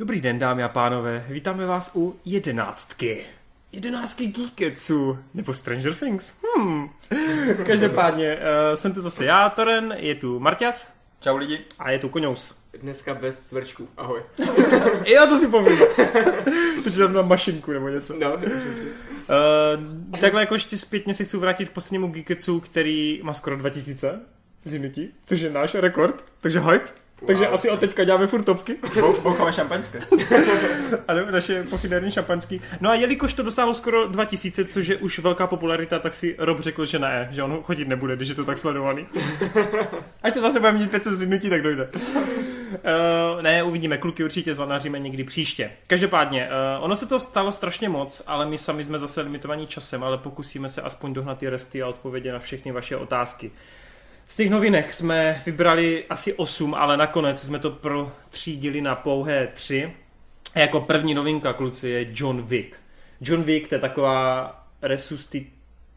Dobrý den, dámy a pánové, vítáme vás u jedenáctky. Jedenáctky Geeketsu, nebo Stranger Things. Hmm. Každopádně, uh, jsem tu zase já, Toren, je tu Marťas. Čau lidi. A je tu Koňous. Dneska bez cvrčků, ahoj. já to si povím. Teď tam na mašinku nebo něco. No, uh, takhle jako ještě zpětně si chci vrátit k poslednímu Geeketsu, který má skoro 2000 zimnutí, což je náš rekord, takže hype. Takže wow. asi od teďka děláme furt topky. Boucháme šampaňské. ano, naše pochydární šampaňský. No a jelikož to dosáhlo skoro 2000, což je už velká popularita, tak si Rob řekl, že ne, že on chodit nebude, když je to tak sledovaný. Ať to zase bude mít 500 zlidnutí, tak dojde. Uh, ne, uvidíme, kluky určitě zanaříme někdy příště. Každopádně, uh, ono se to stalo strašně moc, ale my sami jsme zase limitovaní časem, ale pokusíme se aspoň dohnat ty resty a odpovědět na všechny vaše otázky. Z těch novinek jsme vybrali asi 8, ale nakonec jsme to protřídili na pouhé 3. A jako první novinka, kluci, je John Wick. John Wick, to je taková resusti...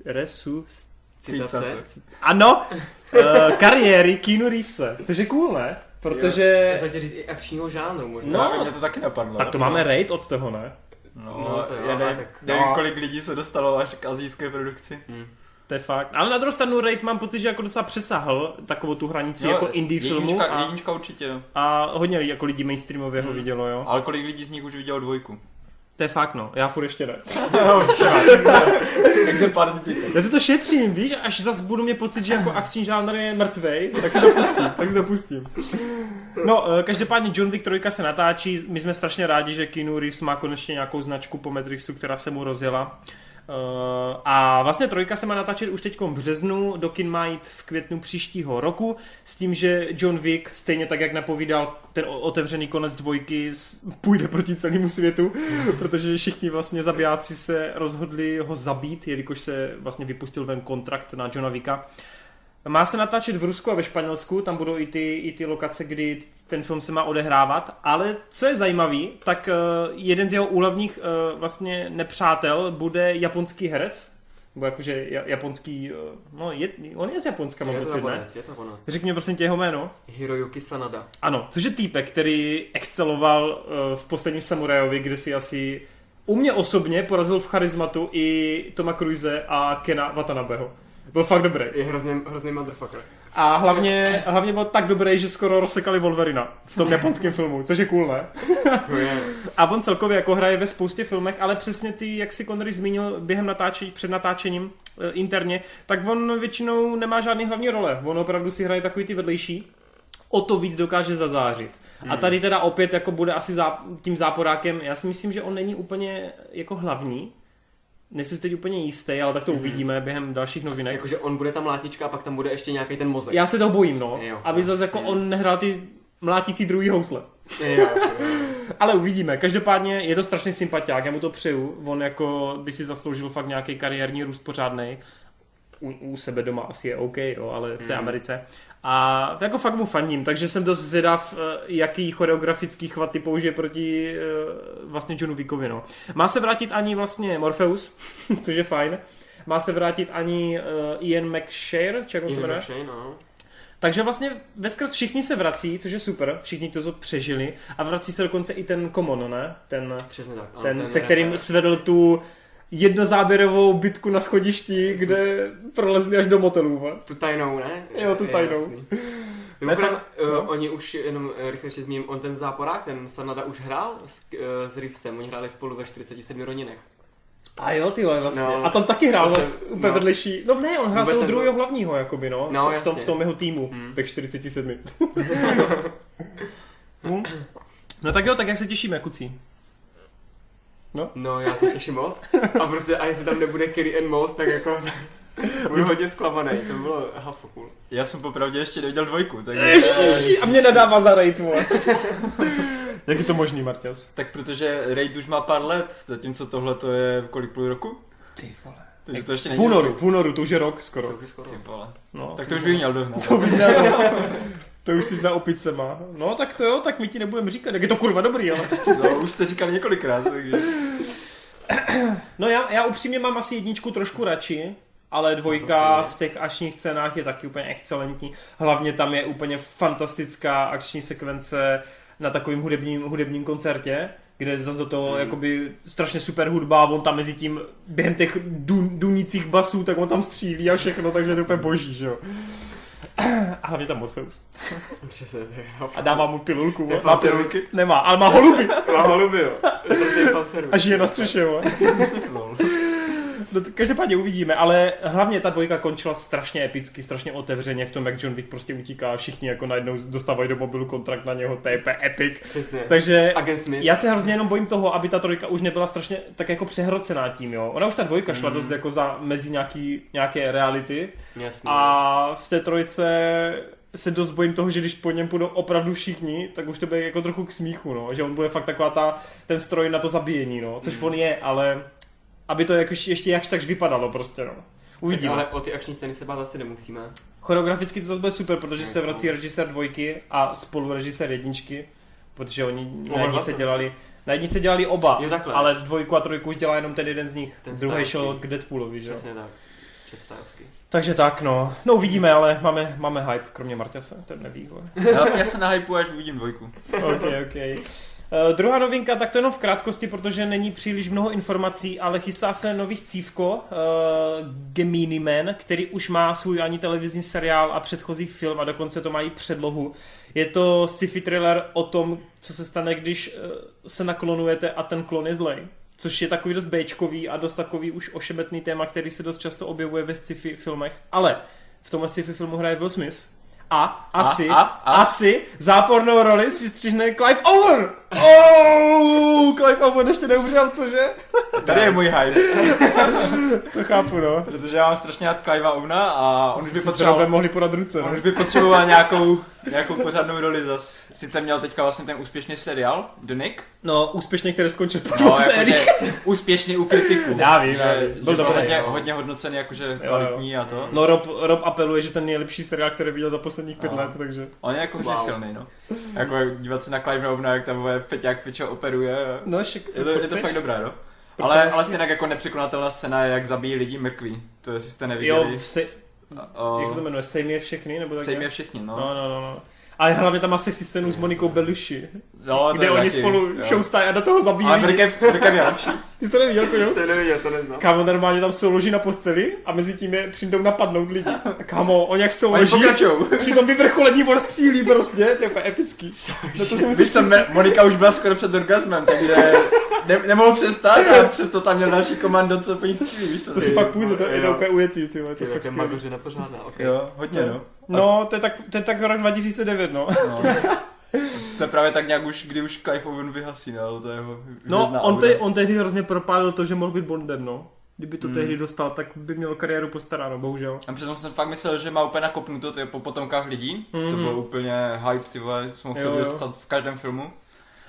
Resus... citace. Ano, uh, kariéry Keanu Reevese. To je cool, ne? Protože... Já říct i akčního žánru možná. No, No, mě to taky napadlo. Tak to máme raid od toho, ne? No, No, to jo, já nevím, tak- nevím, no. kolik lidí se dostalo až k azijské produkci. Hm. To je fakt. Ale na druhou stranu raid mám pocit, že jako docela přesahl takovou tu hranici jako indie filmu jednička, a, jednička určitě, jo. a hodně lidí, jako lidí mainstreamově ho Hmm. vidělo, jo. Ale kolik lidí z nich už vidělo dvojku? To je fakt, no. Já furt ještě ne. No, Jak se Já si to šetřím, víš, až zas budu mít pocit, že jako akční žánr je mrtvej, tak se to pustím, tak se to pustím. No, eh, každopádně John Wick 3 se natáčí, my jsme strašně rádi, že Keanu Reeves má konečně nějakou značku po Matrixu, která se mu rozjela. Eh, a vlastně trojka se má natáčet už teď v březnu, do kin má jít v květnu příštího roku, s tím, že John Wick, stejně tak, jak napovídal ten otevřený konec dvojky, půjde proti celému světu, protože všichni vlastně zabijáci se rozhodli ho zabít, jelikož se vlastně vypustil ven kontrakt na Johna Wicka. Má se natáčet v Rusku a ve Španělsku, tam budou i ty, i ty lokace, kdy ten film se má odehrávat, ale co je zajímavý, tak uh, jeden z jeho úhlavních uh, vlastně nepřátel bude japonský herec, nebo jakože ja- japonský, uh, no je, on je z Japonska, mám pocit, ne? Je to. Řekni prosím tě jeho jméno. Hiroyuki Sanada. Ano, což je týpek, který exceloval v posledním Samurajovi, kde si asi u mě osobně porazil v charizmatu i Toma Cruise a Kena Watanabeho. Byl fakt dobrý. Je hrozný, hrozný motherfucker. A hlavně, hlavně byl tak dobrý, že skoro rozsekali Wolverina v tom japonském filmu, což je cool, ne? To je... A on celkově jako hraje ve spoustě filmech, ale přesně ty, jak si Connery zmínil během natáčení, před natáčením e, interně, tak on většinou nemá žádný hlavní role. On opravdu si hraje takový ty vedlejší. O to víc dokáže zazářit. A tady teda opět jako bude asi zá, tím záporákem, já si myslím, že on není úplně jako hlavní, nejsem si teď úplně jistý, ale tak to uvidíme během dalších novinek. Jakože on bude ta mlátnička a pak tam bude ještě nějaký ten mozek. Já se toho bojím, no. Jo. aby zase jako on nehrál ty mlátící druhý housle. Jo, jo. Ale uvidíme. Každopádně je to strašný sympatiák, já mu to přeju. On jako by si zasloužil fakt nějaký kariérní růst pořádný. U, u sebe doma asi je OK, jo, ale v té Hmm. Americe. A jako fakt mu fandím, takže jsem dost zvědav, eh, jaký choreografický chvaty použije proti eh, vlastně Johnu Wickovi, no. Má se vrátit ani vlastně Morpheus, což je fajn. Má se vrátit ani uh, Ian McShare, či jak on se jmenuje? No. Takže vlastně veskrz všichni se vrací, což je super, všichni to přežili a vrací se dokonce i ten Common, ne? Ten, Přesně tak. ano, ten, se rapper. kterým svedl tu jednozáběrovou bitku na schodišti, kde prolezli až do motelů. va? Tu tajnou, ne? Jo, tu tajnou. jasný. Mimochodem, uh, no. oni už, jenom eh, rychle ještě zmíním, on ten záporák, ten Sanada už hrál s, uh, s Reevesem, oni hráli spolu ve 47 rodinech. A jo, ty vole, vlastně. No. a tam taky hrál vlastně jsem- úplně no. vedlejší. No ne, on hrál toho druhého hlavního, jakoby, no. No, v, tom, v, tom, v jasně. tom jeho týmu, Hmm. těch 47. Hm? No tak jo, tak jak se těšíme, kucí? No, já se těším moc. A prostě, a jestli tam nebude Kerry and Moss, tak jako budu hodně zklamaný. To bylo hafo cool. Já jsem popravdě ještě neviděl dvojku, takže... Ježiši, a mě nadává za rejt, vole. jak je to možný, Marťas? Tak protože Raid už má pár let, zatímco tohle to je kolik půl roku? Ty vole. Takže to ještě V není... únoru, v únoru, to už je rok skoro. To už skoro. Ty vole. No, Tak to už bych měl dohnat. To bys měl. To už jsi za opicema. No tak to jo, tak my ti nebudeme říkat, jak je to kurva dobrý, ale... No, už jste říkali několikrát, takže... No já, já upřímně mám asi jedničku trošku radši, ale dvojka v těch akčních scénách je taky úplně excelentní. Hlavně tam je úplně fantastická akční sekvence na takovým hudebním, hudebním koncertě, kde zase do toho mm. jakoby strašně super hudba a on tam mezi tím během těch dun, dunících basů, tak on tam střílí a všechno, takže je to úplně boží, že jo. A hlavně tam Morpheus. Přesně, A dává mu pilulku. Má pilulky? Nemá, ale má holuby. Má holuby, jo. A žije na střeše, jo. No, každopádně uvidíme, ale hlavně ta dvojka končila strašně epicky, strašně otevřeně v tom, jak John Wick prostě utíká a všichni jako najednou dostávají do mobilu kontrakt na něho, to je epic. Přesně. Takže já se hrozně jenom bojím toho, aby ta trojka už nebyla strašně tak jako přehrocená tím, jo. Ona už ta dvojka šla dost jako za mezi nějaký, nějaké reality Jasně. a v té trojce se dost bojím toho, že když po něm půjdou opravdu všichni, tak už to bude jako trochu k smíchu, no. Že on bude fakt taková ta, ten stroj na to zabíjení, no. Což on je, ale aby to jakož ještě jakž takž vypadalo prostě, no. Tak Uvidíme. ale o ty akční scény se bát asi nemusíme. Choreograficky to zase bude super, protože se vrací režisér dvojky a spolurežisér jedničky, protože oni na dva se jsou- dělali, na jedničce se dělali oba, Jo, takhle. ale dvojku a trojku už dělá jenom ten jeden z nich. Ten Druhý šel k Deadpoolovi, že jo. Přesně tak. Představsky. Takže tak, no. No uvidíme, ale máme, máme hype, kromě Marťase, ten neví. Já, já se nahypuju, až uvidím dvojku. OK, OK. Uh, druhá novinka, tak to jenom v krátkosti, protože není příliš mnoho informací, ale chystá se nový scívko, uh, Gemini Man, který už má svůj ani televizní seriál a předchozí film a dokonce to mají předlohu. Je to sci-fi thriller o tom, co se stane, když uh, se naklonujete a ten klon je zlej. Což je takový dost Bčkový a dost takový už ošebetný téma, který se dost často objevuje ve sci-fi filmech. Ale v tomhle sci-fi filmu hraje Will Smith. A asi, a, a? asi zápornou roli si střižne Clive Owen. Oh, Clive Owen ještě neumřel, cože? Tady je můj hype, To chápu, no. protože já mám strašně rád Clive'a Ovna a on už by potřeboval, mohli podat ruce, on no. už by potřeboval nějakou, nějakou pořádnou roli zas. Sice měl teďka vlastně ten úspěšný seriál, The Nick, No, úspěšně, který skončil po no, dvou sériích. jakože úspěšný u kritiků. Já vím, že, já vím. že Byl byl dobrý, hodně, jo. hodně hodnocený, jakože kvalitní a to. No, Rob, Rob apeluje, že ten nejlepší seriál, který viděl za posledních pět No. let, takže... On je jako hodně Wow. silný, no. Jako dívat se na Clive Ovna, jak tam feťák fičo operuje. No, šik, Je to, je to fakt dobré, no. Ale, ale stejně jako nepřekonatelná scéna je, jak zabíjí lidi mrkví. To jestli jste Jo, neviděli. v se, O, jak se to jmenuje, Sejmě všechny, nebo tak? Sejmě všichni, no. No, no, no, no. Ale hlavně tam má sexy scénu s Monikou Belushi, no kde oni taky, spolu jo. showstají a do toho zabíjí Ale lidi. mrkev, mrkev je lepší. Ty jsi to neviděl, Koňos? To neviděl, to neznám. Kámo, normálně tam souloží na posteli a mezi tím je přijdou napadnout lidi. A kámo, on jak Oni souloží, pokračujou. při tom vyvrcholení on střílí prostě, to je úplně epický. No to si musíš Víš co. Me- Monika už byla skoro před orgasmem, takže ne, nemohl přestat a přesto tam měl další komando, co po nich střílí, víš co? To si fakt půjde, to je to Jo. úplně ujetý, ty vole, to Ty je fakt skvělý. magoře nepořádná, ok. Jo, hodně no. No, to je tak, to je tak rok 2009, no. no. To je právě tak nějak už, kdy už Clive Owen vyhasí, no, ale to je jeho No, on, te, on tehdy hrozně propálil to, že mohl být Bondem, no. Kdyby to Hmm. tehdy dostal, tak by měl kariéru postaráno, bohužel. A přitom jsem fakt myslel, že má úplně nakopnuto ty po potomkách lidí. To Mhm. bylo úplně hype, ty vole, jsem ho Jo, chtěl jo. dostat v každém filmu.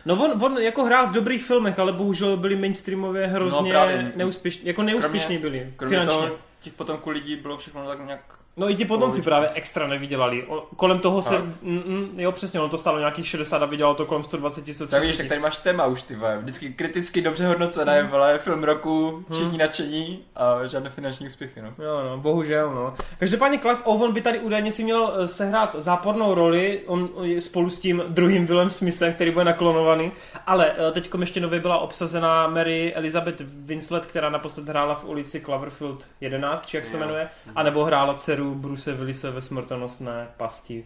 No on, on jako hrál v dobrých filmech, ale bohužel byli mainstreamově hrozně No, neúspěšní, jako neúspěšní byli, Kromě finančně. toho, těch potomků lidí bylo všechno tak nějak... No i ti potomci právě extra nevydělali. O, kolem toho se, mm, mm, jo přesně, ono to stálo nějakých 60 a vydělalo to kolem 120, 130. Tak vidíš, tak tady máš téma už, ty vole. Vždycky kriticky dobře hodnocené, vole, film roku, všichni Hmm. nadšení a žádné finanční úspěchy, no. Jo, no, bohužel, no. Každopádně Clive Owen by tady údajně si měl eh, sehrát zápornou roli, on je spolu s tím druhým Willem Smithem, který bude naklonovaný, ale teď ještě nově byla obsazená Mary Elizabeth Winslet, která naposled hrála v ulici Cloverfield 11, či jak se to jmenuje, anebo hrála dceru Bruce Willise ve smrtonosné pasti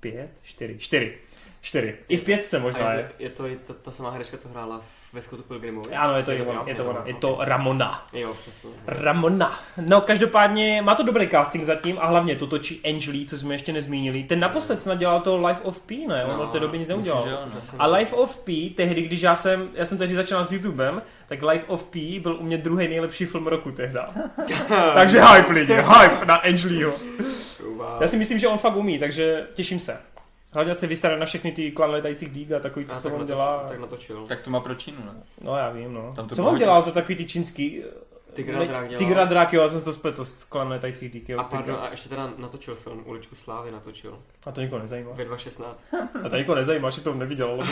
5? 4? 4. 4. I v pětce možná A je. je, to, je to ta, samá herečka, co hrála v- ve Scottu Pilgrimovi? Ano, je to, je je, to, ona, je to ona, je to Ramona. Jo, přesně. Ramona. No každopádně má to dobrý casting zatím a hlavně to točí Angeli, co jsme ještě nezmínili. Ten naposled snad dělal to Life of P, ne? On No, od té doby nic myslím, neudělal. že jo, no. A Life of P, tehdy, když já jsem, já jsem tehdy začal s YouTubem, tak Life of P byl u mě druhý nejlepší film roku tehda. takže hype lidi, hype na Angeliho. Wow. Já si myslím, že on fakt umí, takže těším se. Hlavně se vystará na všechny ty klan letajících dík a takový, A co tak on natočil, dělá. tak natočil. Tak to má pro Čínu, ne? No já vím, no. Tam to Co on dělal za takový ty čínský... Tigra Drak dělal. Tigra Drak, jo, já jsem to spletl s klan letajících dík, jo. A pardon, Tigra- a ještě teda natočil film, Uličku Slávy natočil. A to nikoho nezajímá. Ve 2016. A to nikoho nezajímá, že to neviděl. ale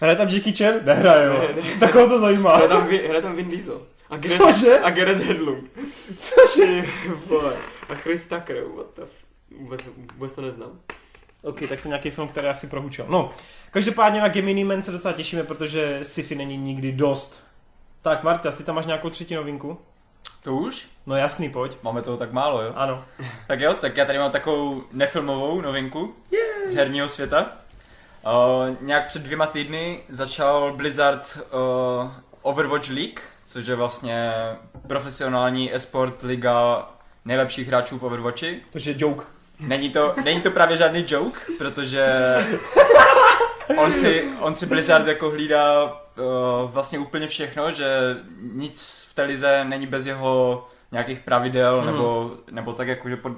Hraje tam Jackie Chan? Nehraje, jo. Ne, ne. Tak koho to zajímá? Hraje tam, Vin- hraje tam Vin Diesel. A Gareth, Cože? A Gareth Hedlund. Cože? Ty vole. A Chris Tucker, what the f... Vůbec, vůbec to neznám. OK, tak to je nějaký film, který asi prohučil. No, každopádně na Gemini Man se docela těšíme, protože sci-fi není nikdy dost. Tak, Marta, ty tam máš nějakou třetí novinku? To už? No jasný, pojď. Máme toho tak málo, jo? Ano. Tak jo, tak já tady mám takovou nefilmovou novinku Yay. z herního světa. Uh, nějak před dvěma týdny začal Blizzard uh, Overwatch League, což je vlastně profesionální esport liga nejlepších hráčů v Overwatchi. To je joke. Není to, není to právě žádný joke, protože on si, on si Blizzard jako hlídá uh, vlastně úplně všechno, že nic v té lize není bez jeho nějakých pravidel, mm. nebo, nebo tak jako, že pod,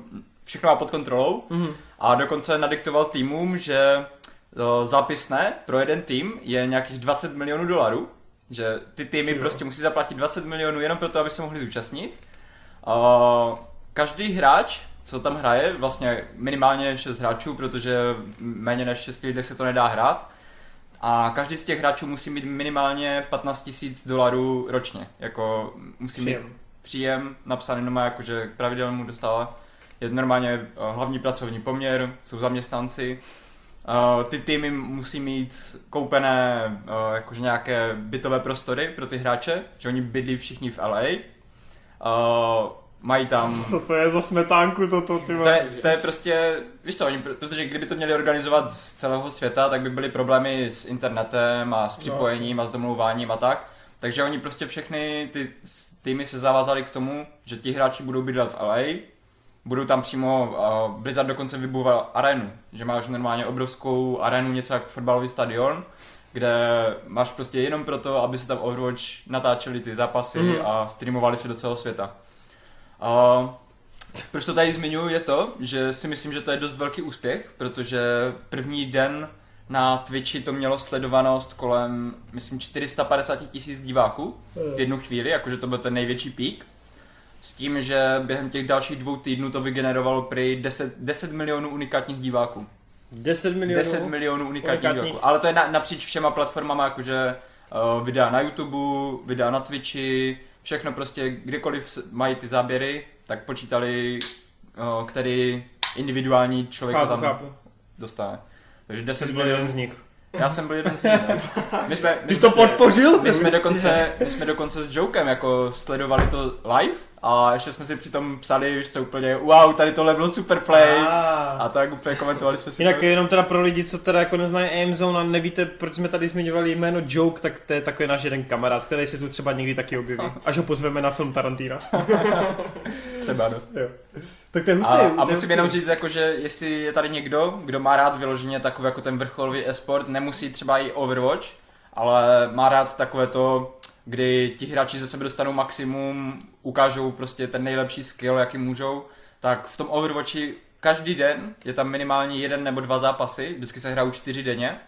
všechno má pod kontrolou. Mm. A dokonce nadiktoval týmům, že uh, zápisné pro jeden tým je nějakých 20 milionů dolarů, že ty týmy jo. prostě musí zaplatit 20 milionů jenom proto, aby se mohli zúčastnit. Uh, každý hráč co tam hraje, vlastně minimálně 6 hráčů, protože méně než 6 lidí se to nedá hrát. A každý z těch hráčů musí mít minimálně 15 000 dolarů ročně. Jako musí příjem. mít příjem napsaný doma, jakože pravidelně mu dostává. Je normálně eh, hlavní pracovní poměr, jsou zaměstnanci. Uh, ty týmy musí mít koupené uh, jakože nějaké bytové prostory pro ty hráče, že oni bydlí všichni v LA. Mají tam... Co to je za smetánku toto, ty to je, to je prostě, víš co, oni, protože kdyby to měli organizovat z celého světa, tak by byly problémy s internetem a s no. připojením a s domlouváním a tak. Takže oni prostě všechny ty týmy se zavázali k tomu, že ti hráči budou bydlet v LA, budou tam přímo, uh, Blizzard dokonce vybudoval arenu, že máš normálně obrovskou arenu, něco jak fotbalový stadion, kde máš prostě jenom proto, aby se tam Overwatch natáčeli ty zápasy mm. a streamovali se do celého světa. A proč to tady zmiňuji je to, že si myslím, že to je dost velký úspěch, protože první den na Twitchi to mělo sledovanost kolem, myslím, 450 tisíc diváků v jednu chvíli, jakože to byl ten největší pík. S tím, že během těch dalších dvou týdnů to vygenerovalo prý 10, 10 milionů unikátních diváků. 10 milionů? 10 milionů unikátních, unikátních. diváků. Ale to je na, napříč všema platformama, jakože uh, videa na YouTube, videa na Twitchi, všechno prostě, kdekoliv mají ty záběry, tak počítali, který individuální člověk chápu, to tam chápu. dostane. Takže 10 Jsi byl jeden z nich. Já jsem byl jeden z nich. Ne? My jsme, my Ty jsi to podpořil? My jsme, dokonce, my jsme dokonce s Jokem jako sledovali to live a ještě jsme si přitom psali, víš co, úplně wow, tady tohle bylo super play a, a tak úplně komentovali jsme si Jinak to. jenom teda pro lidi, co teda jako neznají Aimzone a nevíte, proč jsme tady zmiňovali jméno Joke, tak to je takový náš jeden kamarád, který se tu třeba někdy taky objeví, až ho pozveme na film Tarantina. třeba no. Jo. Tak to je hustý. A, a musím jenom říct, jako, že jestli je tady někdo, kdo má rád vyloženě takový jako ten vrcholový esport, nemusí třeba i Overwatch, ale má rád takové to, kdy ti hráči ze sebe dostanou maximum, ukážou prostě ten nejlepší skill, jaký můžou, tak v tom Overwatchi každý den je tam minimálně jeden nebo dva zápasy, vždycky se hrajou čtyři denně,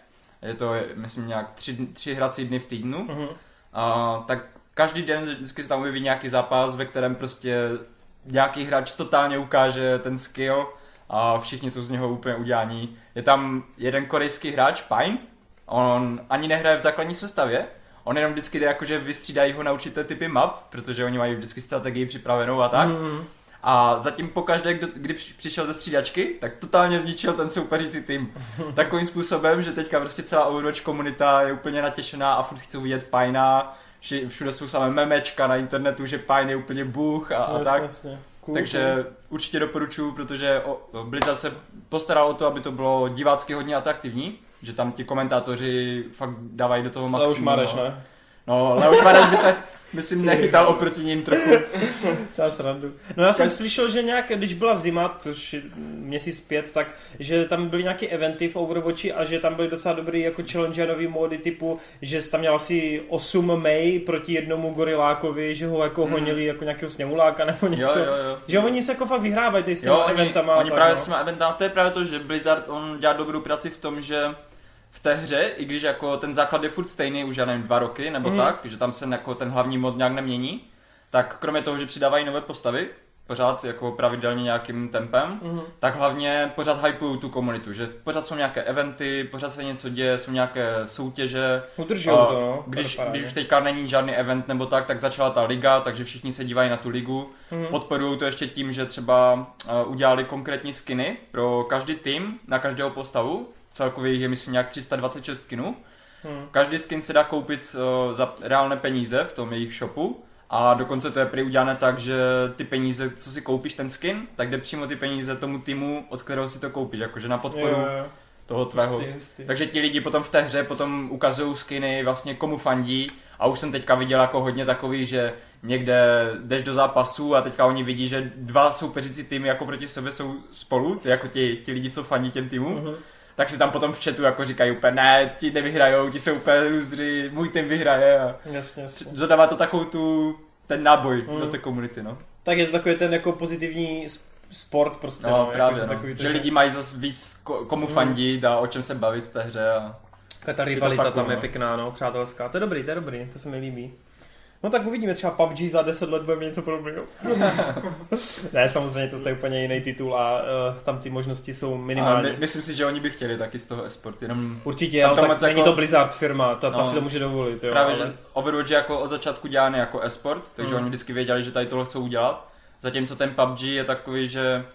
je to, myslím, nějak tři, tři hrací dny v týdnu, uh-huh. a, tak každý den vždycky se tam objeví nějaký zápas, ve kterém prostě nějaký hráč totálně ukáže ten skill a všichni jsou z něho úplně udělaní. Je tam jeden korejský hráč, Pine, on ani nehraje v základní sestavě, on jenom vždycky jde jakože vystřídají ho na určité typy map, protože oni mají vždycky strategii připravenou a tak. Mm. A zatím pokaždé, kdo, kdy přišel ze střídačky, tak totálně zničil ten soupeřící tým. Takovým způsobem, že teďka prostě celá Overwatch komunita je úplně natěšená a furt chce vidět Pajna, všude jsou samé memečka na internetu, že Pine je úplně bůh a, a tak. Jasně. Cool, Takže určitě doporučuju, protože Blizzard se postaral o to, aby to bylo divácky hodně atraktivní že tam ti komentátoři fakt dávají do toho maximum. Leoš Mareš, no. ne? No, Leoš Mareš by se, myslím, nechytal oproti ním trochu. Celá srandu. No já jsem slyšel, že nějak, když byla zima, což měsíc pět, tak že tam byly nějaké eventy v Overwatchi a že tam byly docela dobrý jako challengerový módy typu, že jsi tam měl asi 8 May proti jednomu gorilákovi, že ho jako hmm. honili jako nějakého sněhuláka nebo něco. Jo, jo, jo. Že oni se jako fakt vyhrávají s těma jo, eventama. Oni, oni tak, právě no. s těma eventama, to je právě to, že Blizzard on dělá dobrou práci v tom, že v té hře, i když jako ten základ je furt stejný už já nevím, dva roky nebo mm. tak, že tam se jako ten hlavní mod nějak nemění, tak kromě toho, že přidávají nové postavy, pořád jako pravidelně nějakým tempem, mm-hmm. tak hlavně pořád hypují tu komunitu, že pořád jsou nějaké eventy, pořád se něco děje, jsou nějaké soutěže. Udrží to, no. Když, když už teďka není žádný event nebo tak, tak začala ta liga, takže všichni se dívají na tu ligu. Mm-hmm. Podporují to ještě tím, že třeba uh, udělali konkrétní skiny pro každý tým, na každého postavu. Celkově jich je myslím nějak 326 skinů. Hmm. Každý skin se dá koupit uh, za reálné peníze v tom jejich shopu a dokonce to je prý udělané tak, že ty peníze, co si koupíš ten skin, tak jde přímo ty peníze tomu týmu, od kterého si to koupíš, jakože na podporu jo, jo. toho tvého. Hustý, hustý. Takže ti lidi potom v té hře potom ukazují skiny vlastně komu fandí a už jsem teďka viděl jako hodně takový, že někde jdeš do zápasu a teďka oni vidí, že dva soupeřící týmy jako proti sobě jsou spolu, jako ti, ti lidi, co fandí těm týmům. Uh-huh tak si tam potom v chatu jako říkají úplně, ne, ti nevyhrajou, ti jsou úplně růzdři, můj tým vyhraje a jasně, jasně. dodává to takovou tu, ten náboj mm. do té komunity, no. Tak je to takový ten jako pozitivní sport prostě. No, no právě, jako, no. Takový, že lidi mají zase víc komu mm. fandit a o čem se bavit v té hře a ta rivalita tam je no. pěkná, no, přátelská. To je dobrý, to je dobrý, to se mi líbí. No tak uvidíme, třeba PUBG za 10 let bude něco podobného. ne, samozřejmě to je úplně jiný titul a uh, tam ty možnosti jsou minimální. My, myslím si, že oni by chtěli taky z toho esport, jenom... Určitě, ale tak jako... není to Blizzard firma, ta, no, ta si to může dovolit. Jo, právě, ale... že Overwatch je jako od začátku dělaný jako esport, takže mm. oni vždycky věděli, že tady tohle chcou udělat. Zatímco ten PUBG je takový, že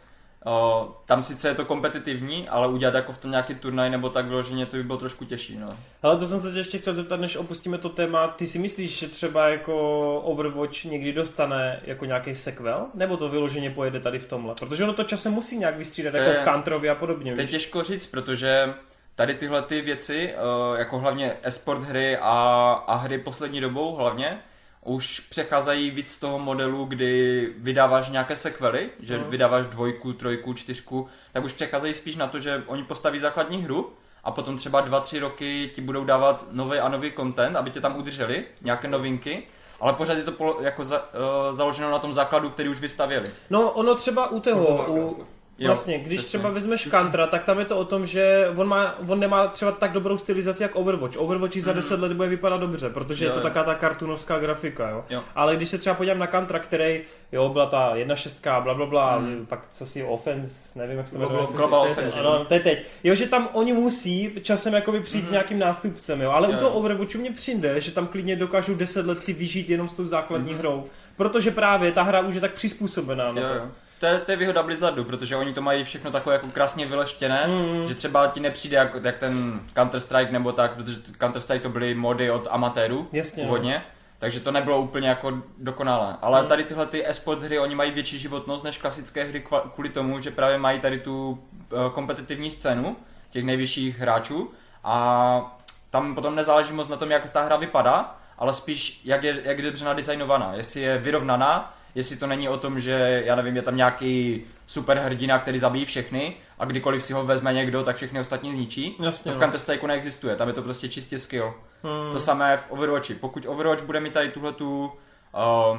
O, tam sice je to kompetitivní, ale udělat jako v tom nějaký turnaj nebo tak vyloženě to by bylo trošku těžší. No. Ale to jsem se tě ještě chtěl zeptat, než opustíme to téma. Ty si myslíš, že třeba jako Overwatch někdy dostane jako nějaký sequel? Nebo to vyloženě pojede tady v tomhle? Protože ono to časem musí nějak vystřídat, jako v Counterovi a podobně. To je těžko říct, protože tady tyhle ty věci, jako hlavně esport hry a, a hry poslední dobou hlavně, už přecházejí víc z toho modelu, kdy vydáváš nějaké sekvely, že mm. vydáváš dvojku, trojku, čtyřku, tak už přecházejí spíš na to, že oni postaví základní hru a potom třeba dva, tři roky ti budou dávat nový a nový content, aby tě tam udrželi, nějaké novinky, ale pořád je to jako za, uh, založeno na tom základu, který už vystavěli. No ono třeba u toho, u, Jo, vlastně, když přesně. třeba vezmeš Kantra, tak tam je to o tom, že on, má, on nemá třeba tak dobrou stylizaci jak Overwatch. Overwatch mm. za 10 mhm. let bude vypadat dobře, protože jo, je to jo. taká ta kartunovská grafika, jo? jo. Ale když se třeba podívám na Kantra, který, jo, byla ta 1.6, bla, bla, bla, mm. pak co si offense, nevím, jak se to jmenuje. Global offense. No, to je teď. Jo, že tam oni musí časem jakoby přijít mm. s nějakým nástupcem, jo, ale jo. u toho Overwatchu mě přijde, že tam klidně dokážou 10 let si vyžít jenom s tou základní mm. hrou, protože právě ta hra už je tak přizpůsobená na to. Jo to je, to je výhoda Blizzardu, protože oni to mají všechno takové jako krásně vyleštěné, mm. že třeba ti nepřijde jak, jak ten Counter-Strike nebo tak, protože Counter-Strike to byly mody od amatérů Jasně, původně. No. Takže to nebylo úplně jako dokonalé. Ale mm. tady tyhle ty esport hry, oni mají větší životnost než klasické hry kvůli tomu, že právě mají tady tu uh, kompetitivní scénu těch nejvyšších hráčů a tam potom nezáleží moc na tom, jak ta hra vypadá, ale spíš jak je, jak je dobře nadizajnovaná. Jestli je vyrovnaná, jestli to není o tom, že já nevím, je tam nějaký super hrdina, který zabíjí všechny a kdykoliv si ho vezme někdo, tak všechny ostatní zničí. Jasně, to v no. Counter Strike neexistuje, tam je to prostě čistě skill. Hmm. To samé v Overwatchi. Pokud Overwatch bude mít tady tuhle tu uh,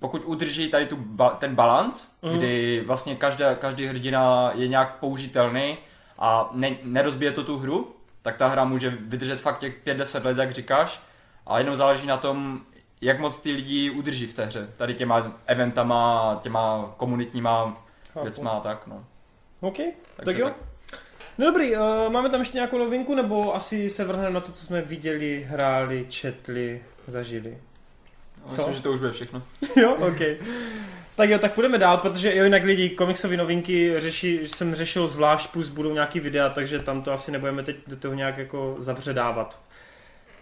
pokud udrží tady tu ba- ten balans, hmm. kdy vlastně každá, každý hrdina je nějak použitelný a ne, nerozbije to tu hru, tak ta hra může vydržet fakt těch 5-10 let, jak říkáš, a jenom záleží na tom, jak moc ty lidi udrží v té hře. Tady těma eventama, těma komunitníma Chápu. věcma a tak, no. OK, Takže tak jo. Tak. No dobrý, uh, máme tam ještě nějakou novinku, nebo asi se vrhneme na to, co jsme viděli, hráli, četli, zažili? No, co? Myslím, že to už bude všechno. jo, OK. Tak jo, tak půjdeme dál, protože jo, jinak lidi komiksové novinky řeší, jsem řešil zvlášť, plus budou nějaký videa, takže tam to asi nebudeme teď do toho nějak jako zabředávat.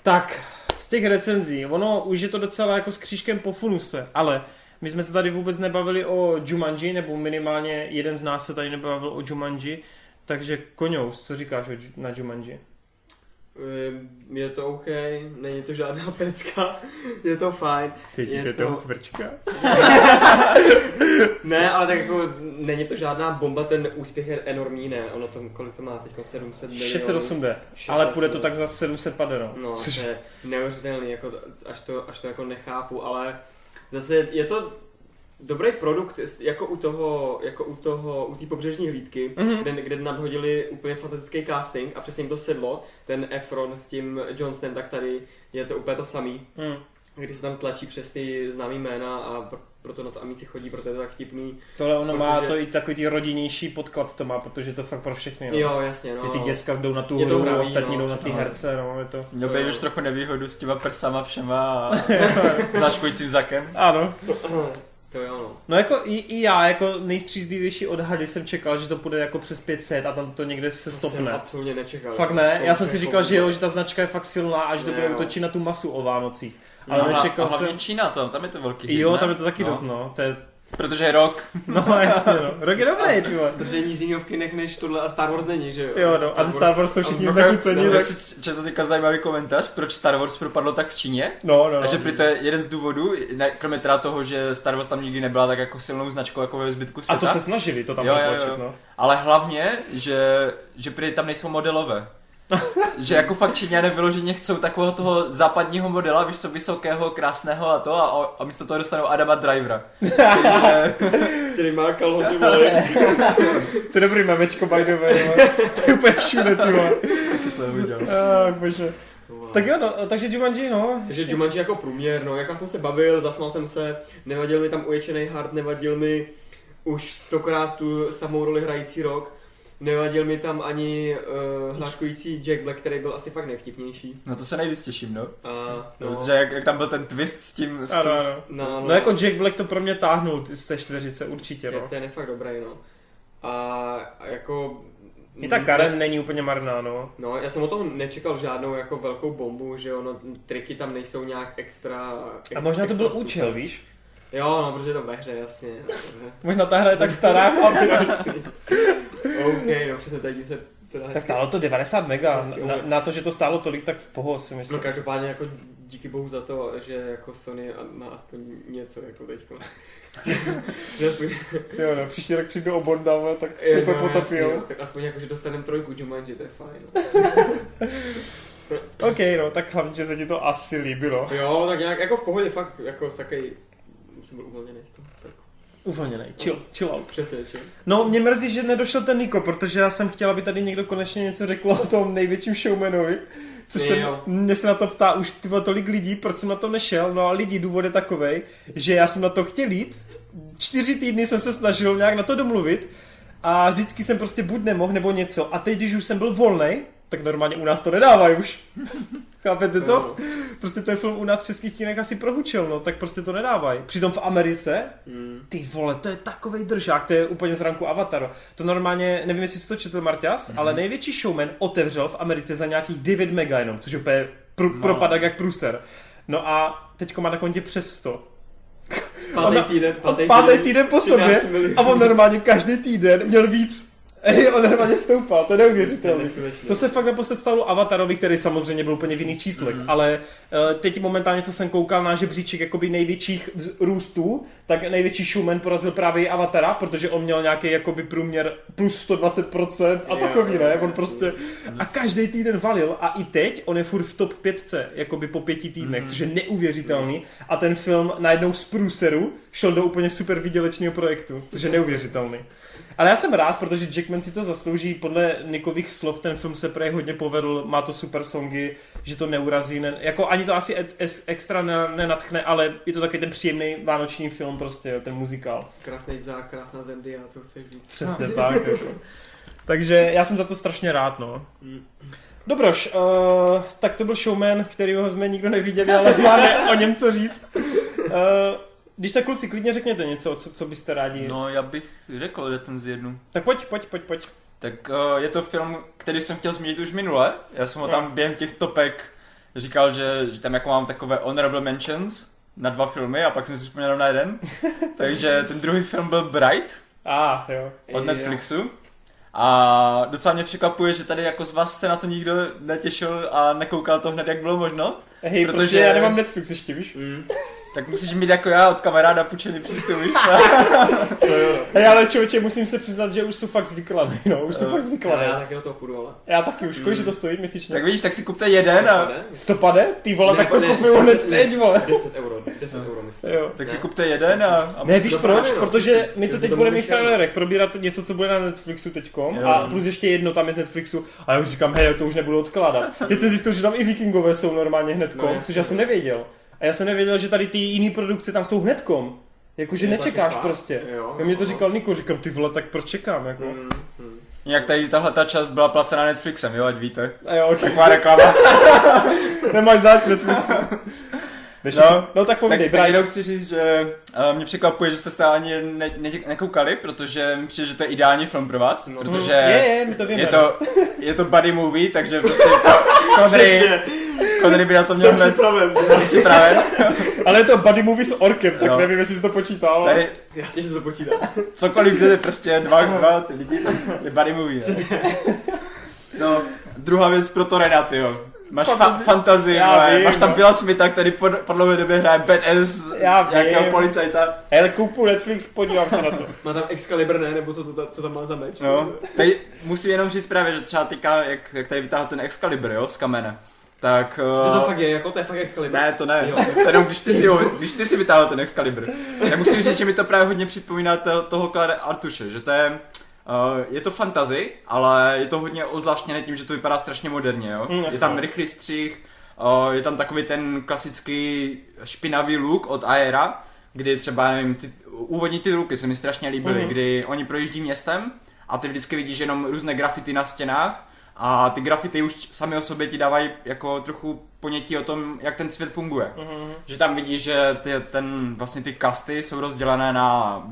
Tak, z těch recenzí, ono už je to docela jako s křížkem po funuse, ale my jsme se tady vůbec nebavili o Jumanji, nebo minimálně jeden z nás se tady nebavil o Jumanji, takže Koňous, co říkáš na Jumanji? Je to OK, není to žádná pecka, je to fajn. Cítíte to... toho cvrčka? ne, ale tak jako není to žádná bomba, ten úspěch je enormní, ne, ono to, kolik to má teď, 700 milionů. 608 jde, ale půjde to tak za 750, no. No, Což... to je neuvěřitelný, jako, až, to, až to jako nechápu, ale zase je to dobrý produkt, jako u toho, jako u toho, u té pobřežní hlídky, mm-hmm. kde, kde nadhodili úplně fantastický casting a přesně jim to sedlo, ten Efron s tím Johnsonem, tak tady je to úplně to samý. Mm. Kdy se tam tlačí přes ty známý jména a proto na to Amici chodí, proto je to tak vtipný. Tohle ono má Protože- to i takový ty rodinnější podklad to má, protože to fakt pro všechny. No. Jo, jasně, no. Že ty děcka jdou na tu hru, hravý, ostatní no, jdou na ty herce, no, je to... Měl už trochu nevýhodu s těma prsama všema a značkujícím zakem. Ano. To jo, no. No jako i, i já, jako nejstřízlivější odhady jsem čekal, že to půjde jako přes 500 a tam to někde se To jsem stopne. absolutně nečekal. Fakt ne, To já jsem si jako říkal, že jo, že ta značka je fakt silná a že to bude útočit na tu masu o Vánocích. No, Ale a, nečekal a hlavně jsem... Čína to, tam je to velký hit, Jo, ne? tam je to taky no. dost, no. To je... Protože je rok. No jasně, no. Rok je dobrý, ty vole. Protože nic jiného v kinech než tohle a Star Wars není, že jo? Jo, no, a ze Star Wars jsou všichni No, znechucení, no, tak... tak si četl teďka zajímavý komentář, proč Star Wars propadlo tak v Číně. No, no, A že no. to je jeden z důvodů, ne, kromě teda toho, že Star Wars tam nikdy nebyla tak jako silnou značkou jako ve zbytku A světa. to se snažili to tam Jo, jo, jo. no. Ale hlavně, že, že prý tam nejsou modelové. že jako fakt Číňané vyloženě chcou takového toho západního modela, víš co, vysokého, krásného a to a, a místo toho dostanou Adama Drivera. Takže, Který má kalhoty, vole. To je dobrý memečko, by the way. To je úplně všude, ty vole. taky jsem viděl. Ach, bože. Tak jo, no, takže Jumanji, no. Takže Jumanji jako průměr, no, jak já jsem se bavil, zasmál jsem se, nevadil mi tam uječený hard, nevadil mi už stokrát tu samou roli hrající rok, nevadil mi tam ani uh, hláškující Jack Black, který byl asi fakt nejvtipnější. No to se nejvíc těším, no. A, no. no, Protože jak, jak, tam byl ten twist s tím, s tím ano. no, No jako Jack Black to pro mě táhnul z té čtveřice, určitě, no. ten je fakt dobrý, no. A, a jako... I ta Karen není úplně marná, no. No, já jsem od toho nečekal žádnou jako velkou bombu, že jo, no, triky tam nejsou nějak extra... A možná to extra byl super. účel, víš? Jo, no, protože je to ve hře, jasně. jasně. Možná ta hra je tak stará. OK, no přesně teď se teda Tak hezky... stálo to 90 mega. Na, na, to, že to stálo tolik, tak v poho si No myslím. každopádně jako díky bohu za to, že jako Sony má aspoň něco jako teďko. Aspoň, Jo, no, příští rok přijdu o Bonda, vole, tak se úplně no, jasně, potopijou. no, tak aspoň jako, že dostaneme trojku Jumanji, to je fajn. No. OK, no, tak hlavně, že se ti to asi líbilo. Jo, tak nějak jako v pohodě fakt jako takový jsem byl uvolněný z toho. Tak, Uvolněnej, chill, chill out. přesně, či? No, mě mrzí, že nedošel ten Niko, protože já jsem chtěl, aby tady někdo konečně něco řekl o tom největším showmanovi. Což se, mě se na to ptá už ty vole, tolik lidí, proč jsem na to nešel. No a lidi, důvod je takovej, že já jsem na to chtěl jít. Čtyři týdny jsem se snažil nějak na to domluvit a vždycky jsem prostě buď nemohl nebo něco. A teď, když už jsem byl volný, tak normálně u nás to nedávají už. Chápete to? Jo. Prostě ten film u nás v českých kinech asi prohučil, no, tak prostě to nedávají. Přitom v Americe Mm. ty vole, to je takový držák, to je úplně z ranku Avataru. To normálně, nevím, jestli jsi to četl, Marťas, mm-hmm. ale největší showman otevřel v Americe za nějakých 9 mega jenom, což je úplně pr- No. propadak jak pruser. No a teďko má na kontě přes 100. Pátý týden, pátý týden po sobě 13 milionů. a on normálně každý týden měl víc. Ej, on normálně stoupal, to je neuvěřitelné. To se fakt naposled stalo Avatarovi, který samozřejmě byl úplně v jiných číslech, Mhm. mm. ale uh, teď momentálně, co jsem koukal na žebříček jakoby největších růstů, tak největší showman porazil právě Avatara, protože on měl nějaký jakoby průměr plus 120% a takový, jo, ne? On prostě a každý týden valil a i teď on je furt v top 5, jakoby po pěti týdnech, Mhm. což je neuvěřitelný a ten film najednou z průseru šel do úplně super výdělečného projektu, což je neuvěřitelný. Ale já jsem rád, protože Jackman si to zaslouží. Podle Nikových slov ten film se prej hodně povedl, má to super songy, že to neurazí. Ne, jako ani to asi et, es, extra ne- nenatchne, ale je to taky ten příjemný vánoční film, prostě ten muzikál. Krásný zák, krásná Zendia, co chceš říct. Přesně tak. Jako. Takže já jsem za to strašně rád, no. Mm. Dobroš, uh, tak to byl showman, kterýho jsme nikdo neviděli, ale máme o něm co říct. Uh, když tak kluci, klidně řekněte něco, co, co byste rádi. No, já bych řekl recenzi jednu. Tak pojď, pojď, pojď, pojď. Tak uh, je to film, který jsem chtěl zmínit už minule. Já jsem ho tam během těch topek říkal, že, že tam jako mám takové honorable mentions na dva filmy a pak jsem si vzpomněl na jeden. Takže ten druhý film byl Bright A, ah, jo. od. Netflixu. A docela mě překvapuje, že tady jako z vás se na to nikdo netěšil a nekoukal to hned, jak bylo možno. Hej, Protože- protože já nemám Netflix ještě, víš? Mm. Tak musíš mít jako já od kamaráda půjčený přístup, víš co? Hej, ale člověče, musím se přiznat, že už jsou fakt zvyklaný, no, už jsou Jo. fakt zvyklaný. já taky do toho půjdu, ale. Já taky už, kolik Mm. že to stojí měsíčně? tak vidíš, tak si kupte jeden a... Ne? Stopade? Ty vole, tak to kupuju ne, hned ne, teď, vole. 10 euro, 10 euro myslím. Jo. Tak si kupte jeden a... a Ne, víš proč? Protože my to teď budeme mít v trailerech probírat něco, co bude na Netflixu teďkom a plus ještě jedno tam je z Netflixu a já už říkám, hej, to už nebudu odkládat. Teď jsem zjistil, že tam i vikingové jsou normálně hnedkom, No, což já jsem nevěděl. A já jsem nevěděl, že tady ty jiné produkce tam jsou hnedkom. Jakože nečekáš prostě. Jo, Jo, mě to no. říkal Niko, říkám, ty vole, tak proč čekám, jako. Mm, mm. Jak tady tahle ta část byla placena Netflixem, jo, ať víte. A jo, ok, Taková reklama. nemáš zač Netflix. Než No, no, no tak tak, povídej, tak Brian. jenom chci říct, že uh, mě překvapuje, že jste se ani ne, ne, nekoukali, protože mi přijde, že to je ideální film pro vás, No. protože Je, je, my to víme. je, to, je to buddy movie, takže prostě Connery, Connery by na to měl Jsem hned připraven. připraven. Ale je to buddy movie s orkem, tak Jo. nevím, jestli jsi to počítal. ale- Tady Jasně, že se to počítá. cokoliv, kde je prostě dva, dva ty lidi, tak je buddy movie. No, druhá věc pro to Renat, jo. Máš fa- Fantazii. fantazii, Já ale vím, máš tam no. Billa Smitha, který po, po dlouhé době hraje badass Já nějakého vím. policajta. Hele, koupu Netflix, podívám se na to. Má tam Excalibur, ne? Nebo co, to, co tam má za meč? No, tady musím jenom říct právě, že třeba teďka, jak, jak tady vytáhl ten Excalibur, jo, z kamene, tak... To to Uh, fakt je, jako to je fakt Excalibur. ne, to ne, Jo. to jenom když ty, si ho, když ty si vytáhl ten Excalibur. Já musím říct, že mi to právě hodně připomíná to, toho Klare Artuše, že to je... Uh, je to fantazy, ale je to hodně ozvláštněné tím, že to vypadá strašně moderně, jo? Mm, je tam rychlý střih, uh, je tam takový ten klasický špinavý look od Aera, kdy třeba, nevím, ty, úvodní ty ruky se mi strašně líbily, Mhm. kdy oni projíždí městem a ty vždycky vidíš jenom různé grafity na stěnách a ty grafity už sami o sobě ti dávají jako trochu ponětí o tom, jak ten svět funguje. Mhm. Že tam vidíš, že ty, ten, vlastně ty kasty jsou rozdělené na,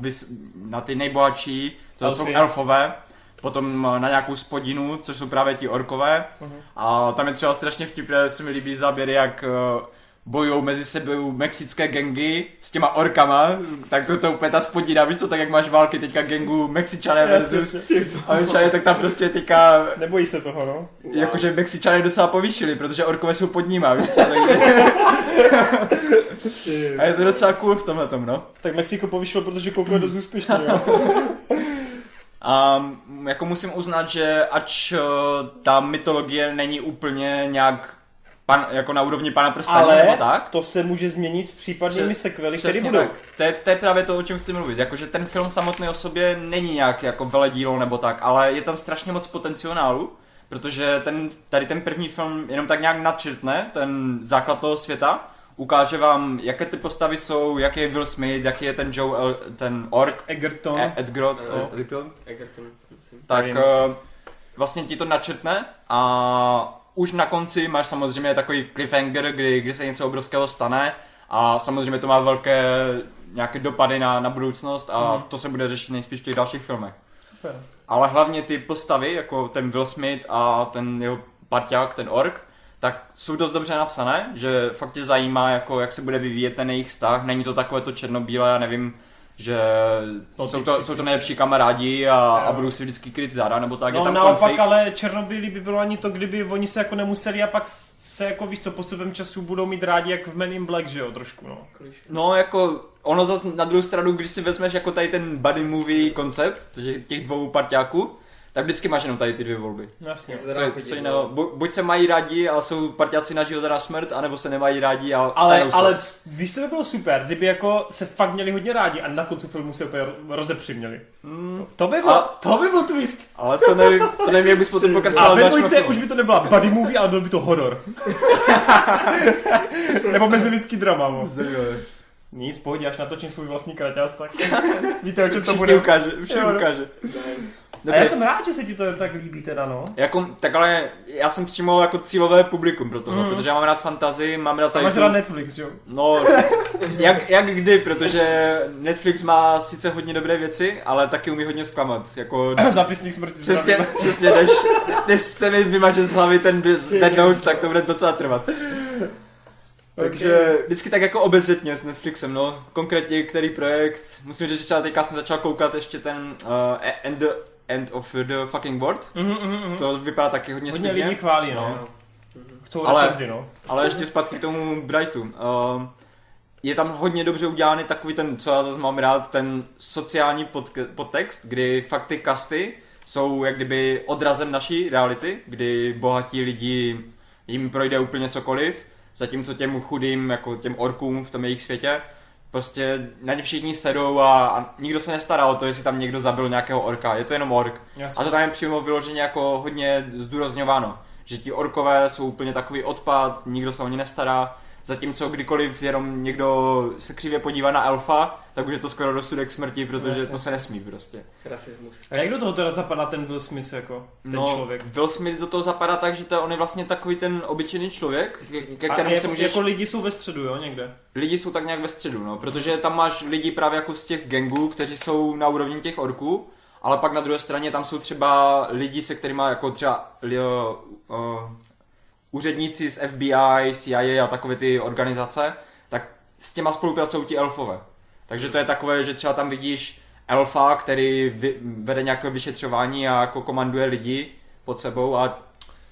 na ty nejbohatší, to Elfy. jsou elfové, potom na nějakou spodinu, což jsou právě ti orkové. Mhm. A tam je třeba strašně vtipné, se mi líbí záběry, jak eh, bojují mezi sebou mexické gengy s těma orkama, tak to, to úplně ta spodina, víš to, tak jak máš války teďka gengu Mexičané versus. Američané, tak tam prostě teďka Nebojí se toho, no. Jakože Mexičané docela povýšili, protože orkové jsou pod nima, víš co, takže... A je to docela cool v tomhle tom, no. Tak Mexiko povyšilo, protože Koko je dost úspěšný, jo. A mm, jako musím uznat, že ač eh, ta mytologie není úplně nějak pan, jako na úrovni pana prstenů Ale nebo tak. to se může změnit s případnými Pře- sekvely, které budou. tak. To je, to je právě to, o čem chci mluvit. Jakože ten film samotný o sobě není nějak jako veledílo nebo tak, ale je tam strašně moc potenciálu, protože ten, tady ten první film jenom tak nějak nadčrtne ten základ toho světa, ukáže vám, jaké ty postavy jsou, jaký je Will Smith, jaký je ten Joe, El- ten Ork, Egerton. e- No. Edgrot, Egerton, tak eh, vlastně ti to načrtne a už na konci máš samozřejmě takový cliffhanger, kdy, kdy se něco obrovského stane a samozřejmě to má velké nějaké dopady na, na budoucnost a Mhm. to se bude řešit nejspíš v těch dalších filmech. Super. Ale hlavně ty postavy, jako ten Will Smith a ten jeho parťák, ten ork, tak jsou dost dobře napsané, že fakt tě zajímá, jako, jak se bude vyvíjet ten jejich vztah. Není to takové to černobílé, já nevím, že No, jsou, to, jsou to nejlepší kamarádi a, a budou si vždycky kryt záda, nebo tak, je No tam naopak, konflikt. ale Černobylí by bylo ani to, kdyby oni se jako nemuseli a pak se jako víš co, postupem času budou mít rádi jak v Men in Black, že jo, trošku no. No jako, ono zas na druhou stranu, když si vezmeš jako tady ten buddy movie koncept, těch dvou parťáků, tak vždycky máš jenom tady ty dvě volby. Jasně. Já se Co, co no. jiného, Bu, buď se mají rádi a jsou parťáci na život a na smrt, anebo se nemají rádi a Ale, se. ale víš, co by bylo super, kdyby jako se fakt měli hodně rádi a na konci filmu se úplně rozepřiměli. Mm, To by bylo, A- to by byl twist. ale to nevím, to nevím, jak bys potom A pokračoval ve v dalším dvojce už by to nebyla buddy movie, ale byl by to horor. Nebo mezilidský drama. Mo. Nic, pohodě, až natočím svůj vlastní kraťas, tak víte, o čem to Všichni bude. ukáže, všem no. ukáže. Nice. A já jsem rád, že se ti to tak líbí teda, no. Jako, tak ale já jsem přímo jako cílové publikum pro tohle, Mm. protože já mám rád fantazii, mám rád Tam máš rád Netflix, jo? No, jak, jak kdy, protože Netflix má sice hodně dobré věci, ale taky umí hodně zklamat. Jako, Zápisník smrti. přesně, zdravím. přesně, než, než se mi vymaže z hlavy ten Dead Note, tak to bude docela trvat. Takže vždycky tak jako obezřetně s Netflixem, no. Konkrétně který projekt. Musím říct, že třeba teďka jsem začal koukat ještě ten uh, End, End of the Fucking World. Mhm, mhm, mhm. To vypadá taky hodně, Hodně lidí chválí, no. No. Chcou Ale- recenzi, no. Ale ještě zpátky k tomu Brightu. Uh, je tam hodně dobře udělaný takový ten, co já zase mám rád, ten sociální podke- podtext, kdy fakt ty kasty jsou jak kdyby odrazem naší reality, kdy bohatí lidi jim projde úplně cokoliv, zatímco těm chudým, jako těm orkům v tom jejich světě, prostě na ně všichni sedou a, a nikdo se nestará o to, jestli tam někdo zabil nějakého orka, je to jenom ork. A to tam je přímo vyloženě jako hodně zdůrazňováno, že ti orkové jsou úplně takový odpad, nikdo se o ně nestará, Zatímco kdykoliv jenom někdo se křivě podívá na elfa, tak už je to skoro rozsudek smrti, protože Jasně. to se nesmí prostě. Rasismus. A jak do toho teda zapadá ten Will Smith jako, ten no, člověk? Will Smith do toho zapadá tak, že to on je vlastně takový ten obyčejný člověk, ke kterému jako, se můžeš... jako lidi jsou ve středu, jo, někde? Lidi jsou tak nějak ve středu, no, protože tam máš lidi právě jako z těch gangů, kteří jsou na úrovni těch orků, ale pak na druhé straně tam jsou třeba lidi, se kterými jako třeba uh, uh, úředníci z FBI, CIA a takové ty organizace, tak s těma spolupracují ti elfové. Takže to je takové, že třeba tam vidíš elfa, který vy, vede nějaké vyšetřování a jako komanduje lidi pod sebou a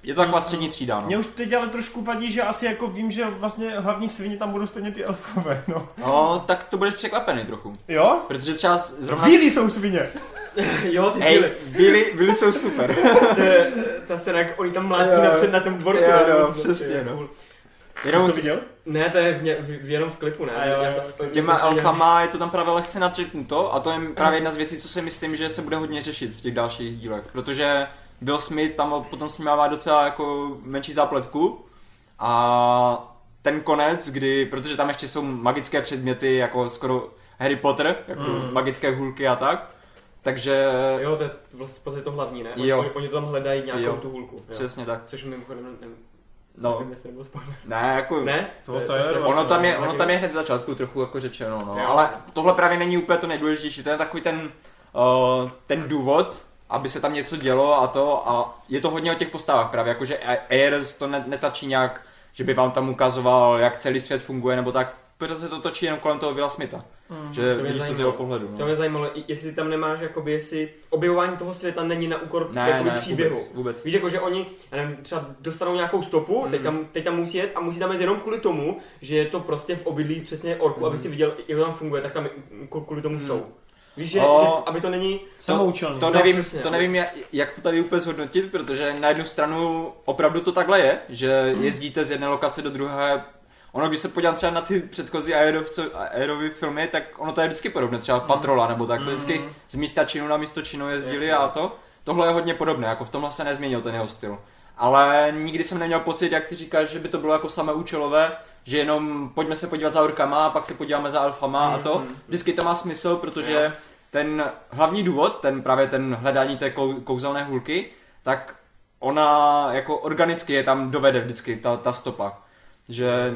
je to taková střední třída, no. Mě už teď ale trošku vadí, že asi jako vím, že vlastně hlavní svině tam budou stejně ty elfové, no. No, tak to budeš překvapený trochu. Jo? Protože třeba zrovna... Bílí jsou svině. jo, ty Hej, díly. byli, byli jsou super. To je, ta scéna, jak oni tam mlátí Jo, napřed na tom dvorku. jo, jo, To je přesně, no. cool. Jsi Jenom to viděl? Ne, to je v, ně, v, v, jenom v klipu, ne? A jo, Já jo, zase- těma prostě alfama je to tam právě lehce nadřeknuto a to je právě jedna z věcí, co si myslím, že se bude hodně řešit v těch dalších dílech, protože Will Smith tam potom s ním má docela jako menší zápletku a ten konec, kdy, protože tam ještě jsou magické předměty, jako skoro Harry Potter, jako Mm. magické hůlky a tak, takže Jo, to je vlastně to hlavní, ne? Oni, Jo. oni, oni to tam hledají nějakou Jo. tu hůlku. Jo. přesně tak. Což mimochodem No, nevím, jestli spoiler. ne, jako... Ne? To- to je se- vlastně- Ono tam je, ono tam je hned začátku trochu jako řečeno, no. Jo. Ale tohle právě není úplně to nejdůležitější, to je takový ten, uh, ten důvod, aby se tam něco dělo a to a je to hodně o těch postavách právě, jakože Ayers to ne, netačí nějak, že by vám tam ukazoval, jak celý svět funguje nebo tak, pořád se to točí jenom kolem toho Willa Smitha, Mm. že To vidíš to z zajímalo. jeho pohledu, To no. mě zajímalo, jestli tam nemáš, jakoby, jestli objevování toho světa není na úkor Ne, jakoby, ne, příběhu. vůbec, vůbec. Víš, jako, že oni já nevím, třeba dostanou nějakou stopu, Mhm. teď, tam, teď tam musí jet a musí tam jít jenom kvůli tomu, že je to prostě v obydlí přesně orku, Mhm. aby si viděl, jak to tam funguje, tak tam kvůli tomu jsou. Víš, že, O. že, aby to není... Samoučelný. To No, nevím, přesně, to no. nevím, jak- jak to tady úplně zhodnotit, protože na jednu stranu opravdu to takhle je, že Hmm. jezdíte z jedné lokace do druhé. Ono, když se podívám třeba na ty předchozí aerovy filmy, tak ono to je vždycky podobné, třeba Hmm. patrola nebo tak, to vždycky z místa činu na místo činu jezdili Jasně. a to. Tohle je hodně podobné, jako v tomhle se nezměnil ten jeho styl. Ale nikdy jsem neměl pocit, jak ty říkáš, že by to bylo jako samé účelové, že jenom pojďme se podívat za orkama, pak se podíváme za alfama a to. Mhm. Vždycky to má smysl, protože ten hlavní důvod, ten právě ten hledání té kou, kouzelné hůlky, tak ona jako organicky je tam dovede vždycky ta, ta stopa. Že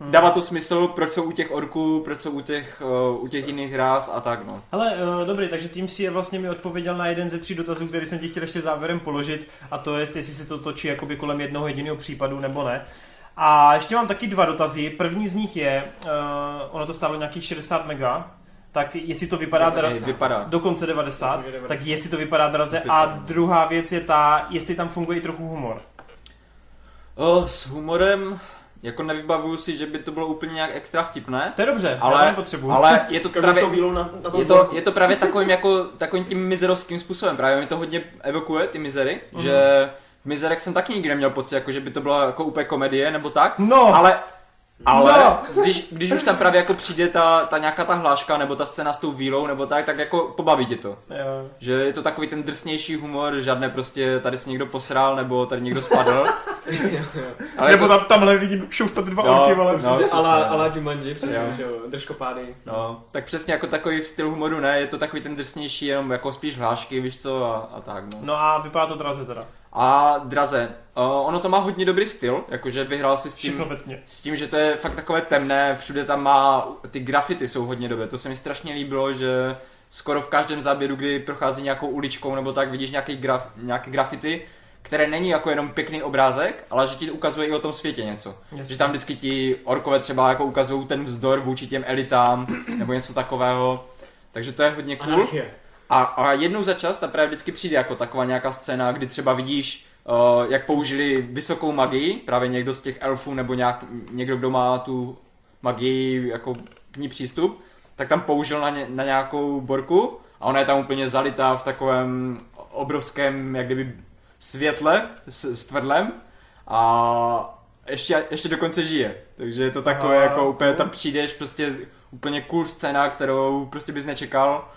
dává to smysl, proč jsou u těch orků, proč jsou u těch, uh, u těch jiných ráz a tak no. Hele, uh, dobrý, takže tým si je vlastně mi odpověděl na jeden ze tří dotazů, který jsem ti chtěl ještě závěrem položit, a to je, jestli se to točí jakoby kolem jednoho jediného případu nebo ne. A ještě mám taky dva dotazy. První z nich je, uh, ono to stálo nějakých 60 mega, tak jestli to vypadá draze, vypadá. dokonce 90, Myslím, že 90. tak jestli to vypadá draze. A druhá věc je ta, jestli tam funguje i trochu humor. O, s humorem, jako nevybavuju si, že by to bylo úplně nějak extra vtipné, To je dobře, já to ale, nepotřebuji. ale je to Právě... na, na je to, je to právě takovým, jako, takovým tím mizerovským způsobem, právě mi to hodně evokuje, ty mizery, Mhm. že v mizerech jsem taky nikdy neměl pocit, jako že by to byla jako úplně komedie nebo tak, No, ale ale No. když, když už tam právě jako přijde ta, ta nějaká ta hláška nebo ta scéna s tou vílou nebo tak, tak jako pobaví tě to. Jo. Že je to takový ten drsnější humor, žádné prostě tady se někdo posral nebo tady někdo spadl. Ale Nebo to, tam, tamhle vidím šoustat dva Jo, orky, vole. no. Ala, ala Jumanji, přesně, Jo. že jo, držkopády. no, tak přesně jako takový styl humoru ne, je to takový ten drsnější, jenom jako spíš hlášky, víš co, a, a tak no. No a vypadá to draze teda. A draze, uh, ono to má hodně dobrý styl, jakože vyhrál si s tím. S tím, že to je fakt takové temné, všude tam má, ty grafity jsou hodně dobré, to se mi strašně líbilo, že skoro v každém záběru, kdy prochází nějakou uličkou nebo tak, vidíš nějaký, graf, nějaké grafity, které není jako jenom pěkný obrázek, ale že ti ukazuje i o tom světě něco. Jasně. Že tam vždycky ti orkové třeba jako ukazují ten vzdor vůči těm elitám nebo něco takového. Takže to je hodně cool. Anarchie. A, a jednou za čas tam právě vždycky přijde jako taková nějaká scéna, kdy třeba vidíš, uh, jak použili vysokou magii, právě někdo z těch elfů nebo nějak, někdo, kdo má tu magii jako k ní přístup, tak tam použil na, ně, na nějakou borku a ona je tam úplně zalitá v takovém obrovském, jak kdyby světle s, s tvrdlem a ještě, ještě dokonce žije. Takže je to takové, Aha, jako úplně tam přijdeš, prostě úplně cool scéna, kterou prostě bys nečekal.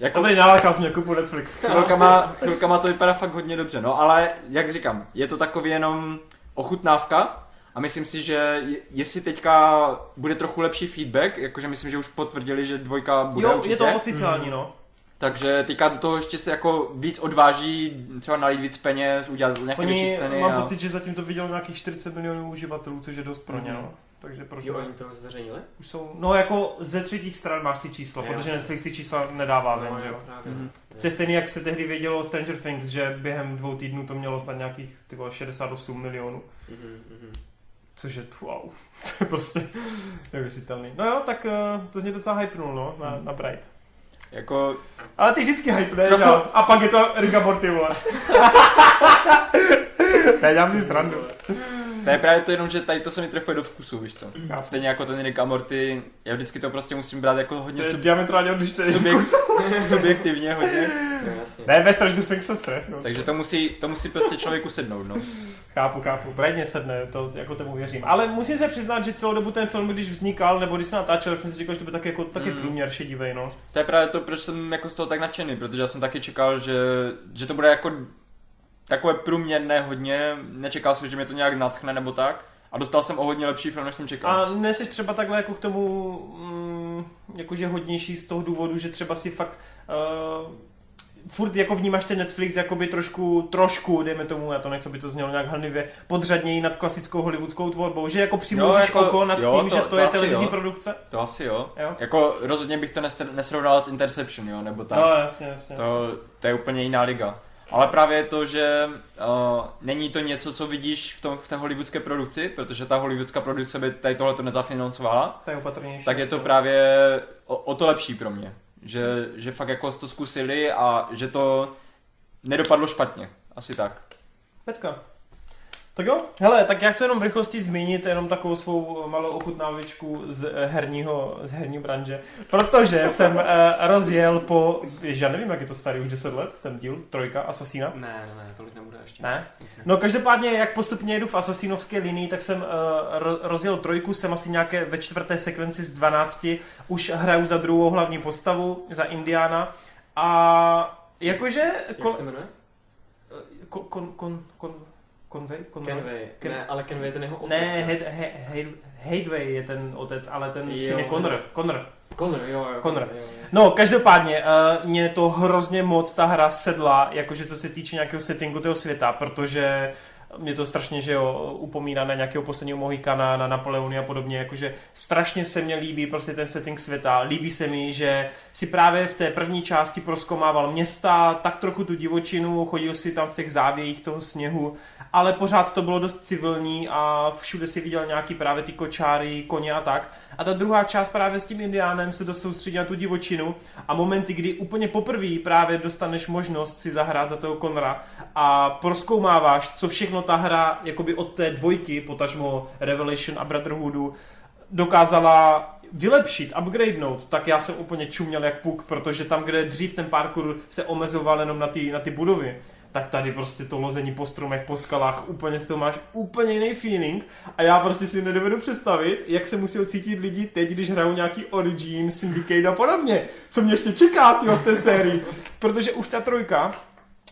Jako Dobrý, nalákal jsi mě kupu Netflix. chvilkama, chvilkama to vypadá fakt hodně dobře, no ale jak říkám, je to takový jenom ochutnávka A myslím si, že je- jestli teďka bude trochu lepší feedback, jakože myslím, že už potvrdili, že dvojka bude Jo, určitě, je to oficiální, no. Takže teďka do toho ještě se jako víc odváží, třeba nalít víc peněz, udělat nějaké větší Oni, scény. mám a... pocit, že zatím to vidělo nějakých 40 milionů uživatelů, což je dost pro ně, Mhm. no. Takže proč Jo, oni to zveřejnili? Už jsou, no jako ze třetích stran máš ty čísla, Jo. protože Netflix ty čísla nedává ven, No, že jo. Mhm. To je stejný, jak se tehdy vědělo o Stranger Things, že během dvou týdnů to mělo snad nějakých ty vole, 68 milionů. Mhm, mhm. Což je, wow, to je prostě neuvěřitelný. No jo, tak uh, to z něj docela hypnul, no, na, na Bright. Jako, Ale ty vždycky hypneš, Trochu- jo? A pak je to and Morty, vole. ne, dělám si srandu. to je právě to jenom, že tady to se mi trefuje do vkusu, víš co. Chápu. Stejně jako ten Rick a Morty, já vždycky to prostě musím brát jako hodně sub, diametrálně odlišný. subjekt, subjektivně hodně. No, jasně. Ne, ve Stranger Things se stref, no. Takže to musí, to musí prostě člověku sednout, no. Chápu, chápu. Brightně sedne, to jako tomu věřím. Ale musím se přiznat, že celou dobu ten film, když vznikal, nebo když se natáčel, jsem si říkal, že to bude tak jako, taky Mm. průměr šedivej, no. To je právě to, proč jsem jako z toho tak nadšený, protože já jsem taky čekal, že, že to bude jako takové průměrné hodně, nečekal jsem, že mě to nějak natchne nebo tak. A dostal jsem o hodně lepší film, než jsem čekal. A neseš třeba takhle jako k tomu, mm, jakože hodnější z toho důvodu, že třeba si fakt uh, furt jako vnímáš ten Netflix jakoby trošku, trošku, dejme tomu, já to nechci, by to znělo nějak hanlivě, podřadněji nad klasickou hollywoodskou tvorbou, že jako přimouříš Jo, jako- oko nad jo, tím, to- že to, to je televizní jo. produkce? To asi jo. Jo. Jako rozhodně bych to nes- nesrovnal s Interception, jo, nebo tak. No, jasně, jasně. To, to je úplně jiná liga. Ale právě to, že uh, není to něco, co vidíš v, tom, v té hollywoodské produkci, protože ta hollywoodská produkce by tady tohle to nezafinancovala, To je opatrnější. tak je to právě o, o to lepší pro mě. Že, že fakt jako to zkusili a že to nedopadlo špatně. Asi tak. Pecka. Tak jo, hele, tak já chci jenom v rychlosti zmínit jenom takovou svou malou ochutnávičku z eh, herního, z herní branže, protože jsem uh, rozjel po, já nevím, jak je to starý, už 10 let, ten díl, trojka, Asasína. Ne, ne, ne, tolik nebude ještě. Ne? No každopádně, jak postupně jedu v asasínovské linii, tak jsem uh, ro- rozjel trojku, jsem asi nějaké ve čtvrté sekvenci z 12, už hraju za druhou hlavní postavu, za Indiana a jakože... Jak se jmenuje? kon, kon, kon, kon, Conway? Conway? Kenway. Ken- Ne, ale Kenway je ten jeho otec. Ne, he, Hadeway je ten otec, ale ten Jo. syn je Connor. Connor. Connor, jo, jo. Connor. jo, jasně. No, každopádně, uh, mě to hrozně moc ta hra sedla, jakože co se týče nějakého settingu toho světa, protože mě to strašně, že jo, upomíná na nějakého posledního Mohikana, na Napoleony a podobně, jakože strašně se mně líbí prostě ten setting světa. Líbí se mi, že si právě v té první části proskomával města, tak trochu tu divočinu, chodil si tam v těch závějích toho sněhu, ale pořád to bylo dost civilní a všude si viděl nějaký právě ty kočáry, koně a tak. A ta druhá část právě s tím indiánem se dost soustředí na tu divočinu a momenty, kdy úplně poprvé právě dostaneš možnost si zahrát za toho Konra a proskoumáváš, co všechno ta hra jakoby od té dvojky, potažmo Revelation a Brotherhoodu, dokázala vylepšit, upgradenout, tak já jsem úplně čuměl jak puk, protože tam, kde dřív ten parkour se omezoval jenom na ty, na ty budovy, tak tady prostě to lození po stromech, po skalách, úplně z toho máš úplně jiný feeling a já prostě si nedovedu představit, jak se musí cítit lidi teď, když hrajou nějaký Origin, Syndicate a podobně. Co mě ještě čeká tyjo, v té sérii, protože už ta trojka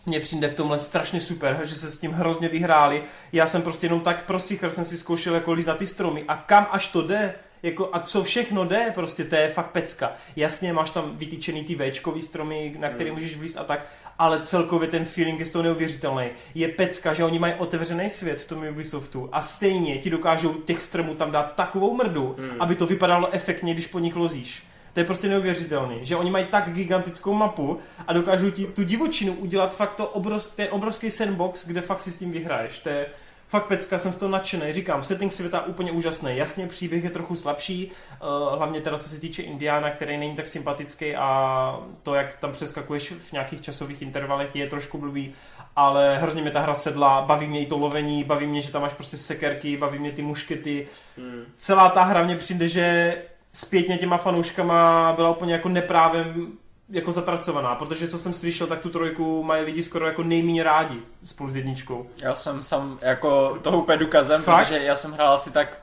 mně přijde v tomhle strašně super, že se s tím hrozně vyhráli. Já jsem prostě jenom tak prosichr jsem si zkoušel jako lízat ty stromy a kam až to jde, jako a co všechno jde, prostě to je fakt pecka. Jasně, máš tam vytýčený ty Včkový stromy, na který můžeš vlízt a tak, ale celkově ten feeling je z toho neuvěřitelný. Je pecka, že oni mají otevřený svět v tom Ubisoftu a stejně ti dokážou těch stromů tam dát takovou mrdu, Hmm. aby to vypadalo efektně, když po nich lozíš. To je prostě neuvěřitelný, že oni mají tak gigantickou mapu a dokážou ti tu divočinu udělat fakt to obrovský, ten obrovský sandbox, kde fakt si s tím vyhraješ. To je fakt pecka, jsem z toho nadšený. Říkám, setting světa úplně úžasný. Jasně, příběh je trochu slabší, uh, hlavně teda co se týče Indiana, který není tak sympatický a to, jak tam přeskakuješ v nějakých časových intervalech, je trošku blbý, ale hrozně mě ta hra sedla, baví mě i to lovení, baví mě, že tam máš prostě sekerky, baví mě ty muškety, Hmm. celá ta hra mě přijde, že zpětně těma fanouškama byla úplně jako neprávem jako zatracovaná, protože co jsem slyšel, tak tu trojku mají lidi skoro jako nejméně rádi spolu s jedničkou. Já jsem sam jako toho úplně důkazem, Fakt? protože já jsem hrál asi tak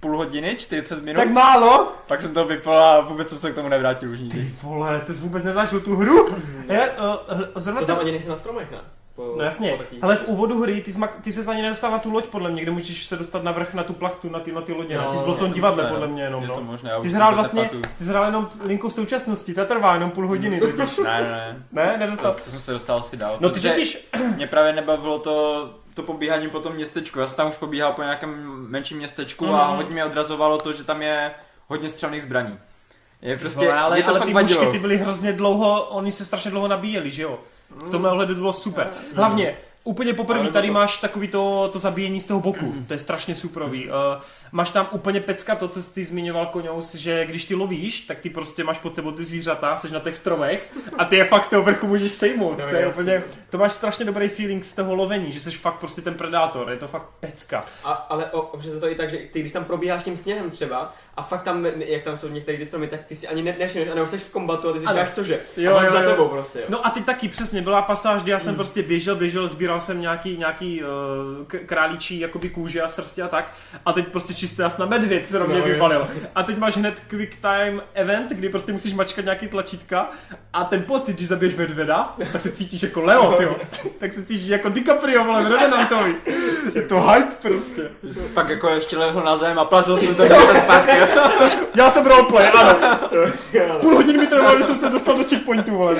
půl hodiny, 40 minut, Tak málo? pak jsem to vypl a vůbec jsem se k tomu nevrátil už nikdy. Ty vole, ty jsi vůbec nezažil tu hru? Já, uh, zrovna To ten, tam ani nejsi na stromech, ne? Po, No jasně, po ale v úvodu hry ty, zma, ty se ani nedostal na tu loď podle mě, kde můžeš se dostat na vrch na tu plachtu, na ty, na ty lodě, No, ty jsi byl v je tom to divadle možné, podle no. mě jenom, Je to no. možné, já Ty jsi hrál vlastně, ty jsi hrál jenom linku současnosti, ta trvá jenom půl hodiny totiž. Ne, ne, ne. Ne, To, nedostal. to jsem se dostal asi dál. No ty totiž, Mě právě nebavilo to, to pobíhání po tom městečku. Já jsem tam už pobíhal po nějakém menším městečku Mhm. a hodně mě odrazovalo to, že tam je hodně střelných zbraní. Je prostě, Vole, ale, mě to ale ty vadilo. mušky ty byly hrozně dlouho, oni se strašně dlouho nabíjeli, že jo? V tomhle ohledu to bylo super. Hlavně, úplně poprvé tady máš takový to, to zabíjení z toho boku, to je strašně superový. Uh, máš tam úplně pecka to, co jsi ty zmiňoval Koňous, že když ty lovíš, tak ty prostě máš pod sebou ty zvířata, jsi na těch stromech a ty je fakt z toho vrchu můžeš sejmout. No, to je úplně, to máš strašně dobrý feeling z toho lovení, že jsi fakt prostě ten predátor, je to fakt pecka. A, ale občas je to i tak, že ty když tam probíháš tím sněhem třeba a fakt tam, jak tam jsou některé ty stromy, tak ty si ani ne, nevšimneš a nebo jsi v kombatu a ty si říkáš cože. Jo, a jo, za tebou prostě. Jo. No a ty taky přesně, byla pasáž, kdy já Mm. jsem prostě běžel, běžel, sbíral jsem nějaký, nějaký uh, králíčí jakoby kůže a srsti a tak. A teď prostě čistě jasná medvěd se rovně No, vyvalil. A teď máš hned quick time event, kdy prostě musíš mačkat nějaký tlačítka a ten pocit, když zabiješ medvěda, tak se cítíš jako Leo, tyjo. tak se cítíš jako DiCaprio, vole, v Revenantovi. Je to hype prostě. Pak jako ještě lehl na zem a plazil se do toho zpátky. Já jsem roleplay, ano. Půl hodiny mi trvalo, než jsem se dostal do checkpointu, vole.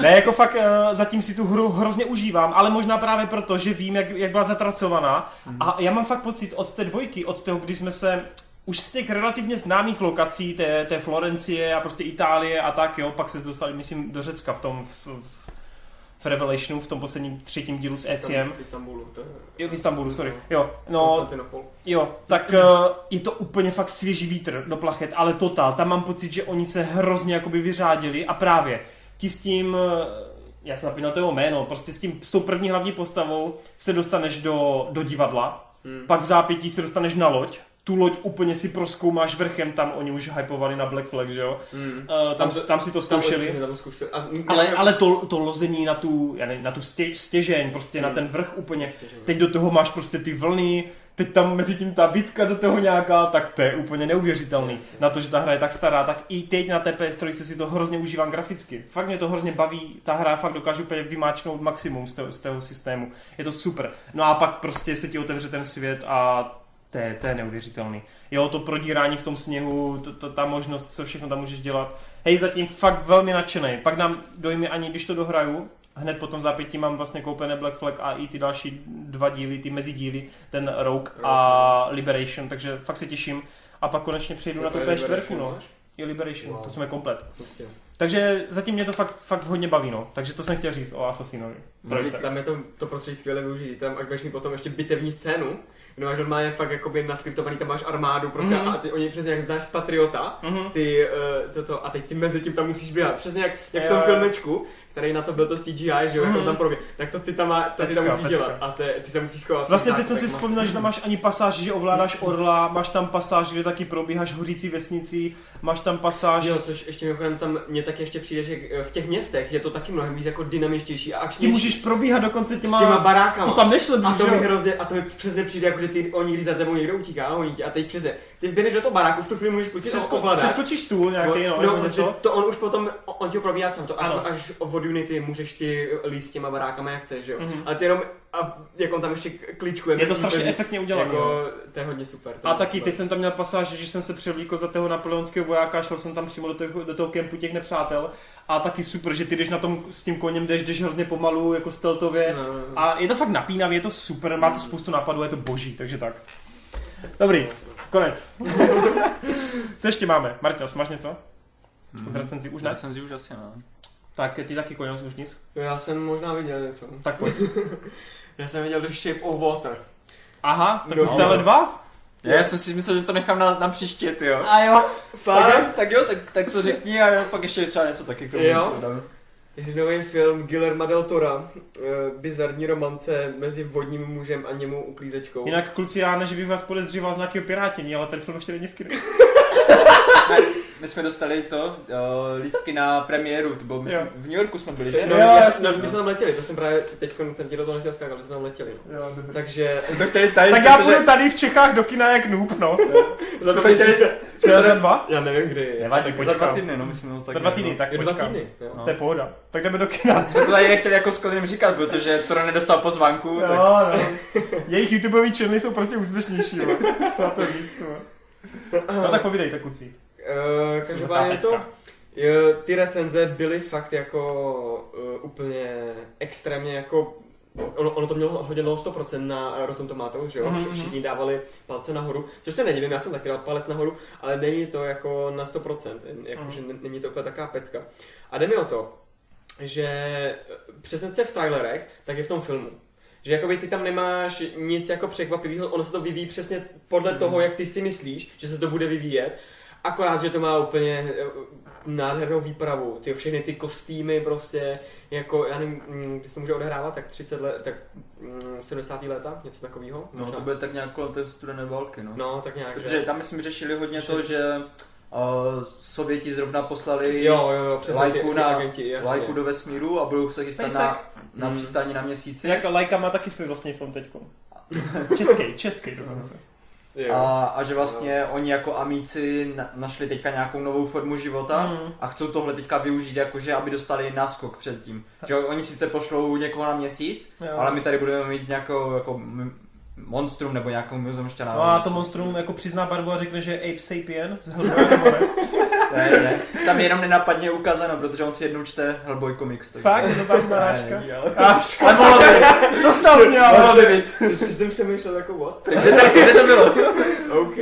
Ne, jako fakt uh, zatím si tu hru hrozně užívám, ale možná právě proto, že vím, jak, jak byla zatracovaná. A já mám fakt pocit od té dvojky, od toho, kdy jsme se už z těch relativně známých lokací, té, té Florencie a prostě Itálie a tak, jo, pak se dostali, myslím, do Řecka v tom, v, v, Revelationu, v tom posledním třetím dílu s ECM. V Istanbulu. To je, Jo, v Istanbulu, sorry. Jo, no. Jo, tak uh, je to úplně fakt svěží vítr do plachet, ale totál, tam mám pocit, že oni se hrozně jakoby vyřádili a právě ti s tím, uh, já jsem zapínal to jeho jméno, prostě s, tím, s tou první hlavní postavou se dostaneš do, do divadla, Hmm. pak v zápětí se dostaneš na loď, tu loď úplně si proskoumáš vrchem, tam oni už hypovali na Black Flag, že jo? Hmm. Uh, tam, Tam to- tam si to zkoušeli. tam zkusili. A, Ale, ale to, to lození na tu, já nevím, na tu stě, stěžeň, prostě na Hmm. ten vrch úplně, Stěžeň. teď do toho máš prostě ty vlny, teď tam mezi tím ta bitka do toho nějaká, tak to je úplně neuvěřitelný. Jasně. Na to, že ta hra je tak stará, tak i teď na té PS3 si to hrozně užívám graficky. Fakt mě to hrozně baví, ta hra fakt dokáže úplně vymáčknout maximum z toho, z toho systému. Je to super. No a pak prostě se ti otevře ten svět a to je, to je neuvěřitelný. Jo, to prodírání v tom sněhu, to, to, ta možnost, co všechno tam můžeš dělat. Hej, zatím fakt velmi nadšený. Pak nám dojmy ani když to dohraju, hned potom zápětí mám vlastně koupené Black Flag a i ty další dva díly, ty mezidíly, ten Rogue a Liberation, takže fakt se těším. A pak konečně přejdu na To je P4, Liberation, no. Je Liberation, Wow. to jsme komplet. Prostě. Takže zatím mě to fakt, fakt hodně baví, no. Takže to jsem chtěl říct o Assassinovi. Trojce. Tam je to, to prostředí skvěle využitý. Tam, až budeš mít potom ještě bitevní scénu, kde máš normálně fakt jakoby naskriptovaný, tam máš armádu, prostě Mhm. a ty oni přesně jak znáš Patriota, Mhm. ty uh, toto, a teď ty mezi tím tam musíš běhat. Přesně jak, jak v tom filmečku, který na to byl to CGI, že jo, jak Mhm. on tam probě, tak to ty tam, má, to ty tam Pecka, musíš pecka. dělat a te, ty se musíš schovat. Vlastně teď jsem si vzpomněl, že tam máš ani pasáž, že ovládáš orla, máš tam pasáž, kde taky probíháš hořící vesnicí, máš tam pasáž... Jo, což ještě mimochodem tam mě tak ještě přijde, že eh, v těch městech je to taky mnohem víc jako dynamičtější a Ty akčnější. Můžeš probíhat dokonce těma... těma barákama. To tam nešlo A dřív, to že mi hrozně, a to mi přesně přijde, jako že ty, oni když za tebou někdo utíká, a oni tě, a teď přesně, ty vběhneš do toho baráku, v tu chvíli můžeš pustit Přesko, ovládat. přeskočíš stůl nějaký, no, no, no něco. to on už potom, on ti ho probíhá sám, to až, Ano. až od Unity můžeš si líst s těma barákama jak chceš, jo. Mhm. Ale ty jenom, a jak on tam ještě kličkuje. Je to strašně efektně udělané. Jako, jo. to je hodně super. to A taky, super. teď jsem tam měl pasáž, že jsem se převlíkl za toho napoleonského vojáka, a šel jsem tam přímo do toho, do toho kempu těch nepřátel. A taky super, že ty jdeš na tom s tím koněm, jdeš, jdeš hrozně pomalu, jako stealthově. No, no, no. A je to fakt napínavý, je to super, má to spoustu nápadů, je to boží, takže tak. Dobrý, konec. Co ještě máme? Marťas, máš něco? Z recenzí už ne? Recenzi už asi ne. Tak ty taky koněm už nic. Já jsem možná viděl něco. Tak pojď. Já jsem viděl The Shape of Water. Aha, tak No. to jste ale dva? Já jsem si myslel, že to nechám na, na příště, ty jo. A jo. Fakt? Tak, tak jo, tak, tak to řekni a já pak ještě třeba něco taky k tomu Jo. dám. Takže nový film Guillerma del Tora, eh, bizarní romance mezi vodním mužem a němou uklízečkou. Jinak kluci, já než bych vás podezříval z nějakého pirátění, ale ten film ještě není v kinu. My jsme dostali to, uh, lístky na premiéru, to bylo, myslím, Jo. v New Yorku jsme byli, že? No, Jo, já, jasně, no, my jsme tam letěli, to jsem právě teď jsem ti do toho nechtěl skákat, že jsme tam letěli. No. Jo, dobrý. Takže... Jsme to chtěli tady, Tak já protože- půjdu tady v Čechách do kina jak noob, no. Za to chtěli- Jsme za dva? Já nevím kdy. Nevadí, tak za dva počkám. týdny, no, myslím, no, tak Za dva týdny, no. tak Je dva počkám. týdny. Jo. No. To je pohoda. Tak jdeme do kina. Jsme to tady nechtěli jako s Kodrym říkat, protože to nedostal pozvánku, tak... Jo, no. Jejich YouTubeový channely jsou prostě úspěšnější, jo. Co na to říct, no. No tak povídejte, kucí. Uh, každopádně to, jo, ty recenze byly fakt jako uh, úplně extrémně jako Ono, ono to mělo hodně 100% na Rotten Tomatoes, že jo? Mhm, Mm-hmm. Všichni dávali palce nahoru, což se nedivím, já jsem taky dal palec nahoru, ale není to jako na 100%, jakože Mhm. mm. není to úplně taková pecka. A jde mi o to, že eh, přesně je v trailerech, tak je v tom filmu. Že jakoby ty tam nemáš nic jako překvapivého, ono se to vyvíjí přesně podle toho, jak ty si myslíš, že se to bude vyvíjet. Akorát, že to má úplně eh, nádhernou výpravu, ty všechny ty kostýmy prostě, jako, já nevím, mm, kdy se to může odehrávat, tak 30 let, tak mm, 70. léta, něco takového. No, to bude tak nějak kolem té studené války, no. No, tak nějak, Protože že... tam myslím řešili hodně to, že uh, Sověti zrovna poslali Jo, jo, jo, přesně lajku, ty na, agenti, jasně. lajku do vesmíru a budou se chystat na, na Mm. přistání na měsíci. Jak Lajka má taky svůj vlastní film teďko. Český, český dokonce. Jo. A, a že vlastně oni jako amíci na, našli teďka nějakou novou formu života Mm. a chcou tohle teďka využít jakože, aby dostali náskok předtím. Že oni sice pošlou někoho na měsíc, Jo. ale my tady budeme mít nějakou jako monstrum nebo nějakou mimozemšťana. No a to monstrum jako přizná barvu a řekne, že je Ape Sapien z ne? Ne. Tam je jenom nenapadně ukázano, protože on si jednou čte Hellboy Comics. takže- Fakt, je to tam narážka? Ne, ale- bylo by. Dostal mě, ale Mohlo by být. Jsi přemýšlel jako what? Kde to, kde to bylo? OK.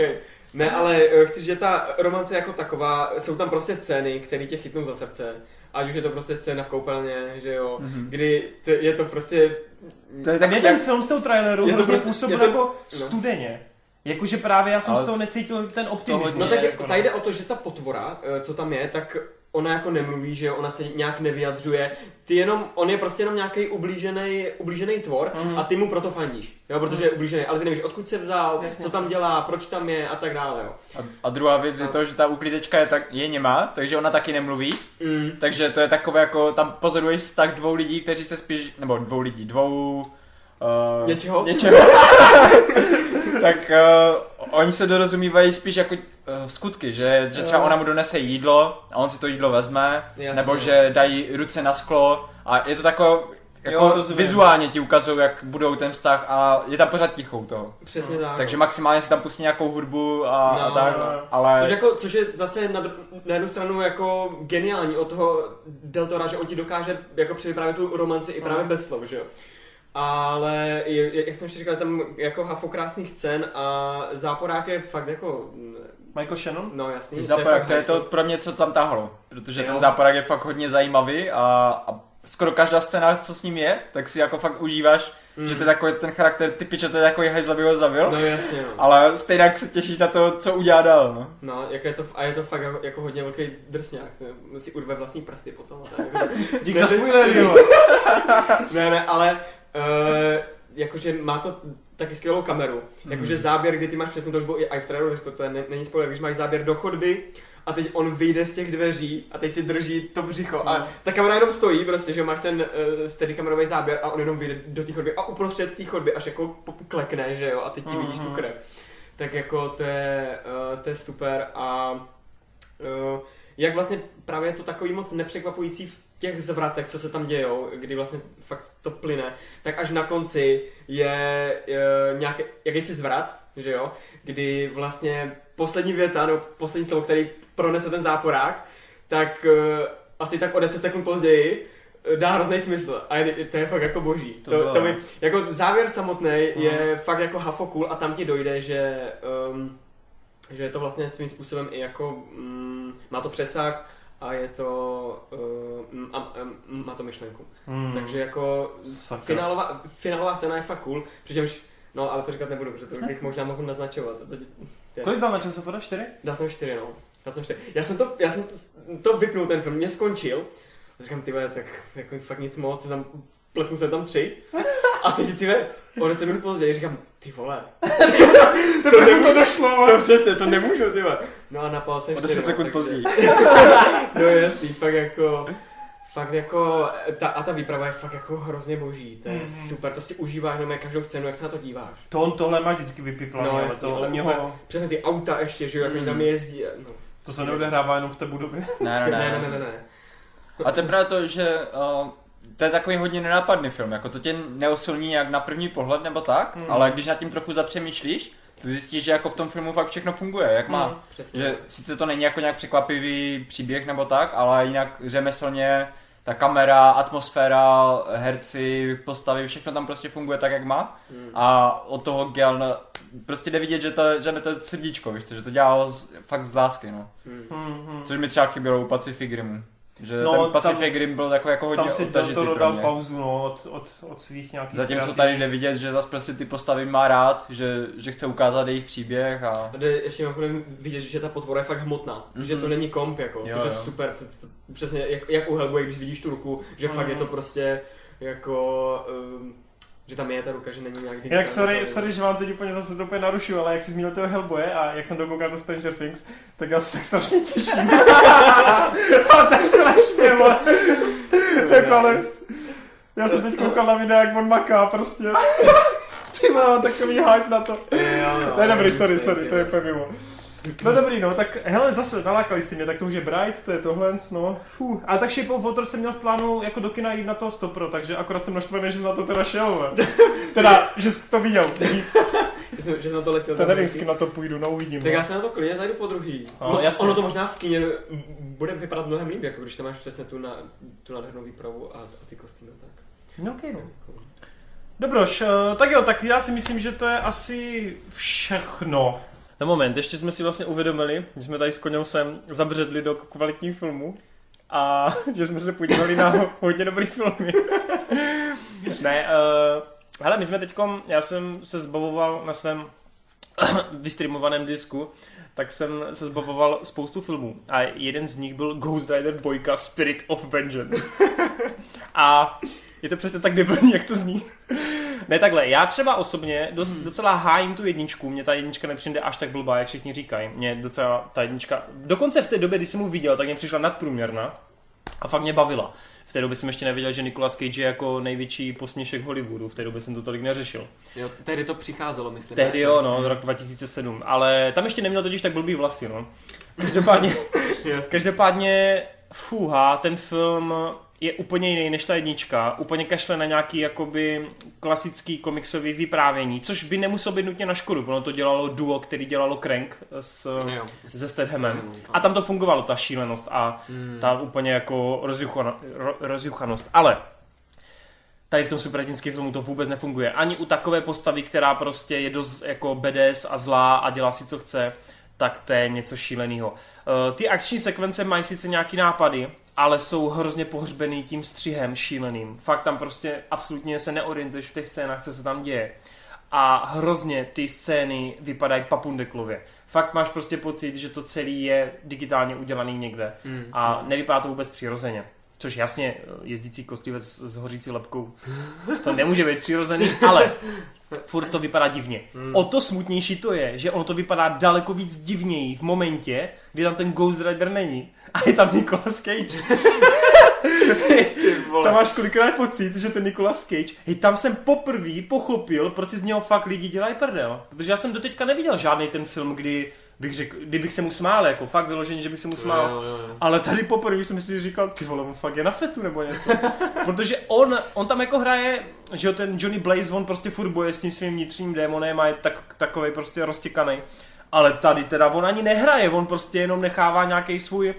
Ne, ale eh, chci, že ta romance jako taková, jsou tam prostě scény, které tě chytnou za srdce. Ať už je to prostě scéna v koupelně, že jo, Mhm. kdy t- je to prostě... To je Tak mě ten film z toho traileru Je to hrozně prostě- působil je to- jako no. studeně. Jakože právě já jsem Ale z toho necítil ten optimismus. No tak jako, tady jde o to, že ta potvora, eh, co tam je, tak ona jako nemluví, že jo, ona se nějak nevyjadřuje. Ty jenom, on je prostě jenom nějaký ublížený, ublížený tvor Mhm. a ty mu proto fandíš, jo, protože je ublížený, ale ty nevíš, odkud se vzal, Jasně, co tam dělá, proč tam je a tak dále, jo. A, a druhá věc je to, že ta uklízečka je, tak, je němá, takže ona taky nemluví. Mm. Takže to je takové jako, tam pozoruješ vztah dvou lidí, kteří se spíš, nebo dvou lidí, dvou... Uh, Něčeho? Něčeho. tak uh, oni se dorozumívají spíš jako skutky, že, že třeba ona mu donese jídlo a on si to jídlo vezme, Jasně. nebo že dají ruce na sklo a je to takové, jako Jo, rozumím. vizuálně ti ukazují, jak budou ten vztah a je tam pořád ticho u toho. Přesně tak. Takže maximálně si tam pustí nějakou hudbu a, No, a tak, no, no. ale... Což, jako, což je zase na, dru- na jednu stranu jako geniální od toho Deltora, že on ti dokáže jako přivyprávět tu romanci i právě Aha. bez slov, že jo. Ale jak jsem ještě říkal, je tam jako hafo krásných scén a záporák je fakt jako, Michael Shannon? no jasný. Záporák, to je to pro mě, co tam tahlo. Protože Jo. ten záporák je fakt hodně zajímavý a, a skoro každá scéna, co s ním je, tak si jako fakt užíváš, Mm. že to je takový ten charakter typič, že to je takový hajzl, aby ho zabil. No jasně, no. Ale stejně se těšíš na to, co udělá dál, no. No, jak je to, a je to fakt jako, jako hodně velký drsňák, to si urve vlastní prsty potom. A tak. Dík za spoilery, jo. ne, ne, ale uh, jakože má to taky skvělou kameru. Jakože záběr, kdy ty máš přesně to už bylo i v traileru, to je, ne- není spoiler, když máš záběr do chodby a teď on vyjde z těch dveří a teď si drží to břicho a ta kamera jenom stojí prostě, že máš ten uh, steady kamerový záběr a on jenom vyjde do té chodby a uprostřed té chodby až jako klekne, že jo, a teď ty vidíš tu Mhm. krev. Tak jako to je, uh, to je super a uh, jak vlastně právě je to takový moc nepřekvapující v těch zvratech, co se tam dějou, kdy vlastně fakt to plyne, tak až na konci je uh, nějaký, jakýsi zvrat, že jo, kdy vlastně poslední věta, nebo poslední slovo, který pronese ten záporák, tak uh, asi tak o 10 sekund později eh, dá hrozný smysl. A je, to je fakt jako boží. To To, to, mi, jako závěr samotný je fakt jako hafokul a tam ti dojde, že um, že je to vlastně svým způsobem i jako, mm, má to přesah a je to, uh, a, a, má to myšlenku. Hmm. Takže jako finálová, finálová scéna je fakt cool, přičemž, no ale to říkat nebudu, protože to bych možná mohl naznačovat. To, to, Kolik jsi dal na časofora? Čtyři? Dal jsem čtyři, no. Dal jsem čtyři. Já jsem to, já jsem to vypnul ten film, mě skončil. A říkám, ty tak jako fakt nic moc, tam, plesknu jsem tam tři. A teď ty ve, o 10 minut později říkám, ty vole, To nemůžu to došlo. to přesně, to nemůžu, ty vole. No a napal jsem O 10 čtyři, sekund takže- později. No jasný, fakt jako, fakt jako, ta, a ta výprava je fakt jako hrozně boží, to je Mhm. super, to si užíváš jenom každou cenu, jak se na to díváš. To on tohle má vždycky vypiplaný, No ale jasný, to ale u úplně- něho, Přesně ty auta ještě, že jo, jak tam jezdí. No. to se neodehrává jenom v té budově. Ne, Ne, ne, ne, ne. ne, ne, ne. A to je právě to, že uh, to je takový hodně nenápadný film, jako to tě neosilní jak na první pohled nebo tak, Hmm. ale když nad tím trochu zapřemýšlíš, tak zjistíš, že jako v tom filmu fakt všechno funguje, jak má. Přesně. Že sice to není jako nějak překvapivý příběh nebo tak, ale jinak řemeslně ta kamera, atmosféra, herci, postavy, všechno tam prostě funguje tak, jak má. Hmm. A od toho Gel prostě jde vidět, že to, že to je srdíčko, víš co, že to dělal z, fakt z lásky, no. Hmm. Což mi třeba chybělo u Pacific Rimu. Že No, ten tam- Pacific Rim byl jako, jako hodně Tam si to, odtažitý to dodal pauzu no, od, od, od svých nějakých Zatímco kreativních- tady jde vidět, že zase prostě ty postavy má rád, že, že chce ukázat jejich příběh a... A jde ještě mimochodem vidět, že ta potvora je fakt hmotná, Mhm. že to není komp jako, Jo, což je jo. super, c- c- přesně jak, jak u Hellboy, když vidíš tu ruku, že fakt je to prostě jako, um, že tam je ta ruka, že není nějak digitální. sorry, sorry, že vám teď úplně zase to úplně narušu, ale jak jsi zmínil toho Hellboye a jak jsem dokoukal do Stranger Things, tak já se tak strašně těším. ale tak strašně, jako, ale já jsem teď koukal na videa, jak on maká prostě. Ty mám takový hype na to. Jo, no, Ne, dobrý, sorry, sorry, to je úplně mimo. No dobrý, no, tak hele, zase nalákali jste mě, tak to už je Bright, to je tohle, no, fů. Ale tak Shape of Water jsem měl v plánu jako do kina jít na to stopro, takže akorát jsem naštvaný, že jsi na to teda šel. Teda, že jsi to viděl, Že jsem, že jsem na to letěl. to nevím, s kým na to půjdu, no uvidím. Tak no. já se na to klidně zajdu po druhý. No, No, jasně. ono to možná v kině bude vypadat mnohem líp, jako když tam máš přesně tu, na, tu nádhernou výpravu a, a ty kostýmy. Tak. No, okay, no. Dobroš, eh, tak jo, tak já si myslím, že to je asi všechno. Na moment, ještě jsme si vlastně uvědomili, že jsme tady s Koněm sem zabředli do kvalitních filmů a že jsme se podívali na ho- hodně dobrý filmy. ne, uh, hele, my jsme teďkom, já jsem se zbavoval na svém vystreamovaném disku, tak jsem se zbavoval spoustu filmů a jeden z nich byl Ghost Rider 2 Spirit of Vengeance. A je to přesně tak debilní, jak to zní. Ne takhle, já třeba osobně dost, docela hájím tu jedničku, mě ta jednička nepřijde až tak blbá, jak všichni říkají. Mě docela ta jednička, dokonce v té době, kdy jsem mu viděl, tak mě přišla nadprůměrná a fakt mě bavila. V té době jsem ještě nevěděl, že Nicolas Cage je jako největší posměšek Hollywoodu, v té době jsem to tolik neřešil. Jo, tehdy to přicházelo, myslím. Tehdy jo, no, rok 2007, ale tam ještě neměl totiž tak blbý vlasy, no. Každopádně, každopádně, fuha, ten film je úplně jiný než ta jednička, úplně kašle na nějaký jakoby klasický komiksový vyprávění, což by nemuselo být nutně na škodu, ono to dělalo duo, který dělalo Crank s, Jo, se Stedhamem. A tam to fungovalo, ta šílenost a Hmm. ta úplně jako rozjuchano, ro, rozjuchanost. Ale tady v tom superhrdinském filmu to vůbec nefunguje. Ani u takové postavy, která prostě je dost jako BDS a zlá a dělá si co chce, tak to je něco šíleného. Uh, ty akční sekvence mají sice nějaký nápady, ale jsou hrozně pohřbený tím střihem šíleným. Fakt tam prostě absolutně se neorientuješ v těch scénách, co se tam děje. A hrozně ty scény vypadají papundeklově. Fakt máš prostě pocit, že to celý je digitálně udělaný někde. Mm. A nevypadá to vůbec přirozeně. Což jasně, jezdící kostlivec s hořící lepkou, to nemůže být přirozený, ale furt to vypadá divně. O to smutnější to je, že ono to vypadá daleko víc divněji v momentě, kdy tam ten Ghost Rider není. A je tam Nicolas Cage. tam máš kolikrát pocit, že ten Nicolas Cage, hej, tam jsem poprvé pochopil, proč si z něho fakt lidi dělají prdel. Protože já jsem doteďka neviděl žádný ten film, kdy bych řekl, kdybych se mu smál, jako fakt vyloženě, že bych se mu smál. Jo, jo, jo. Ale tady poprvé jsem si říkal, ty vole, on fakt je na fetu nebo něco. Protože on, on tam jako hraje, že jo, ten Johnny Blaze, on prostě furt boje s tím svým vnitřním démonem a je tak, takový prostě roztěkaný. Ale tady teda on ani nehraje, on prostě jenom nechává nějaký svůj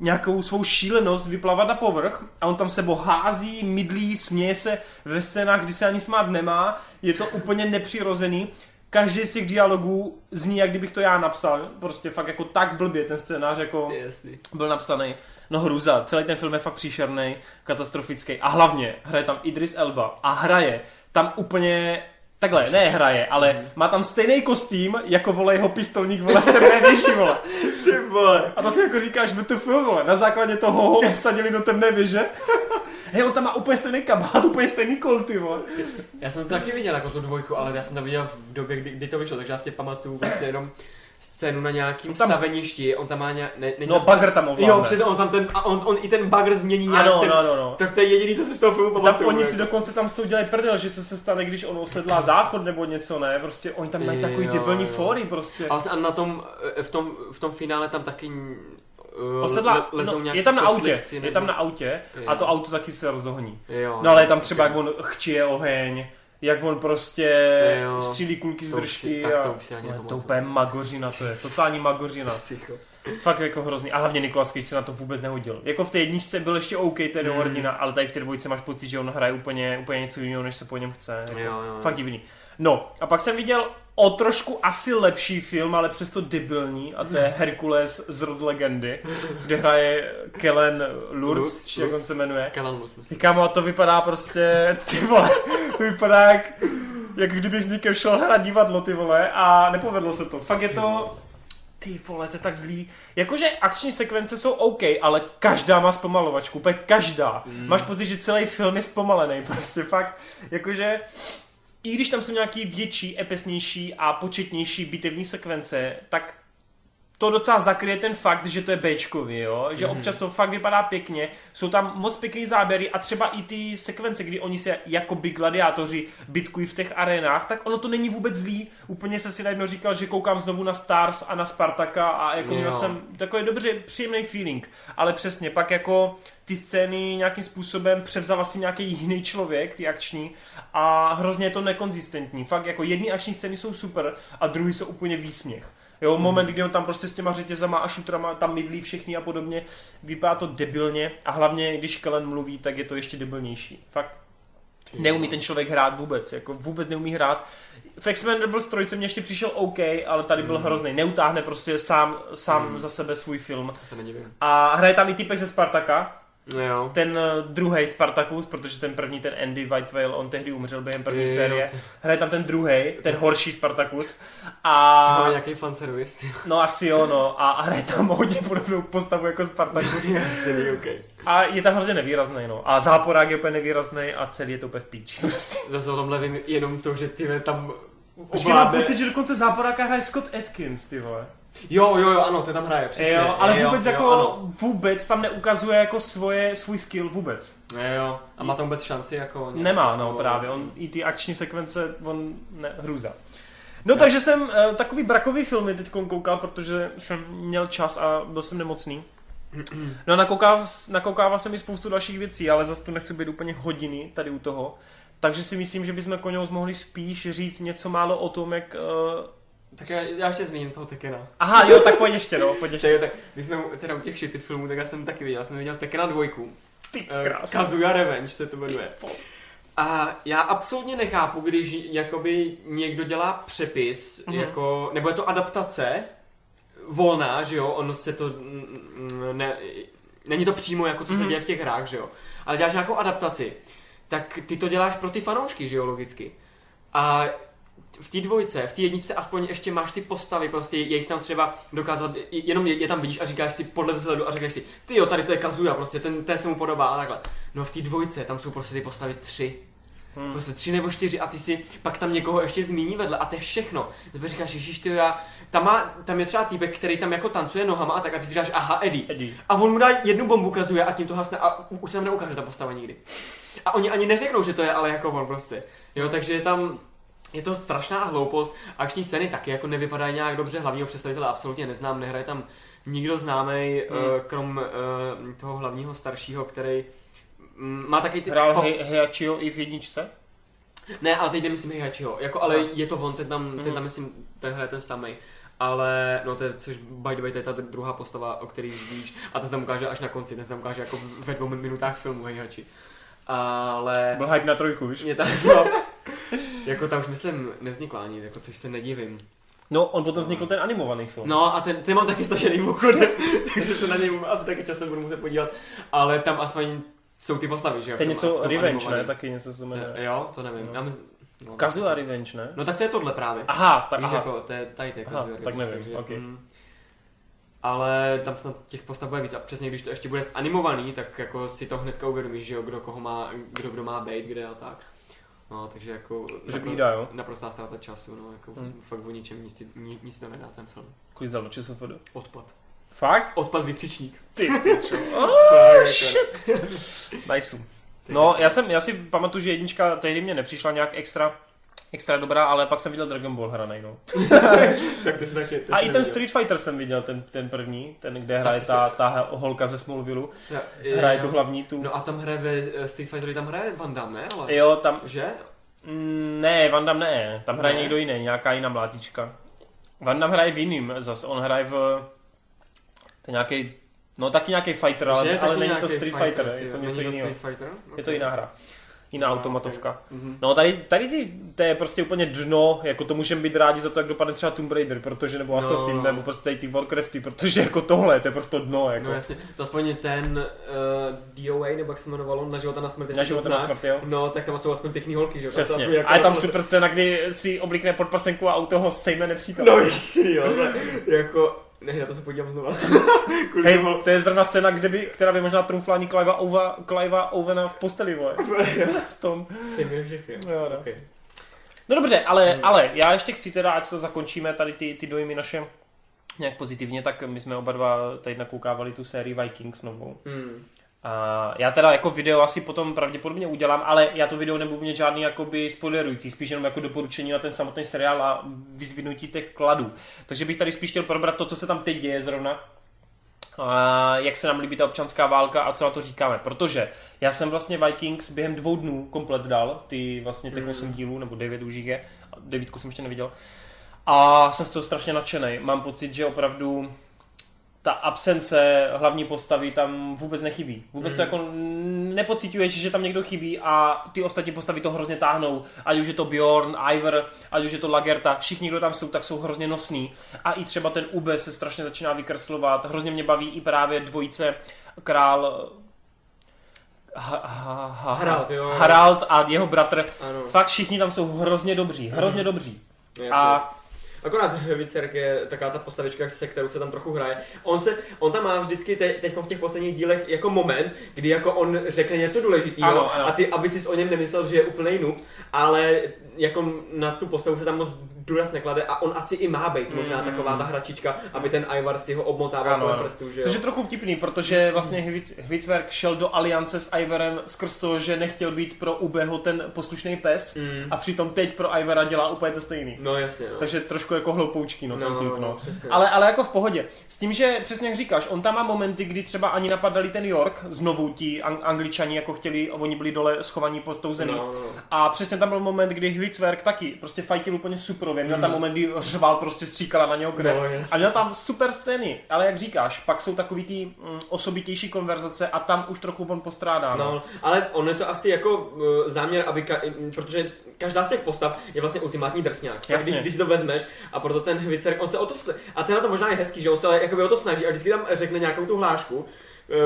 nějakou svou šílenost vyplavat na povrch a on tam se hází, mydlí, směje se ve scénách, kdy se ani smát nemá, je to úplně nepřirozený. Každý z těch dialogů zní, jak kdybych to já napsal, prostě fakt jako tak blbě ten scénář jako jasný. byl napsaný. No hruza, celý ten film je fakt příšerný, katastrofický a hlavně hraje tam Idris Elba a hraje tam úplně Takhle, ne hraje, ale má tam stejný kostým, jako vole jeho pistolník vole v temné věži, vole. Ty vole. A to si jako říkáš, by to film, vole. Na základě toho ho obsadili do temné věže. Hej, on tam má úplně stejný kabát, úplně stejný kol, ty vole. Já jsem to taky viděl jako tu dvojku, ale já jsem to viděl v době, kdy, kdy to vyšlo, takže já si pamatuju vlastně jenom scénu na nějakým On tam- staveništi, on tam má nějak... Ne, není No, tam bagr tam ovládne. Jo, přesně, on tam ten, a on, on i ten bagr změní nějak Ano, ten, no, no, no. Tak to je jediný, co si z toho filmu Tam pamatuju. oni si jako. dokonce tam s tou dělají prdel, že co se stane, když on osedlá záchod nebo něco, ne? Prostě oni tam mají takový debilní fóry prostě. A vlastně na tom, eh, v tom, v tom finále tam taky uh, Osedlá, lezou no, nějaký je tam na autě, je tam na autě a to auto taky se rozhoní. Jo, No ale je tam třeba, jak on chčije oheň, jak on prostě Jo. střílí kulky z To držky a to už ani No, to úplně magořina to je, totální magořina. Psycho. Fakt jako hrozný. A hlavně Nicolas Cage se na to vůbec nehodil. Jako v té jedničce byl ještě OK, ten Mm. hordina, ale tady v té dvojce máš pocit, že on hraje úplně, úplně něco jiného, než se po něm chce. Jako, Jo, jo, jo. Fakt divný. No, a pak jsem viděl o trošku asi lepší film, ale přesto debilní, a to je Herkules z rod legendy, kde hraje Kellen Lutz, Lutz, či jak on se jmenuje. Myslím. Ty kámo, a to vypadá prostě, ty vole, to vypadá jak, jak kdybych s někým šel hrát divadlo, ty vole, a nepovedlo se to. Fakt je to, ty vole, to je tak zlý. Jakože akční sekvence jsou OK, ale každá má zpomalovačku, úplně každá. Mm. Máš pocit, že celý film je zpomalený, prostě fakt, jakože i když tam jsou nějaký větší, epesnější a početnější bitevní sekvence, tak to docela zakryje ten fakt, že to je Bčkový, jo? že občas to fakt vypadá pěkně, jsou tam moc pěkný záběry a třeba i ty sekvence, kdy oni se jako by gladiátoři bitkují v těch arenách, tak ono to není vůbec zlý. Úplně jsem si najednou říkal, že koukám znovu na Stars a na Spartaka a jako měl jsem takový dobře příjemný feeling, ale přesně, pak jako ty scény nějakým způsobem převzal asi nějaký jiný člověk, ty akční, a hrozně je to nekonzistentní. Fakt jako jedny akční scény jsou super a druhý jsou úplně výsměch. Jo, Mhm. moment, kdy on tam prostě s těma řetězama a šutrama tam mydlí všechny a podobně, vypadá to debilně a hlavně, když Kellen mluví, tak je to ještě debilnější. Fakt neumí ten člověk hrát vůbec, jako vůbec neumí hrát. V Expendables 3 mě ještě přišel OK, ale tady byl Mhm. hrozný. Neutáhne prostě sám, sám Mhm. za sebe svůj film. A hraje tam i typek ze Spartaka, No jo. ten druhý Spartacus, protože ten první, ten Andy Whitewell, on tehdy umřel během první Jo, série. to- Hraje tam ten druhý, ten horší Spartacus. To má A nějaký fanservice. no asi jo, no. A hraje tam hodně podobnou postavu jako Spartacus. Asi není OK. A je tam hrozně nevýrazný, no. A záporák je úplně nevýrazný a celý je to úplně v píči. Prostě. Zase o tomhle vím jenom to, že ty tam Počkej, mám ovládne... pocit, že dokonce záporáka hraje Scott Atkins, ty vole. Jo, jo, jo, ano, ten tam hraje, přesně. jo, ale Jo, vůbec jo, jako, ano. vůbec tam neukazuje jako svoje, svůj skill vůbec. Jo, jo. A má tam vůbec šanci jako... Nemá, no právě, on i ty akční sekvence, on ne, hrůza. No takže jsem uh, takový brakový filmy teď koukal, protože jsem měl čas a byl jsem nemocný. No nakoukával, nakoukával jsem i spoustu dalších věcí, ale zase tu nechci být úplně hodiny tady u toho. Takže si myslím, že bychom Koňous mohli spíš říct něco málo o tom, jak... Uh... Tak já, já ještě zmíním toho Tekena. Aha, jo, tak pojď ještě, no, pojď ještě. Tak, když jsme teda u těch šity filmů, tak já jsem taky viděl, já jsem viděl Tekena dvojku. Ty Eh, krásný. Kazuya Revenge se to jmenuje. A já absolutně nechápu, když jakoby někdo dělá přepis, Mhm. jako, nebo je to adaptace volná, že jo, ono se to, ne, není to přímo jako co se Mhm. děje v těch hrách, že jo, ale děláš nějakou adaptaci, tak ty to děláš pro ty fanoušky, že jo, logicky. A v té dvojce, v té jedničce aspoň ještě máš ty postavy, prostě je jich tam třeba dokázat, jenom je, je tam vidíš a říkáš si podle vzhledu a řekneš si, ty jo, tady to je Kazuya, prostě ten, ten se mu podobá a takhle. No v té dvojce tam jsou prostě ty postavy tři. Hmm. Prostě tři nebo čtyři a ty si pak tam někoho ještě zmíní vedle a to je všechno. Ty říkáš, ježiš, ty jo, já, tam, má, tam je třeba týpek, který tam jako tancuje nohama a tak a ty si říkáš, aha, Eddie. Eddie. A on mu dá jednu bombu kazuje a tím to hasne a už se nám neukáže ta postava nikdy. A oni ani neřeknou, že to je ale jako on prostě. Jo, takže je tam, je to strašná hloupost. Akční scény taky jako nevypadají nějak dobře, hlavního představitele absolutně neznám, nehraje tam nikdo známý, Hmm. hmm. krom uh, toho hlavního staršího, který mm, má taky ty... Hrál po- He- Heihachiho i v jedničce? ne, ale teď nemyslím Heihachiho, jako, ale No. je to on, ten tam, ten Mhm. tam myslím, ten hraje ten samý. Ale, no to je, což by the way, to je ta druhá postava, o který víš, a to se tam ukáže až na konci, ten se tam ukáže jako ve dvou minutách filmu Heihachi. Ale, Byl hype na trojku, víš? mě tam, no, jako tam už myslím nevznikla ani, jako což se nedivím. No, on potom vznikl ten animovaný film. No a ten, ten mám taky stažený mimochodem, takže se na něj asi taky často budu muset podívat, ale tam aspoň jsou ty postavy, že jo? To je něco Revenge, animovaném. ne? Taky něco se jmenuje. Jo, to nevím. No. Já no, Kazuya Revenge, ne? No tak to je tohle právě. Aha, tak Víš, aha. jako, to je tady je Aha, Kazuya tak Revenge, nevím, ok. mm. ale tam snad těch postav bude víc a přesně když to ještě bude zanimovaný, tak jako si to hnedka uvědomíš, že jo, kdo koho má, kdo kdo má být, kde a tak. No, takže jako Že bída, jo? naprostá ztráta času, no, jako Hmm. fakt o ničem nic, ti- ni, nic to nedá ten film. Kuj zdal do ČSFD. Odpad. Fakt? Odpad vykřičník. Ty pičo. Oh, jako- nice. No, já, jsem, já si pamatuju, že jednička tehdy mě nepřišla nějak extra extra dobrá, ale pak jsem viděl Dragon Ball hranej, no. tak taky, A i ten. Street Fighter jsem viděl, ten, ten první, ten, kde hraje ta, ta holka ze Smallville, Jo, hraje jo. tu hlavní tu. No a tam hraje ve eh, Street Fighteru, tam hraje Van Damme, ne? Ale... Jo, tam, Že? Mm, Ne, Van Damme ne, tam hraje Ne? někdo jiný, nějaká jiná mlátička. Van Damme hraje v jiným, zase on hraje v... To je nějaký, no taky nějaký fighter, ale, je ale není to Street fighter, Fighter, je to něco jiného. Street Fighter? Je to jiná hra. Jiná No, automatovka. Mhm. No tady, tady ty, to je prostě úplně dno, jako to můžeme být rádi za to, jak dopadne třeba Tomb Raider, protože nebo No. Assassin, nebo prostě tady ty Warcrafty, protože jako tohle, to je prostě dno, jako. No jasně, to aspoň ten uh, DOA, nebo jak se jmenovalo, na života na smrt, Na života na smrt, jo. No, tak tam jsou aspoň pěkný holky, že Přesně. aspoň jako- A je tam super scéna, kdy si oblikne podpasenku a u toho sejme nepřítele. No jasně, jo, jako, ne, na to se podívám. Kvůli Hej, to je zrovna scéna, kde by, která by možná trumfla ani Clive'a Ova, Clive'a Ovena v posteli, vole. V tom. Sejme všechny, jo. Jo, no. Okay. No dobře, ale, Hmm. ale já ještě chci teda, ať to zakončíme, tady ty, ty dojmy naše nějak pozitivně, tak my jsme oba dva tady nakoukávali tu sérii Vikings novou. Hmm. A já teda jako video asi potom pravděpodobně udělám, ale já to video nebudu mít žádný jakoby spoilerující, spíš jenom jako doporučení na ten samotný seriál a vyzvinutí těch kladů. Takže bych tady spíš chtěl probrat to, co se tam teď děje zrovna. A jak se nám líbí ta občanská válka a co na to říkáme. Protože já jsem vlastně Vikings během dvou dnů komplet dal, ty vlastně těch Mm. 8 dílů, nebo 9 už jich je, devítku jsem ještě neviděl. A jsem z toho strašně nadšený. Mám pocit, že opravdu ta absence hlavní postavy tam vůbec nechybí. Vůbec to Mm. jako nepocituješ, že tam někdo chybí a ty ostatní postavy to hrozně táhnou. Ať už je to Bjorn, Ivor, ať už je to Lagerta, všichni, kdo tam jsou, tak jsou hrozně nosní. A i třeba ten Ube se strašně začíná vykreslovat. Hrozně mě baví i právě dvojice král ha, ha, ha, Harald, jo. Harald a jeho bratr. Ano. Fakt všichni tam jsou hrozně dobří, hrozně dobří. Jasně. A Akorát Vicerk je taková ta postavička, se kterou se tam trochu hraje. On, se, on tam má vždycky te, teď v těch posledních dílech jako moment, kdy jako on řekne něco důležitého Ano, ano. a ty, aby si o něm nemyslel, že je úplný noob, ale jako na tu postavu se tam moc důraz neklade a on asi i má být možná Mm. taková ta hračička, aby ten Ivar si ho obmotával Ano, kolem prstů, že jo? Což je trochu vtipný, protože vlastně Hvic- Hvicverk šel do aliance s Ivorem skrz to, že nechtěl být pro Ubeho ten poslušný pes Mm. a přitom teď pro Ivora dělá úplně to stejný. No jasně, no. Takže trošku jako hloupoučký, no, ten No, kluk, no, přesně. Ale, ale jako v pohodě. S tím, že přesně jak říkáš, on tam má momenty, kdy třeba ani napadali ten York, znovu ti ang- angličani jako chtěli, oni byli dole schovaní pod tou zemí. No, no. A přesně tam byl moment, kdy Hvicverk taky prostě fajtil úplně superově. Měl Mm. tam moment, kdy řval, prostě stříkala na něho krev. No, a měl tam super scény, ale jak říkáš, pak jsou takový ty mm, osobitější konverzace a tam už trochu on postrádá. No. No, ale on je to asi jako uh, záměr, aby ka- m, protože každá z těch postav je vlastně ultimátní drsňák. Jasně. Když, když si to vezmeš a proto ten Hvicerk, on se o to, a ten na to možná je hezký, že on se jakoby o to snaží a vždycky tam řekne nějakou tu hlášku. Uh,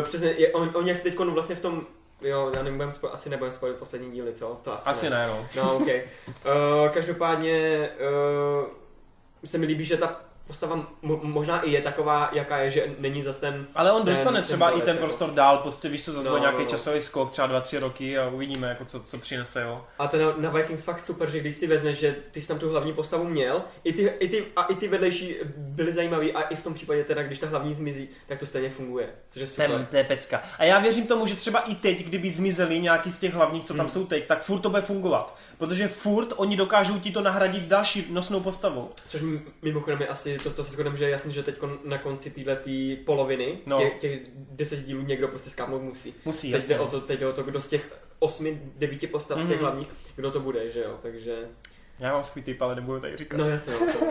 přesně, je, on, on jak se teď vlastně v tom Jo, já nebudem spo- asi nebudem spojit poslední díly, co? To asi, Asi ne, no. No, ok. Uh, každopádně uh, se mi líbí, že ta postava mo- možná i je taková, jaká je, že není zase ten... Ale on ten- dostane ten třeba i borec, ten jako. prostor dál, prostě víš co, zase No, nějaký no, no. časový skok, třeba 2-3 roky a uvidíme, jako co, co přinese, jo. A ten na, na Vikings fakt super, že když si vezmeš, že ty jsi tam tu hlavní postavu měl, i ty, i ty, a i ty vedlejší byly zajímavý a i v tom případě teda, když ta hlavní zmizí, tak to stejně funguje, což je super. Ten, to je pecka. A já věřím tomu, že třeba i teď, kdyby zmizeli nějaký z těch hlavních, co tam Hmm. jsou teď, tak furt to bude fungovat. Protože furt oni dokážou ti to nahradit další nosnou postavou. Což mimochodem je asi, to, to si shodem, že je jasný, že teď na konci téhle tý poloviny, No. těch, těch deset dílů někdo prostě skápnout musí. Musí, Teď jde, o to, teď jde o to, kdo z těch osmi, devíti postav z těch Mhm. hlavních, kdo to bude, že jo, takže... Já mám svůj typ, ale nebudu tady říkat. No jasně, no.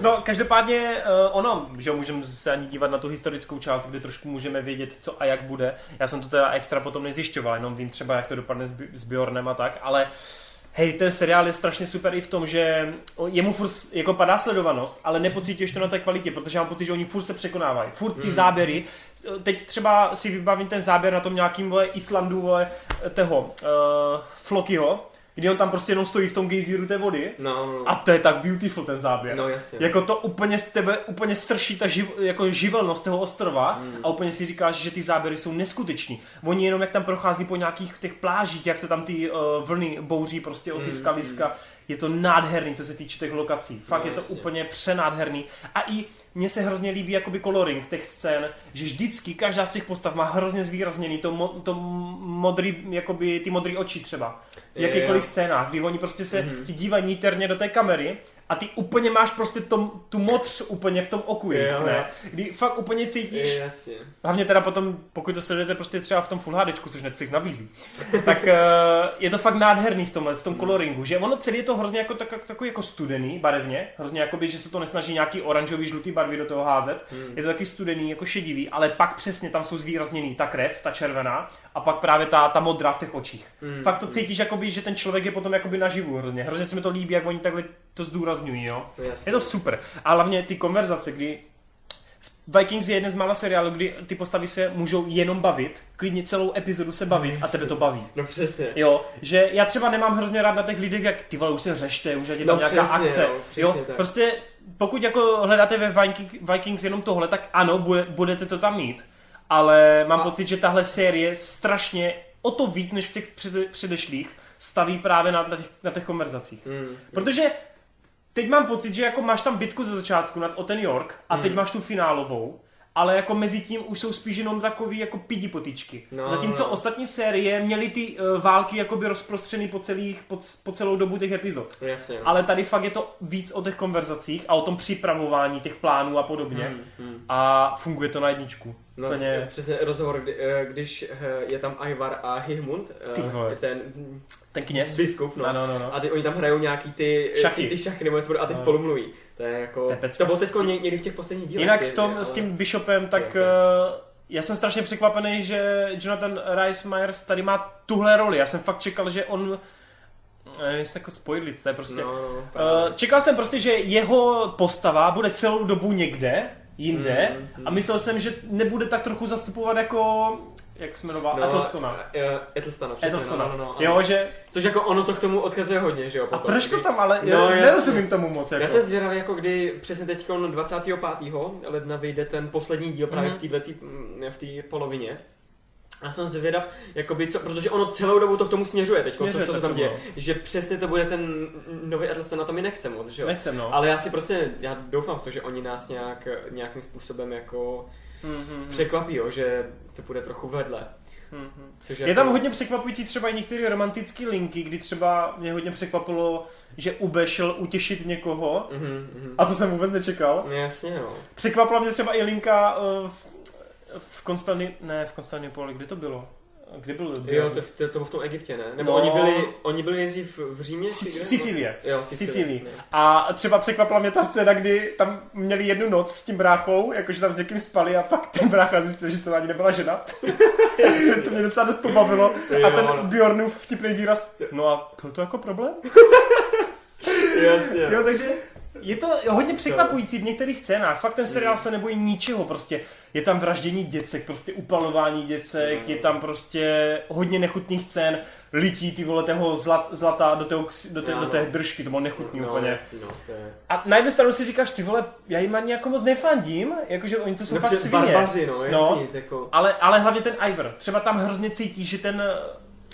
No, každopádně uh, ono, že jo, můžeme se ani dívat na tu historickou část, kde trošku můžeme vědět, co a jak bude. Já jsem to teda extra potom nezjišťoval, jenom vím třeba, jak to dopadne s, s Bjornem a tak, ale hej, ten seriál je strašně super i v tom, že jemu furt jako padá sledovanost, ale nepocítíš to na té kvalitě, protože mám pocit, že oni furt se překonávají. Furt ty Hmm. záběry, teď třeba si vybavím ten záběr na tom nějakým vole Islandu, vole, toho uh, Flokyho, kdy on tam prostě jenom stojí v tom gejzíru té vody. No, no. A to je tak beautiful ten záběr. No, jasně. Jako to úplně z tebe úplně strší ta živ, jako živelnost toho ostrova mm. a úplně si říkáš, že ty záběry jsou neskuteční. Oni jenom jak tam prochází po nějakých těch plážích, jak se tam ty uh, vlny bouří prostě o ty Mm, skaliska, je to nádherný, co se týče těch lokací. Fakt No, je to jasně. úplně přenádherný. A i mně se hrozně líbí jakoby coloring těch scén, že vždycky každá z těch postav má hrozně zvýrazněný to, mo, to modrý, jakoby ty modrý oči třeba. V jakýkoliv scénách, kdy oni prostě se Mhm. ti dívají níterně do té kamery a ty úplně máš prostě tom, tu modř úplně v tom oku, jejich, Jo, ne? Kdy fakt úplně cítíš, Je, jasně. hlavně teda potom, pokud to sledujete prostě třeba v tom Full HD, což Netflix nabízí, tak eh, je to fakt nádherný v tomhle, v tom coloringu, že ono celé je to hrozně jako, tak, takový jako studený barevně, hrozně jakoby, že se to nesnaží nějaký oranžový, žlutý barvy do toho házet, Hmm. je to taky studený, jako šedivý, ale pak přesně tam jsou zvýrazněný ta krev, ta červená a pak právě ta, ta modrá v těch očích. Hmm. Fakt to cítíš, jakoby, že ten člověk je potom jakoby naživu hrozně. Hrozně se mi to líbí, jak oni takhle to zdůrazňují, jo. To. Je to super. A hlavně ty konverzace, kdy Vikings je jeden z mála seriálů, kdy ty postavy se můžou jenom bavit, klidně celou epizodu se bavit a tebe to baví. No přesně. Jo, že já třeba nemám hrozně rád na těch lidech, jak ty vole, už se řešte, už je tam No nějaká přesně, akce. jo, přesně jo, tak. prostě pokud jako hledáte ve Vikings, Vikings jenom tohle, tak ano, bude, budete to tam mít. Ale mám A- pocit, že tahle série strašně o to víc než v těch přede, předešlých staví právě na, na, těch, na těch konverzacích. Hmm. Protože teď mám pocit, že jako máš tam bitku ze začátku nad, o ten York a teď Hmm. máš tu finálovou, ale jako mezi tím už jsou spíš jenom takový jako pidi potičky. No, Zatímco no. ostatní série měly ty uh, války jakoby rozprostřený po, celých, po, po celou dobu těch epizod. Jasně. Ale tady fakt je to víc o těch konverzacích a o tom připravování těch plánů a podobně. Hmm, hmm. A funguje to na jedničku. No, Úplně- přesně rozhovor, kdy, eh, když eh, je tam Ivar a Hihmund, ten Ten kněz. biskup, no. No, no, no, no. A ty, oni tam hrajou nějaký ty Šachy. ty, ty šachy nebo a ty No. spolu mluví. To je jako, To je bylo teďko ně, někdy v těch posledních dílech. Jinak je- v tom je, s ale- tím Bishopem, tak Jo, uh, já jsem strašně překvapený, že Jonathan Rice Myers tady má tuhle roli. Já jsem fakt čekal, že on eh, nevím, jestli jako spojit, to je prostě... No, no, právě. čekal jsem prostě, že jeho postava bude celou dobu někde, jinde, Mm, mm. a myslel jsem, že nebude tak trochu zastupovat jako, jak se jmenoval, no, Ethelstona. eh, Ethelstona, přesně, Ethelstona. No, no, no, jo, že... Což jako ono to k tomu odkazuje hodně, že jo? A potom, proč to tam ale, No, nerozumím tomu moc, jako. Já jsem zvědavý, jako kdy přesně teď 25. ledna vyjde ten poslední díl právě Mhm. v této v té polovině. Já jsem zvědav, jakoby co, protože ono celou dobu to k tomu směřuje teď, co, Směřuje co to se k tam děje. no. Že přesně to bude ten nový Atlas, ten na to mi nechce moc, že jo? Nechcem, no. Ale já si prostě, já doufám v to, že oni nás nějak, nějakým způsobem jako Mhm, překvapí, jo, že to bude trochu vedle. mhm, mhm. Což Je jako, tam hodně překvapující třeba i některé romantické linky, kdy třeba mě hodně překvapilo, že Ube šel utěšit někoho, Mhm, mhm. a to jsem vůbec nečekal. Jasně, no. Překvapila mě třeba i linka uh, v, v Konstantini... Ne, v Konstantinopoli, kde to bylo? Kdy byl? Jo, to, to, to bylo v tom Egyptě, ne? Nebo No. oni, byli, oni byli nejdřív v Římě? Sicílie. Jo, Sicílie. A třeba překvapila mě ta scéna, kdy tam měli jednu noc s tím bráchou, jakože tam s někým spali a pak ten brácha zjistil, že to ani nebyla žena. to mě docela dost pobavilo. A ten. Bjornův vtipný výraz, no a byl to jako problém? Jasně. Jo, takže je to hodně překvapující v některých scénách. Fakt ten seriál se nebojí ničeho prostě. Je tam vraždění děcek, prostě upalování děcek, je tam prostě hodně nechutných scén, lití ty vole toho zlat, zlata do, toho, ksi- do, té, do té držky, to bylo nechutný no, úplně. Jasný, no, to je... A na jednu stranu si říkáš, ty vole, já jim ani jako moc nefandím, jakože oni to jsou No, fakt svině. barbaři, no, jasný, No. jako... Ale, ale hlavně ten Ivor. Třeba tam hrozně cítíš, že ten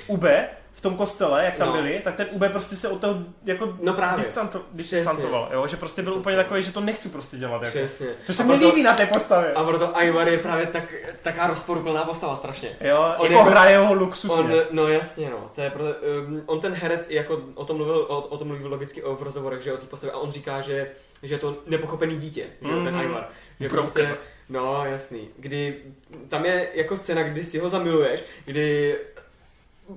uh, Ube v tom kostele, jak tam No. byli, tak ten Ube prostě se od toho jako No právě. distanto, distantoval, jo? že prostě byl úplně takový, že to nechci prostě dělat. Jako. Přesně. Což se mi líbí na té postavě. A proto Ivar je právě tak, taká rozporuplná postava strašně. Jo, On jako jako- hraje ho luxusně. On, no jasně, no. To je proto, um, on ten herec i jako o tom mluvil, o, o tom mluvil logicky o, v rozhovorech, že o té postavě, a on říká, že, že je to nepochopený dítě, že jo, ten Mhm. Ivar. Že Broken. prostě, no jasný, kdy tam je jako scéna, kdy si ho zamiluješ, kdy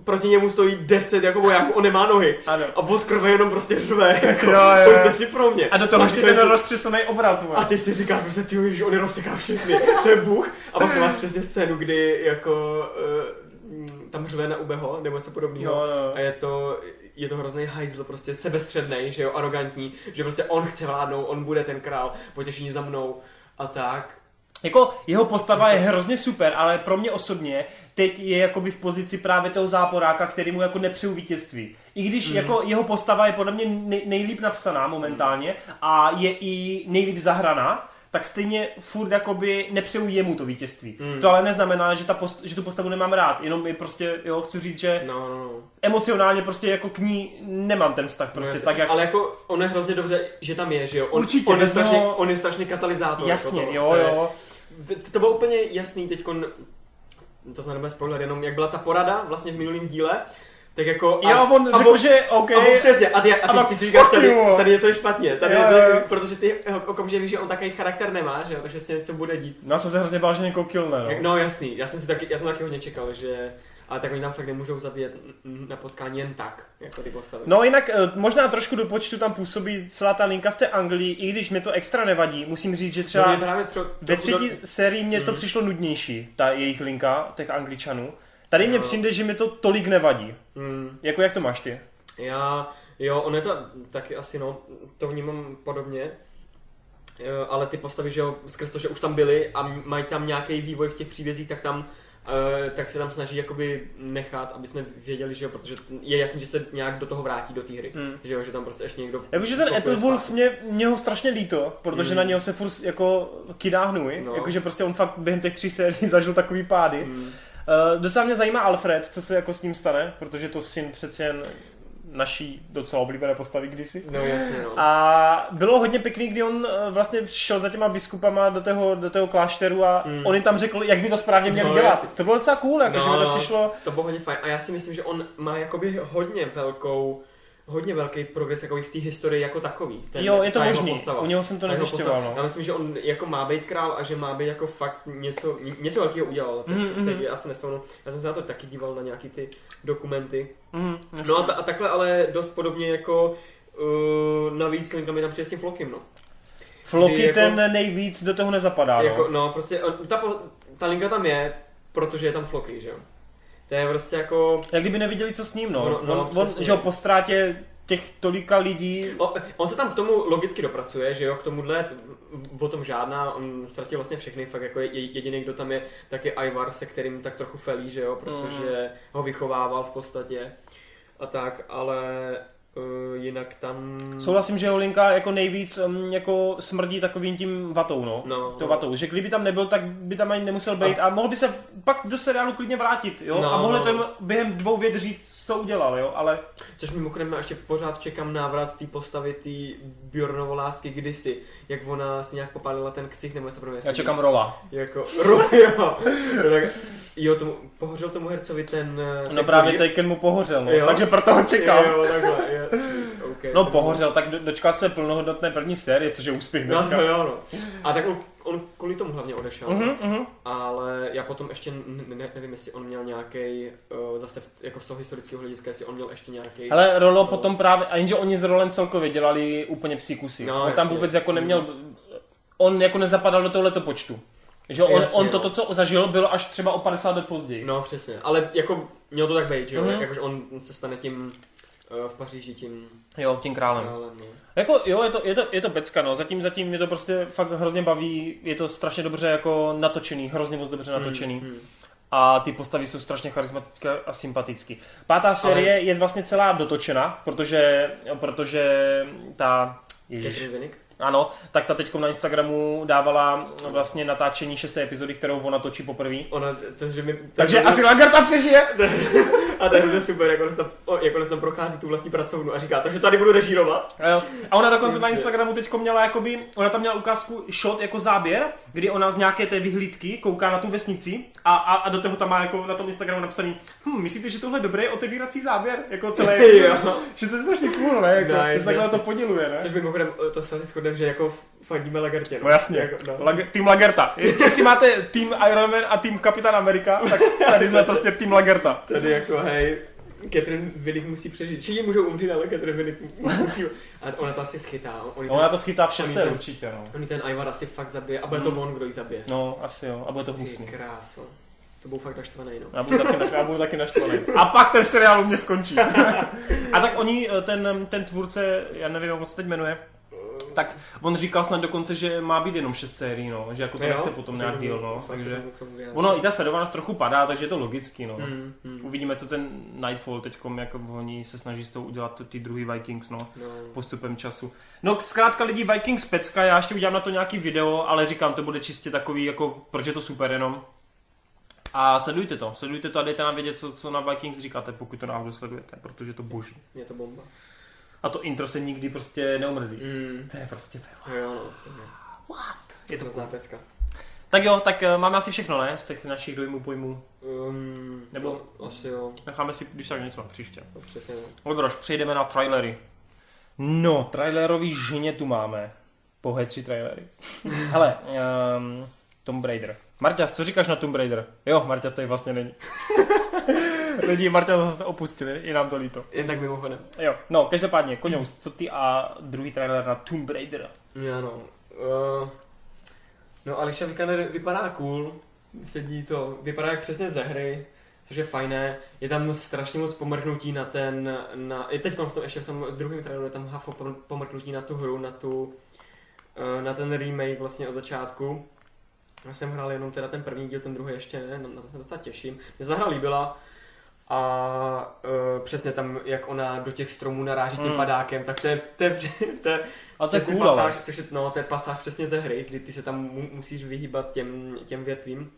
proti němu stojí 10 jako vojáků, on nemá nohy. Ano. A od krve jenom prostě řve, jako, Jo, jo, jo. pojďte si pro mě. A do toho ještě to je ten so- roztřesený obraz. vole. a ty si říkáš, prostě ty že on je rozseká všechny, to je Bůh. A pak máš přesně scénu, kdy jako uh, tam řve na Ubeho, nebo něco podobného. No, no. A je to, je to hrozný hajzl, prostě sebestřednej, že jo, arrogantní, že prostě on chce vládnout, on bude ten král, potěšení za mnou a tak. jako jeho postava je hrozně super, ale pro mě osobně teď je jakoby v pozici právě toho záporáka, který mu jako nepřeju vítězství. I když mm. jako jeho postava je podle mě nej, nejlíp napsaná momentálně a je i nejlíp zahraná, tak stejně furt jakoby nepřeju jemu to vítězství. Mm. To ale neznamená, že, ta post, že tu postavu nemám rád, jenom mi prostě, jo, chci říct, že No, no, no. emocionálně prostě jako k ní nemám ten vztah prostě no, tak, jak... Ale jako on je hrozně dobře, že tam je, že jo? On, Určitě, on, je strašně, něho- on je strašně katalyzátor. Jasně, jako to, jo, to je, jo. To, to bylo úplně jasný teď, to snad nebude spoiler, jenom jak byla ta porada vlastně v minulém díle, tak jako... Jo, on řekl, že OK. A přesně, a ty, a ty, pak ty si říkáš, tady, tady něco je špatně, tady Jo, něco, jo, jo. protože ty okamžitě víš, že on takový charakter nemá, že jo, takže se něco bude dít. No, já jsem se hrozně bál, že někoho killne, no. No. no jasný, já jsem si taky, já jsem taky hodně čekal, že ale tak oni tam fakt nemůžou zabíjet na potkání jen tak, jako ty postavy. No jinak eh, možná trošku do počtu tam působí celá ta linka v té Anglii, i když mi to extra nevadí, musím říct, že mě třeba právě tro, ve trochu do- třetí sérii mě to Mhm. přišlo nudnější, ta jejich linka, těch Angličanů. Tady mně Jo. přijde, že mi to tolik nevadí. Mm, Jako jak to máš ty? já, jo, on je to taky asi, no, to vnímám podobně. Jo, ale ty postavy, že jo, skrz to, že už tam byly a mají tam nějaký vývoj v těch příbězích, tak tam eh, tak se tam snaží jakoby nechat, aby jsme věděli, že jo, protože je jasný, že se nějak do toho vrátí do té hry. Mm. Že jo, že tam prostě ještě někdo... Jakože ten Ethelwolf mě, mě ho strašně líto, protože Mm. na něho se furt jako kydá hnůj. No. Jakože prostě on fakt během těch tří sérií zažil takový pády. Mm. Uh, docela mě zajímá Alfred, co se jako s ním stane, protože to syn přeci jen naší docela oblíbené postavy kdysi. No jasně, no. A bylo hodně pěkný, kdy on eh, vlastně šel za těma biskupama do toho, do toho klášteru a Mm. on jim tam řekl, jak by to správně měli No, dělat. jasně. To bylo docela cool, jako, No, že mi to no. přišlo. To bylo hodně fajn. A já si myslím, že on má jakoby hodně velkou hodně velký progres jako v té historii jako takový. Ten, jo, je to možný. U něho jsem to nezjišťoval. postava. Já No. myslím, že on jako má být král a že má být jako fakt něco, něco velkého udělal. Teď, Mhm, teď mhm. já si nespomenu. Já jsem se na to taky díval na nějaký ty dokumenty. Mm, No a, ta, a takhle ale dost podobně jako uh, navíc linka mi tam přijde s tím Flokim, no. Floky jako- ten nejvíc do toho nezapadá. No. Jako, no, prostě on, ta, ta linka tam je, protože je tam Floky, že jo. To je prostě jako... Jak kdyby neviděli, co s ním, no. No, no, on, on, že jo, po ztrátě těch tolika lidí, O, on se tam k tomu logicky dopracuje, že jo, k tomuhle, o tom žádná, on ztratil vlastně všechny, fakt jako je- jediný, kdo tam je, tak je Ivar, se kterým tak trochu felí, že jo, protože ho vychovával v podstatě a tak, ale jinak tam... souhlasím, že Holinka jako nejvíc um, jako smrdí takovým tím vatou, no. No, to no. vatou. Že kdyby tam nebyl, tak by tam ani nemusel být a, mohl by se pak do seriálu klidně vrátit, jo. No, a mohl no. to během dvou věd říct, co udělal, jo. Ale Což mimochodem já ještě pořád čekám návrat té postavy té Bjornovo lásky kdysi, jak ona si nějak popálila ten ksich nebo něco podobného. já čekám rola. Jako, ro, jo. tak, jo, tomu, pohořel tomu hercovi ten... eh, ten No právě kurýr? Taken mu pohořel, no. Jo. takže proto ho čekám. Jo, takhle, je. Okay, No pohořel, tak do, dočkal se plnohodnotné první série, což je úspěch No dneska. to jo, no. A tak on, on kvůli tomu hlavně odešel. Mhm, mhm. Ale já potom ještě ne, nevím, jestli on měl nějaký uh, zase v- jako z toho historického hlediska, jestli on měl ještě nějaký. Ale Rolo potom právě, a jenže oni s Rolem celkově dělali úplně psí kusy. No, on tam jasně. vůbec jako neměl, on jako nezapadal do tohoto počtu. Že on, Jasně, on no. toto, co zažil, bylo až třeba o 50 let později. No přesně, ale jako měl to tak být, že jo, Mhm. jakože on se stane tím v Paříži tím Jo, tím králem. králem, no. Jako, jo, je to, je to, je to pecka, no. Zatím, zatím mě to prostě fakt hrozně baví. Je to strašně dobře jako natočený, hrozně moc dobře natočený. Hmm, hmm. A ty postavy jsou strašně charismatické a sympatické. Pátá série je vlastně celá dotočena, protože, protože ta... Ježiš. Catherine Winnick? Ano, tak ta teď na Instagramu dávala vlastně natáčení šesté epizody, kterou ona točí poprvé. Ona, to, že mi... Takže asi Lagerta přežije. A to je hrozně super, jak ona, tam, jak ona tam prochází tu vlastní pracovnu a říká, takže tady budu režírovat. A jo. A ona dokonce na Jasně. Instagramu teď měla jakoby, ona tam měla ukázku shot jako záběr, kdy ona z nějaké té vyhlídky kouká na tu vesnici a, a, a do toho tam má jako na tom Instagramu napsaný, hm, myslíte, že tohle je dobrý otevírací záběr? Jako celé, Jo. že to je strašně cool, ne? Jako, Nice, takhle to poděluje, ne? Což mimochodem, eh, to se asi že jako fandíme Lagertě. No jasně, Jako, no. Lager, tým Lagerta. Jestli máte tým Iron Man a tým Kapitán Amerika, tak tady jsme prostě tým Lagerta. Tady jako, hej, Catherine Winnick musí přežít. Všichni můžou umřít, ale Catherine Winnick musí. A ona to asi schytá. On, No, ona to schytá v Oni šesté ten- určitě, no. on ten Ivar asi fakt zabije. A bude to on, kdo ji zabije. No, asi jo, a bude to hnusný. kráso. To byl fakt naštvaný, no. Já budu taky, já budu taky naštvaný. A pak ten seriál u mě skončí. A tak oni, ten, ten tvůrce, já nevím, jak se teď jmenuje, tak on říkal snad dokonce, že má být jenom 6 sérií, no, že jako to Jo, nechce potom to nějak díl, no, takže... vyjádřil. Ono i ta sledovanost trochu padá, takže je to logický, no. Mm, mm. Uvidíme, co ten Nightfall teďkom, jako oni se snaží s tou udělat ty druhý Vikings, no No. postupem času. No zkrátka lidi Vikings pecka, já ještě udělám na to nějaký video, ale říkám, to bude čistě takový, jako, proč je to super jenom. A sledujte to, sledujte to a dejte nám vědět, co, co na Vikings říkáte, pokud to náhodou sledujete, protože je to boží. Je to bomba. A to intro se nikdy prostě neomrzí. Mm. To je prostě to. Jo, no. To je Je to hrozná pecka. Tak jo, tak eh, máme asi všechno, ne? Z těch našich dojmů, pojmů. Um, Nebo- no, asi jo. Necháme si, když tak něco na příště. No, přesně. Odrož, přejdeme na trailery. No, trailerový ženě tu máme. Pohé tři trailery. Hele, um, Tomb Raider. Marťas, co říkáš na Tomb Raider? Jo, Marťas tady vlastně není. Lidi, Marťas zase opustili, je nám to líto. Jen tak mimochodem. Jo, no, každopádně, Koňous, co ty a druhý trailer na Tomb Raider? Já no. Uh, no Alicia Vikander vypadá cool. Sedí to, vypadá jak přesně ze hry. Což je fajné. Je tam strašně moc pomrknutí na ten, na, i teď v tom, ještě v tom druhém traileru je tam hafo pomrknutí na tu hru, na tu, eh, na ten remake vlastně od začátku. Já jsem hrál jenom teda ten první díl, ten druhý ještě ne, na na to se docela těším. Mně se hra líbila a uh, přesně tam, jak ona do těch stromů naráží tím Mm. padákem, tak to je, to je, to je A to je přesně cool, pasáž, což je, no, to je pasáž přesně ze hry, kdy ty se tam mu, musíš vyhýbat těm, těm větvím.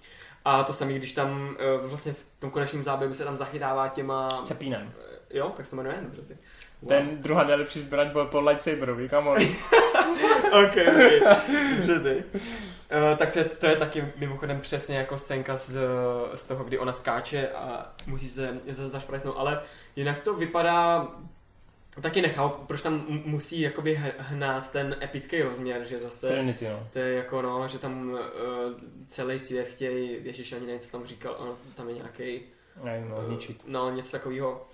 A to samé, když tam eh, vlastně v tom konečném záběru se tam zachytává těma... Cepínem. Eh, Jo, tak se to jmenuje, dobře ty. Wow. Ten druhá nejlepší zbraň byl po lightsaberovi, come on. ok, ok, dobře ty. Uh, tak to je, to je taky mimochodem přesně jako scénka z, z toho, kdy ona skáče a musí se za- zašprajsnout, ale jinak to vypadá taky nechápu, proč tam musí jakoby hnát ten epický rozměr, že zase... Trinity, no. To je jako no, že tam uh, celý svět chtějí, Ježíš ani nevím, co tam říkal, ono, tam je nějaký, Nevím, no, no něco takového.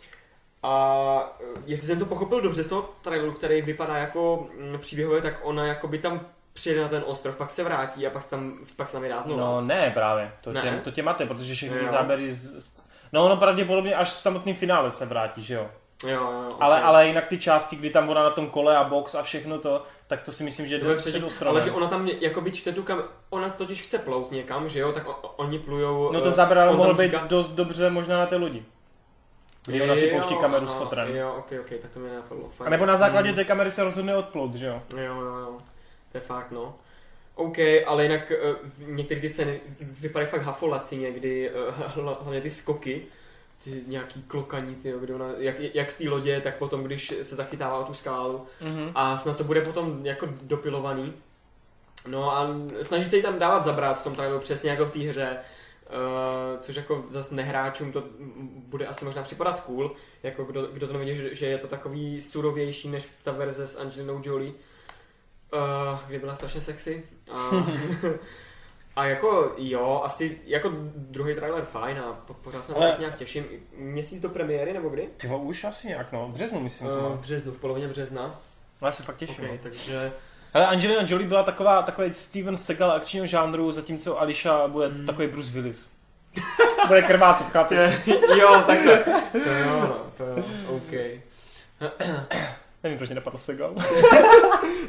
A uh, jestli jsem to pochopil dobře z toho traileru, který vypadá jako mm, příběhově, tak ona jako by tam přijede na ten ostrov, pak se vrátí a pak se tam, pak se tam vydá znova. No ne, právě. To, Ne? Tě, to tě mate, protože všechny Jo. záběry z. No ono pravděpodobně až v samotném finále se vrátí, že jo? Jo, jo, jo, Ale, ale jinak ty části, kdy tam ona na tom kole a box a všechno to, tak to si myslím, že jde před ostrovem. ale že ona tam jakoby čte tu kam, ona totiž chce plout někam, že jo, tak o, oni plujou... No to eh, zabralo mohlo tam být říká- dost dobře možná na té lodi. Kdy ona si pouští kameru s aha, fotrem. Jo, ok, ok, tak to mi nenapadlo. fajn. A nebo na základě Hmm. té kamery se rozhodne odplout, že jo? Jo, jo, jo. To je fakt, no. OK, ale jinak uh, některé ty scény vypadají fakt hafolacině, kdy uh, hlavně ty skoky, ty nějaký klokaní, ty, jo, kdy ona, jak, jak z té lodě, tak potom, když se zachytává o tu skálu. Mhm. A snad to bude potom jako dopilovaný. No a snaží se jí tam dávat zabrat v tom traileru přesně jako v té hře. Uh, což jako zase nehráčům to bude asi možná připadat cool, jako kdo, kdo to nevidí, že, že je to takový surovější než ta verze s Angelinou Jolie, uh, kde byla strašně sexy. A, a jako jo, asi jako druhý trailer fajn a po, pořád se na to Ale- nějak těším. Měsíc do premiéry nebo kdy? Ty už asi nějak, no. V březnu myslím. Uh, Uh, v březnu, v polovině března. no, já se fakt těším. Okay, no. takže Ale Angelina Jolie byla taková, takový Steven Seagal akčního žánru, zatímco Alicia bude Mm. takový Bruce Willis. bude krvácet, chápeš? jo, takhle. To jo, no, to jo, OK. Nevím, proč mě napadl Seagal.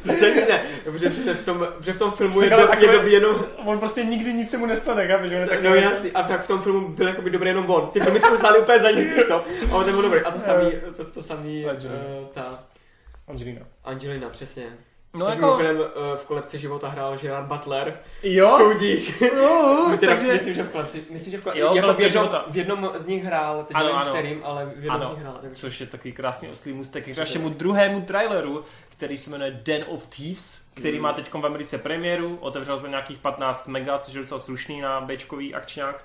To se ne, protože v tom, že v tom filmu je, Seagal je do, je takový- dobrý jenom, On prostě nikdy nic se mu nestane, chápeš? On je takový... no jasný, a tak v tom filmu byl jakoby dobrý jenom on. Ty filmy jsme stáli úplně za nic, co? A on byl dobrý. A to samý, to, to samý, Angelina. uh, ta Angelina. Angelina, přesně. No Což jako... mimochodem uh, v kolekci života hrál Gerard Butler. Jo? Tudíž. No, Teda, takže... Myslím, že v kolekci, myslím, že v kolekci, Jo, jako v jednom, života. v jednom z nich hrál, teď Ano, nevím ano. kterým, ale v jednom z Ano, nich hrál. takže- což je takový krásný oslý můstek k našemu druhému traileru, který se jmenuje Den of Thieves, který Mm. má teď v Americe premiéru, otevřel za nějakých 15 mega, což je docela slušný na Bčkový akčňák.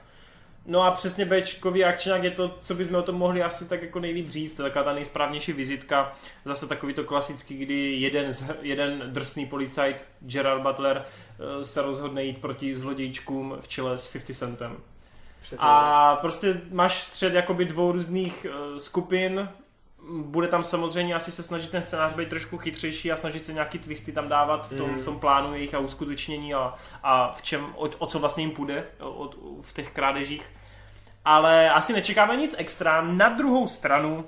No a přesně Bčkový akčňák je to, co bychom o tom mohli asi tak jako nejlíp říct, to je taková ta nejsprávnější vizitka, zase takový to klasický, kdy jeden, z- jeden drsný policajt, Gerard Butler, eh, se rozhodne jít proti zlodějčkům v čele s 50 Centem. Přesně. A prostě máš střed jakoby dvou různých uh, skupin, bude tam samozřejmě asi se snažit ten scénář být trošku chytřejší a snažit se nějaký twisty tam dávat v tom, Mm. v tom plánu jejich a uskutečnění a, a v čem, o, o co vlastně jim půjde o, o, v těch krádežích. Ale asi nečekáme nic extra. Na druhou stranu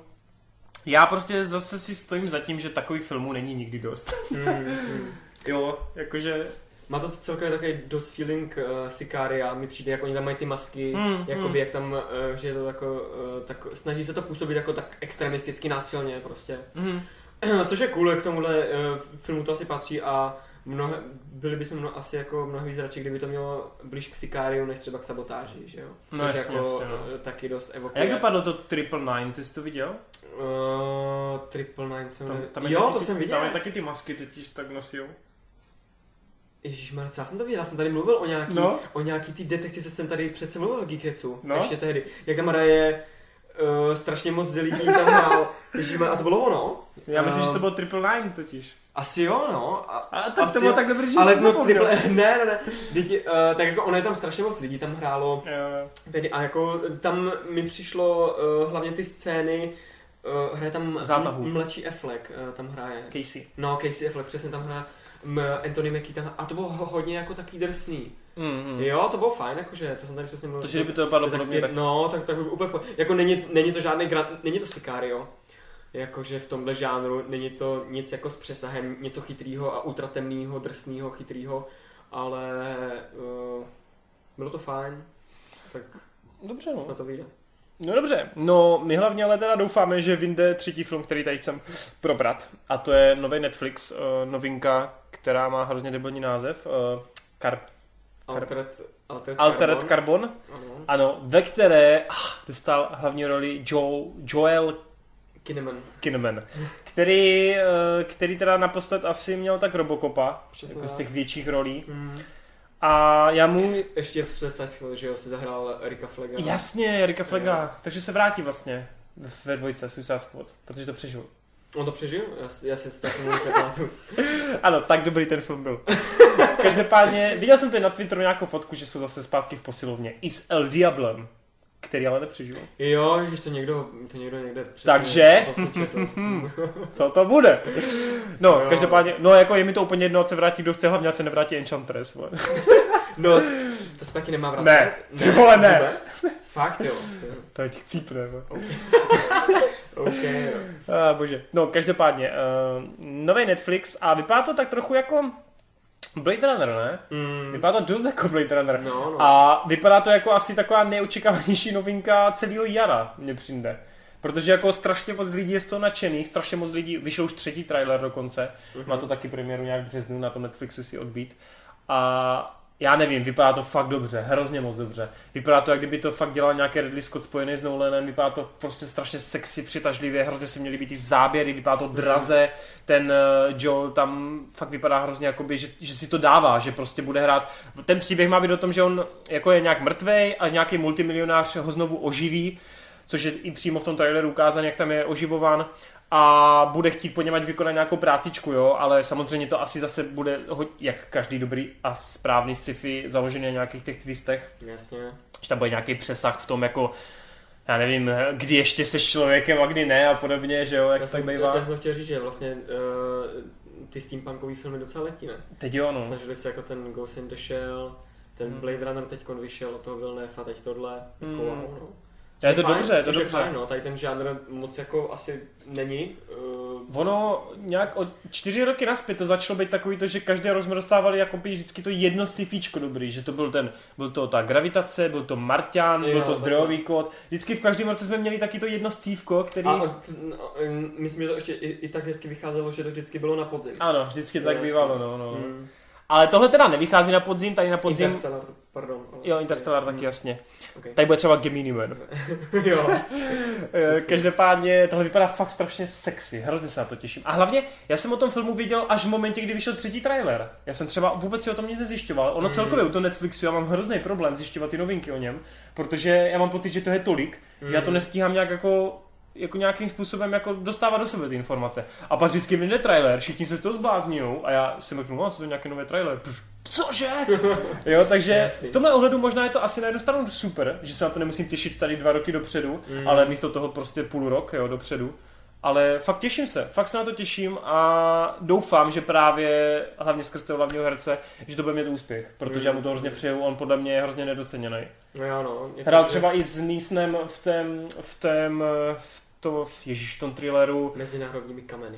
Já prostě zase si stojím za tím, že takových filmů není nikdy dost. Mm, mm. Jo, jakože... Má to celkově takový dost feeling uh, Sicaria, mi přijde, jak oni tam mají ty masky, Hmm, jakoby hmm. jak tam, uh, že je to jako, uh, tak, snaží se to působit jako tak extremisticky násilně prostě. Mhm. Což je cool, k tomuhle uh, filmu to asi patří a mnohe, byli bychom mno, asi jako mnohem víc radši, kdyby to mělo blíž k Sicariu, než třeba k sabotáži, že jo? No Což jasně, jako jasně, no. taky dost A evokuje. jak dopadlo to Triple Nine, ty jsi to viděl? Uh, Triple Nine jsem Tam, tam je Jo, taky to ty, jsem viděl. Tam je taky ty masky totiž tak nosí. Ježišmarja, co já jsem to viděl, já jsem tady mluvil o nějaký, No. o nějaký ty detekci, jsem tady přece mluvil o Geeketsu, No. ještě tehdy. Jak tam hraje uh, strašně moc lidí tam hrál, Ježišmarja, a to bylo ono? Já myslím, že to Um, bylo Triple Nine totiž. Asi jo, no. A, A tak to bylo jo. tak dobrý, že ale no, triple, ne, ne, ne. Děti, uh, tak jako ono je tam strašně moc lidí, tam hrálo. Jo, Tedy, a jako tam mi přišlo uh, hlavně ty scény, uh, hraje tam Zátahu. mladší Affleck, uh, tam hraje. Casey. No, Casey Affleck, přesně tam hraje. Anthony Mackie tam a to bylo ho- hodně jako taký drsný. Mm, mm. Jo, to bylo fajn, jakože, to jsem tady přesně mluvil. Takže kdyby to dopadlo podobně, tak... No, tak, tak by úplně. Jako není, není to žádný gran, není to Sicario. Jakože v tomhle žánru není to nic jako s přesahem, něco chytrýho a ultratemného, drsného, chytrýho, ale uh, bylo to fajn, tak Dobře, no. snad to vyjde. No dobře, no my hlavně ale teda doufáme, že vyjde třetí film, který tady chcem probrat. A to je nový Netflix, uh, novinka, která má hrozně debilní název. Uh, Kar- Altered, Altered, Altered Carbon. Carbon. Ano. Ano, ve které ah, dostal hlavní roli Joe, Joel Kinnaman. Kinnaman, který, eh, který teda naposled asi měl tak Robocopa, Přesně jako z těch větších rolí. Mm. A já mu, Ještě v Suicide Squad, že jo, si zahrál Erika Flaga. jasně, Erika Flaga, takže se vrátí vlastně ve dvojce Suicide Squad, protože to přežil. On to přežil? Já, já si to tak moc nepamatuju. Ano, tak dobrý ten film byl. Každopádně, viděl jsem tady na Twitteru nějakou fotku, že jsou zase zpátky v posilovně. I s El Diablem, který ale nepřežil. Jo, když to někdo, to někdo někde přesně Takže? to, co to bude? No, Jo. každopádně, no jako je mi to úplně jedno, se vrátí, kdo chce, hlavně se nevrátí Enchantress. vole. No, to se taky nemá vracet. Ne, ty vole, ne. Vůbec? Fakt jo. To ať chcípne. Vole. OK, jo. A, bože. No, každopádně, uh, nový Netflix a vypadá to tak trochu jako Blade Runner, ne? Mm, Vypadá to dost jako Blade Runner. no, no. A vypadá to jako asi taková neočekávanější novinka celého jara, mně přijde. Protože jako strašně moc lidí je z toho nadšených, strašně moc lidí, vyšel už třetí trailer dokonce, Mhm. má to taky premiéru nějak v březnu na tom Netflixu si odbít. A já nevím, vypadá to fakt dobře, hrozně moc dobře. Vypadá to, jak kdyby to fakt dělal nějaký Ridley Scott spojený s Nolanem, vypadá to prostě strašně sexy, přitažlivě, hrozně se měly být ty záběry, vypadá to draze, ten uh, Joel tam fakt vypadá hrozně jakoby, že, že si to dává, že prostě bude hrát. Ten příběh má být o tom, že on jako je nějak mrtvej a nějaký multimilionář ho znovu oživí, což je i přímo v tom traileru ukázané, jak tam je oživován a bude chtít po něm ať vykonat nějakou prácičku, jo, ale samozřejmě to asi zase bude, jak každý dobrý a správný sci-fi, založený na nějakých těch twistech, Jasně. že tam bude nějaký přesah v tom, jako já nevím, kdy ještě seš člověkem a kdy ne a podobně, že jo, jak Já to tak bývá. já jsem chtěl říct, že vlastně uh, ty steampunkový filmy docela letí, ne? Teď jo, no. Snažili se jako ten Ghost in the Shell, ten Hmm. Blade Runner teď vyšel od toho Villeneuve a teď tohle. Jako Hmm. wow, no. Je to fajn, dobře, je to je dobře. Fajn, no. Tady ten žánr moc jako asi není. Uh, Ono nějak od čtyři roky naspět to začalo být takový to, že každý rok jsme dostávali jako by vždycky to jedno sci-fíčko dobrý, že to byl ten, byl to ta gravitace, byl to Marťan, Jo, byl to zdrojový kód. Vždycky v každém roce jsme měli taky to jedno scívko, který... a, a, no, myslím, že to ještě i, i tak hezky vycházelo, že to vždycky bylo na podzim. Ano, vždycky to tak bývalo, no, no. Mm. Ale tohle teda nevychází na podzim, tady na podzim... Interstellar, pardon. ale- Jo, Interstellar Mm, taky jasně. okay. Tady bude třeba Gemini Man. jo. Eh, Každopádně tohle vypadá fakt strašně sexy, hrozně se na to těším. A hlavně, já jsem o tom filmu viděl až v momentě, kdy vyšel třetí trailer. Já jsem třeba vůbec si o tom nic nezjišťoval. Ono Mm. celkově u toho Netflixu já mám hrozný problém zjišťovat ty novinky o něm, protože já mám pocit, že to je tolik, že já to Mm. nestíhám nějak jako jako nějakým způsobem jako dostávat do sebe ty informace. A pak vždycky vyjde trailer, všichni se z toho zblázní a já si řeknu, no, co to je nějaký nový trailer? Pš, Cože? jo, takže Jasný. v tomhle ohledu možná je to asi na jednu stranu super, že se na to nemusím těšit tady dva roky dopředu, Mm. ale místo toho prostě půl rok, jo, dopředu. Ale fakt těším se, fakt se na to těším a doufám, že právě hlavně skrz toho hlavního herce, že to bude mít úspěch, protože já mu to hrozně přeju, on podle mě je hrozně nedoceněný. No jo, no. Je Hrál fakt, že- třeba i s Neesonem v tém, v tém, v to, v- ježíš, v tom thrilleru Mezinárodními kameny.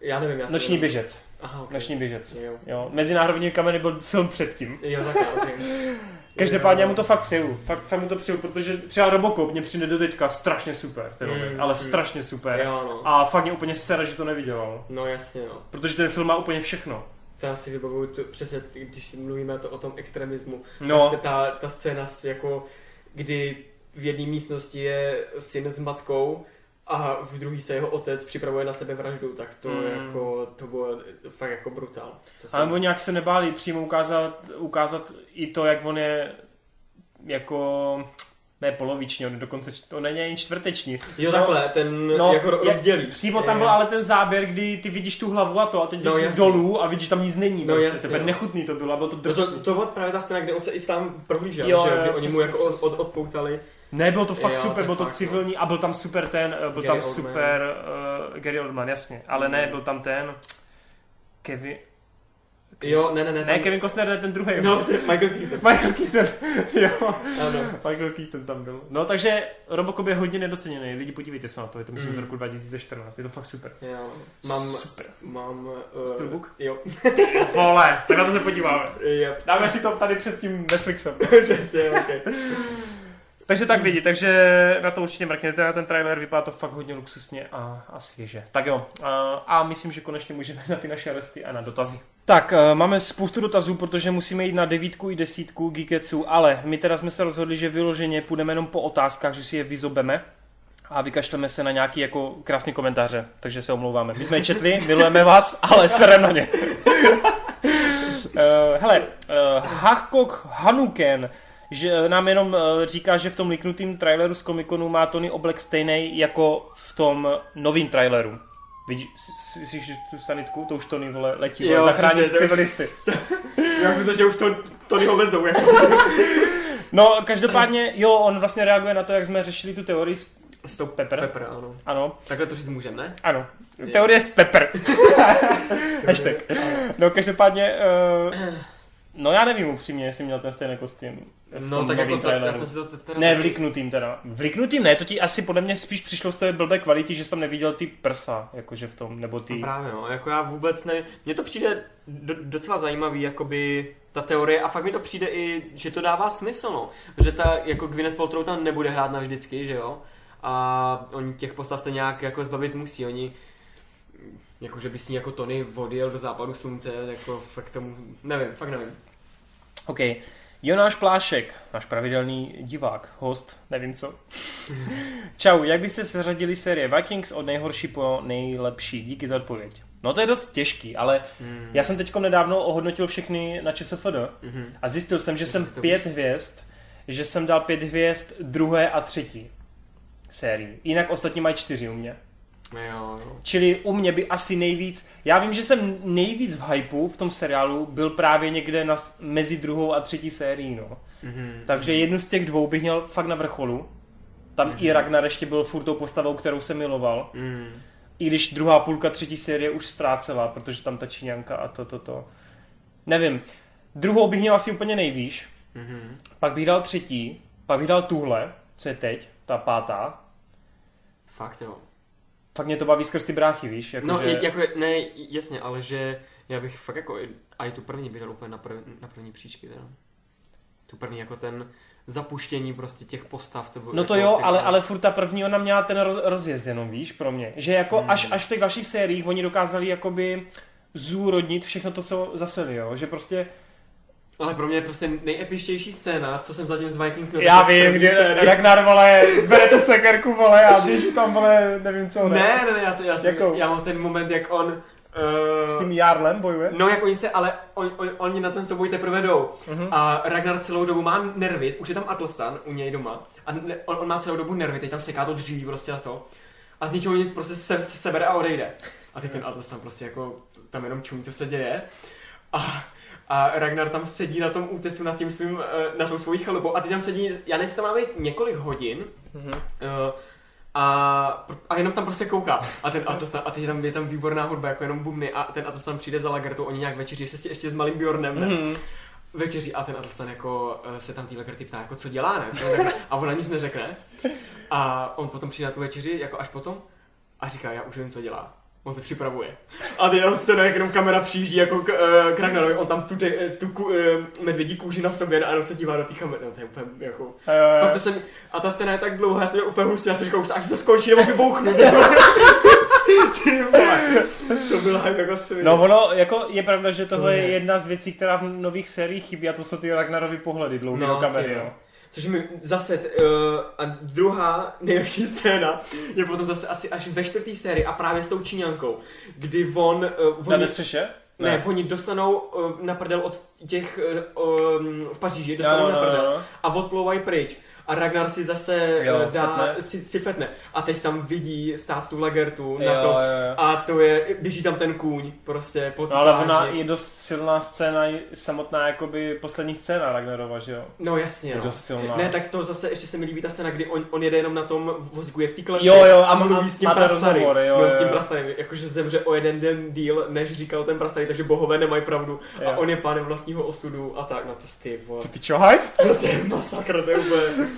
Já nevím, já jsem... Noční běžec. Aha, okay. Noční běžec. Jo. Jo, Mezinárodní kameny byl film předtím. Jo, takhle, okay. Každopádně já mu to fakt přeju. Fakt, fakt mu to přeju, protože třeba Robocop mě přijde do teďka strašně super, ten Mm, mm, ale mm. strašně super. Jo, no. A fakt mě úplně sere, že to neviděl. No jasně, no. Protože ten film má úplně všechno. To já si vybavuju to, přesně, když mluvíme to o tom extremismu. No. Tak ta, ta scéna, s jako, kdy v jedné místnosti je syn s matkou a v druhé se jeho otec připravuje na sebe vraždu, tak to Mm. jako, to bylo fakt jako brutál. To Ale oni nějak se nebáli přímo ukázat, ukázat i to, jak on je jako ne poloviční, on dokonce, on není ani čtvrteční. Jo, No, takhle, ten no, jako rozdělí. Přímo tam Jo. byl ale ten záběr, kdy ty vidíš tu hlavu a to a teď No, jdeš jasně. dolů a vidíš, tam nic není. No, prostě. jasně, Tebe no. nechutný to bylo bylo to No drsný. to, to byla právě ta scéna, kde on se i sám prohlížel, Jo, že jo, kdy oni mu jako od, odpoutali. Ne, byl to fakt Jo, super, byl to fakt, no. civilní a byl tam super ten, eh, byl Gary tam Oldman. super uh, Gary Oldman, jasně. Ale ne, Mm. byl tam ten Kevin, Jo, ne, ne, ne. ne, tam- Kevin Costner, ne ten druhý. No, Michael Keaton. Michael Keaton, jo. Ano. Michael Keaton tam byl. No takže Robocop je hodně nedoceněný, lidi podívejte se na to, je to myslím z Mm. roku 2014, je to fakt super. Jo, mám, Super. mám... Uh, Steelbook? Jo. Vole, tak na to se podíváme. Yep. Dáme si to tady před tím Netflixem. Přesně, okay. Takže tak lidi, takže na to určitě mrkněte, na ten trailer vypadá to fakt hodně luxusně a, a svěže. Tak jo, a, a myslím, že konečně můžeme na ty naše resty a na dotazy. Tak, eh, máme spoustu dotazů, protože musíme jít na devítku i desítku Geeketsu, ale my teda jsme se rozhodli, že vyloženě půjdeme jenom po otázkách, že si je vyzobeme a vykašleme se na nějaký jako krásný komentáře, takže se omlouváme. My jsme je četli, milujeme vás, ale serem na ně. Uh, hele, uh, Hakok Hanuken že nám jenom uh, říká, že v tom liknutém traileru z Comic-Conu má Tony oblek stejný jako v tom novém traileru. Vidíš, slyšíš tu sanitku? To už Tony vole letí, vole, už- civilisty. Já myslím, že už to, to ho vezou. Jako. No, každopádně, jo, on vlastně reaguje na to, jak jsme řešili tu teorii s Stop Pepper. Pepper, ano. Ano, Takhle to říct můžem, ne? ano. Teorie s Pepper. Hashtag. No, každopádně, uh, no já nevím upřímně, jestli měl ten stejný kostým. v No tak jako to, já traileru. jsem si to te- teda Ne, vliknutým teda. Vliknutým ne, to ti asi podle mě spíš přišlo z té blbé kvality, že jsi tam neviděl ty prsa, jakože v tom, nebo ty... No právě no, jako já vůbec ne, mně to přijde do, docela zajímavý, jakoby ta teorie a fakt mi to přijde i, že to dává smysl, no. Že ta, jako Gwyneth Paltrow tam nebude hrát navždycky, že jo? A oni těch postav se nějak jako zbavit musí, oni jako že by si jako Tony odjel do západu slunce, jako fakt tomu, nevím, fakt nevím. OK. Jonáš Plášek, náš pravidelný divák, host, nevím co. Čau, jak byste seřadili série Vikings od nejhorší po nejlepší? Díky za odpověď. No to je dost těžký, ale Hmm. já jsem teď nedávno ohodnotil všechny na ČSFD Mhm. a zjistil jsem, že jsem To pět hvězd, že jsem dal pět hvězd druhé a třetí sérii. Jinak ostatní mají čtyři u mě. Jo, no. Čili u mě by asi nejvíc, já vím, že jsem nejvíc v hypeu v tom seriálu byl právě někde na, mezi druhou a třetí sérií, no. Mhm. Takže jednu z těch dvou bych měl fakt na vrcholu. Tam i Ragnar ještě byl furt tou postavou, kterou jsem miloval. Mhm. I když druhá půlka třetí série už ztrácela, protože tam ta Číňanka a to, to, to. Nevím. Druhou bych měl asi úplně nejvýš. Mhm. Pak bych dal třetí. Pak bych dal tuhle, co je teď, ta pátá. Fakt jo. Fakt mě to baví skrz ty bráchy, víš? Jako, No, že... jako, ne, jasně, ale že já bych fakt jako, i- a i tu první dal úplně na, prv, na první příčky, teda. Tu první jako ten zapuštění prostě těch postav. To bylo No to jako, jo, ale, ale furt ta první, ona měla ten roz, rozjezd jenom, víš, pro mě. Že jako Hmm. až, až v těch dalších sériích oni dokázali jakoby zúrodnit všechno to, co zaseli, jo. Že prostě, Ale pro mě je prostě nejepištější scéna, co jsem zatím z Vikings měl. já jako vím, kde. Ragnar, vole, bere tu sekerku, vole, a běží tam, vole, nevím co, Ne, ne, ne, já, jsem, já, jsem, Jakou? já mám ten moment, jak on... S Uh, tím Jarlem bojuje. No, jak oni se, ale on, on, oni na ten souboj teprve jdou. Mhm. A Ragnar celou dobu má nervy, už je tam Atelstan u něj doma. A ne, on, on má celou dobu nervy, teď tam seká to dříví prostě a to. A z ničeho nic prostě se, se sebere a odejde. A teď ten Atelstan prostě jako tam jenom čumí, co se děje. A, a Ragnar tam sedí na tom útesu nad tím svým, eh, na tou svojí chalupou. A ty tam sedí, já nevím, tam má být několik hodin. Mhm. Uh, a, a jenom tam prostě kouká. A ten Atelstan, a teď je tam, je tam výborná hudba, jako jenom bubny. A ten Atelstan přijde za Lagertou, oni nějak večeří se ještě s malým Bjornem. Ne? Mhm. večeří a ten Atlastan jako eh, se tam týhle krty ptá, jako co dělá, ne? A ona nic neřekne. A on potom přijde na tu večeři, jako až potom, a říká, já už vím, co dělá. On se připravuje. A ty tam scéna, jak jenom kamera přijíždí jako k, uh, k Ragnarovi, on tam tu, de, tu ku, uh, medvědí kůži na sobě a jenom se dívá do té kamery. No, to je úplně jako... Jo. Fakt to jsem, a ta scéna je tak dlouhá, já jsem úplně hustý, já jsem říkal, už to, až to skončí, nebo vybouchnu. Ty vole, to bylo hype jako svině. No ono, jako je pravda, že To tohle je je. jedna z věcí, která v nových sériích chybí a to jsou ty Ragnarovy pohledy dlouhý No, do kamery, ty jo. Což mi zase, uh, a druhá nejlepší scéna je potom zase asi až ve čtvrtý sérii a právě s tou Číňankou, kdy on, uh, Na oni, ve střeše? ne, ne, oni dostanou uh, na prdel od těch uh, um, v Paříži, dostanou no, na no, prdel no. a odplouvají pryč. A Ragnar si zase Jo, jo, dá, fetne. si, si fetne. A teď tam vidí stát tu lagertu Jo, na to. jo, jo. A to je, běží tam ten kůň, prostě pod No ale ona je dost silná scéna, samotná jakoby poslední scéna Ragnarova, že jo? No jasně, Je no. dost silná. Ne, tak to zase ještě se mi líbí ta scéna, kdy on, on jede jenom na tom vozíku, je v té kleci Jo, jo, a mluví má- s tím rozhovor, jo, no, s jo, tím jo. prastarým, jakože zemře o jeden den díl, než říkal ten prastarý, takže bohové nemají pravdu. Jo. A on je pánem vlastního osudu a tak, na to ty vole. To ty čo, hype? No to je masakr, to je úplně...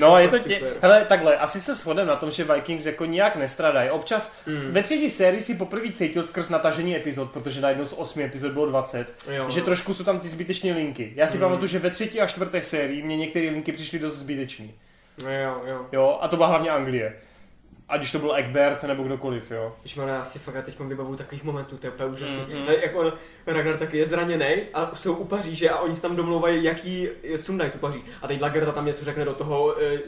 No, je to fakt tě... super. Hele, takhle, asi se shodem na tom, že Vikings jako nijak nestradají. Občas Mm. ve třetí sérii si poprvé cítil skrz natažení epizod, protože najednou z osmi epizod bylo 20, Jo, že trošku jsou tam ty zbytečné linky. Já si Mm. pamatuju, že ve třetí a čtvrté sérii mě některé linky přišly dost zbytečné. No, jo, jo. Jo, a to byla hlavně Anglie. Ať už to byl Egbert nebo kdokoliv, jo. Když já si fakt teď vybavu takových momentů, to je úplně úžasný. Mm, mm. Mm, Jak on, Ragnar taky je zraněný a jsou u Paříže a oni se tam domlouvají, jaký sundají tu Paříž. A teď Lagerta tam něco řekne do toho, e,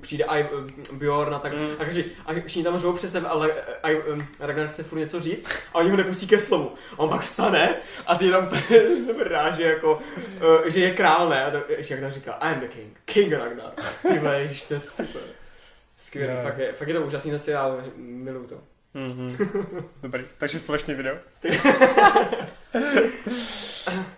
přijde i Bjorn a tak. Mm. A, každý, a všichni tam řvou přes sebe, ale I, um, Ragnar chce furt něco říct a oni ho nepustí ke slovu. A on pak vstane a ty jenom se vráže jako, uh, že je král, ne? A do- Ještě jak tam říká, I'm the king, king Ragnar. Ty vole, ježiš, to je super. Skvělý, Jo. fakt je, fakt je to úžasný ten seriál, miluju to. Mhm. Dobrý, takže společně video.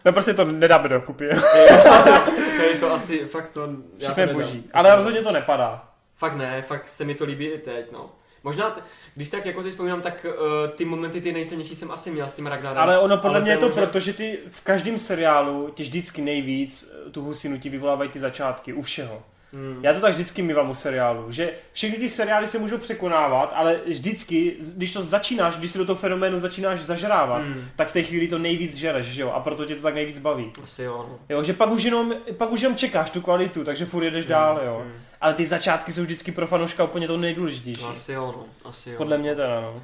no prostě to nedáme do kupy. je to asi fakt to... já Všechno to je boží. Ale rozhodně to nepadá. Fakt ne, fakt se mi to líbí i teď, no. Možná, t- když tak jako si vzpomínám, tak uh, ty momenty, ty nejsilnější jsem asi měl s tím Ragnarem. Ale ono podle mě je to možná- proto, že ty v každém seriálu ti vždycky nejvíc tu husinu ti vyvolávají ty začátky, u všeho. Hmm. Já to tak vždycky mývám u seriálu, že všechny ty seriály se můžou překonávat, ale vždycky, když to začínáš, když si do toho fenoménu začínáš zažrávat, Hmm. tak v té chvíli to nejvíc žereš, že jo? A proto tě to tak nejvíc baví. Asi jo, no. Jo, že pak už jenom, pak už jenom čekáš tu kvalitu, takže furt jedeš dál, jo. Hmm. Ale ty začátky jsou vždycky pro fanouška úplně to nejdůležitější. Asi jo, no. Asi jo. Podle mě teda, no.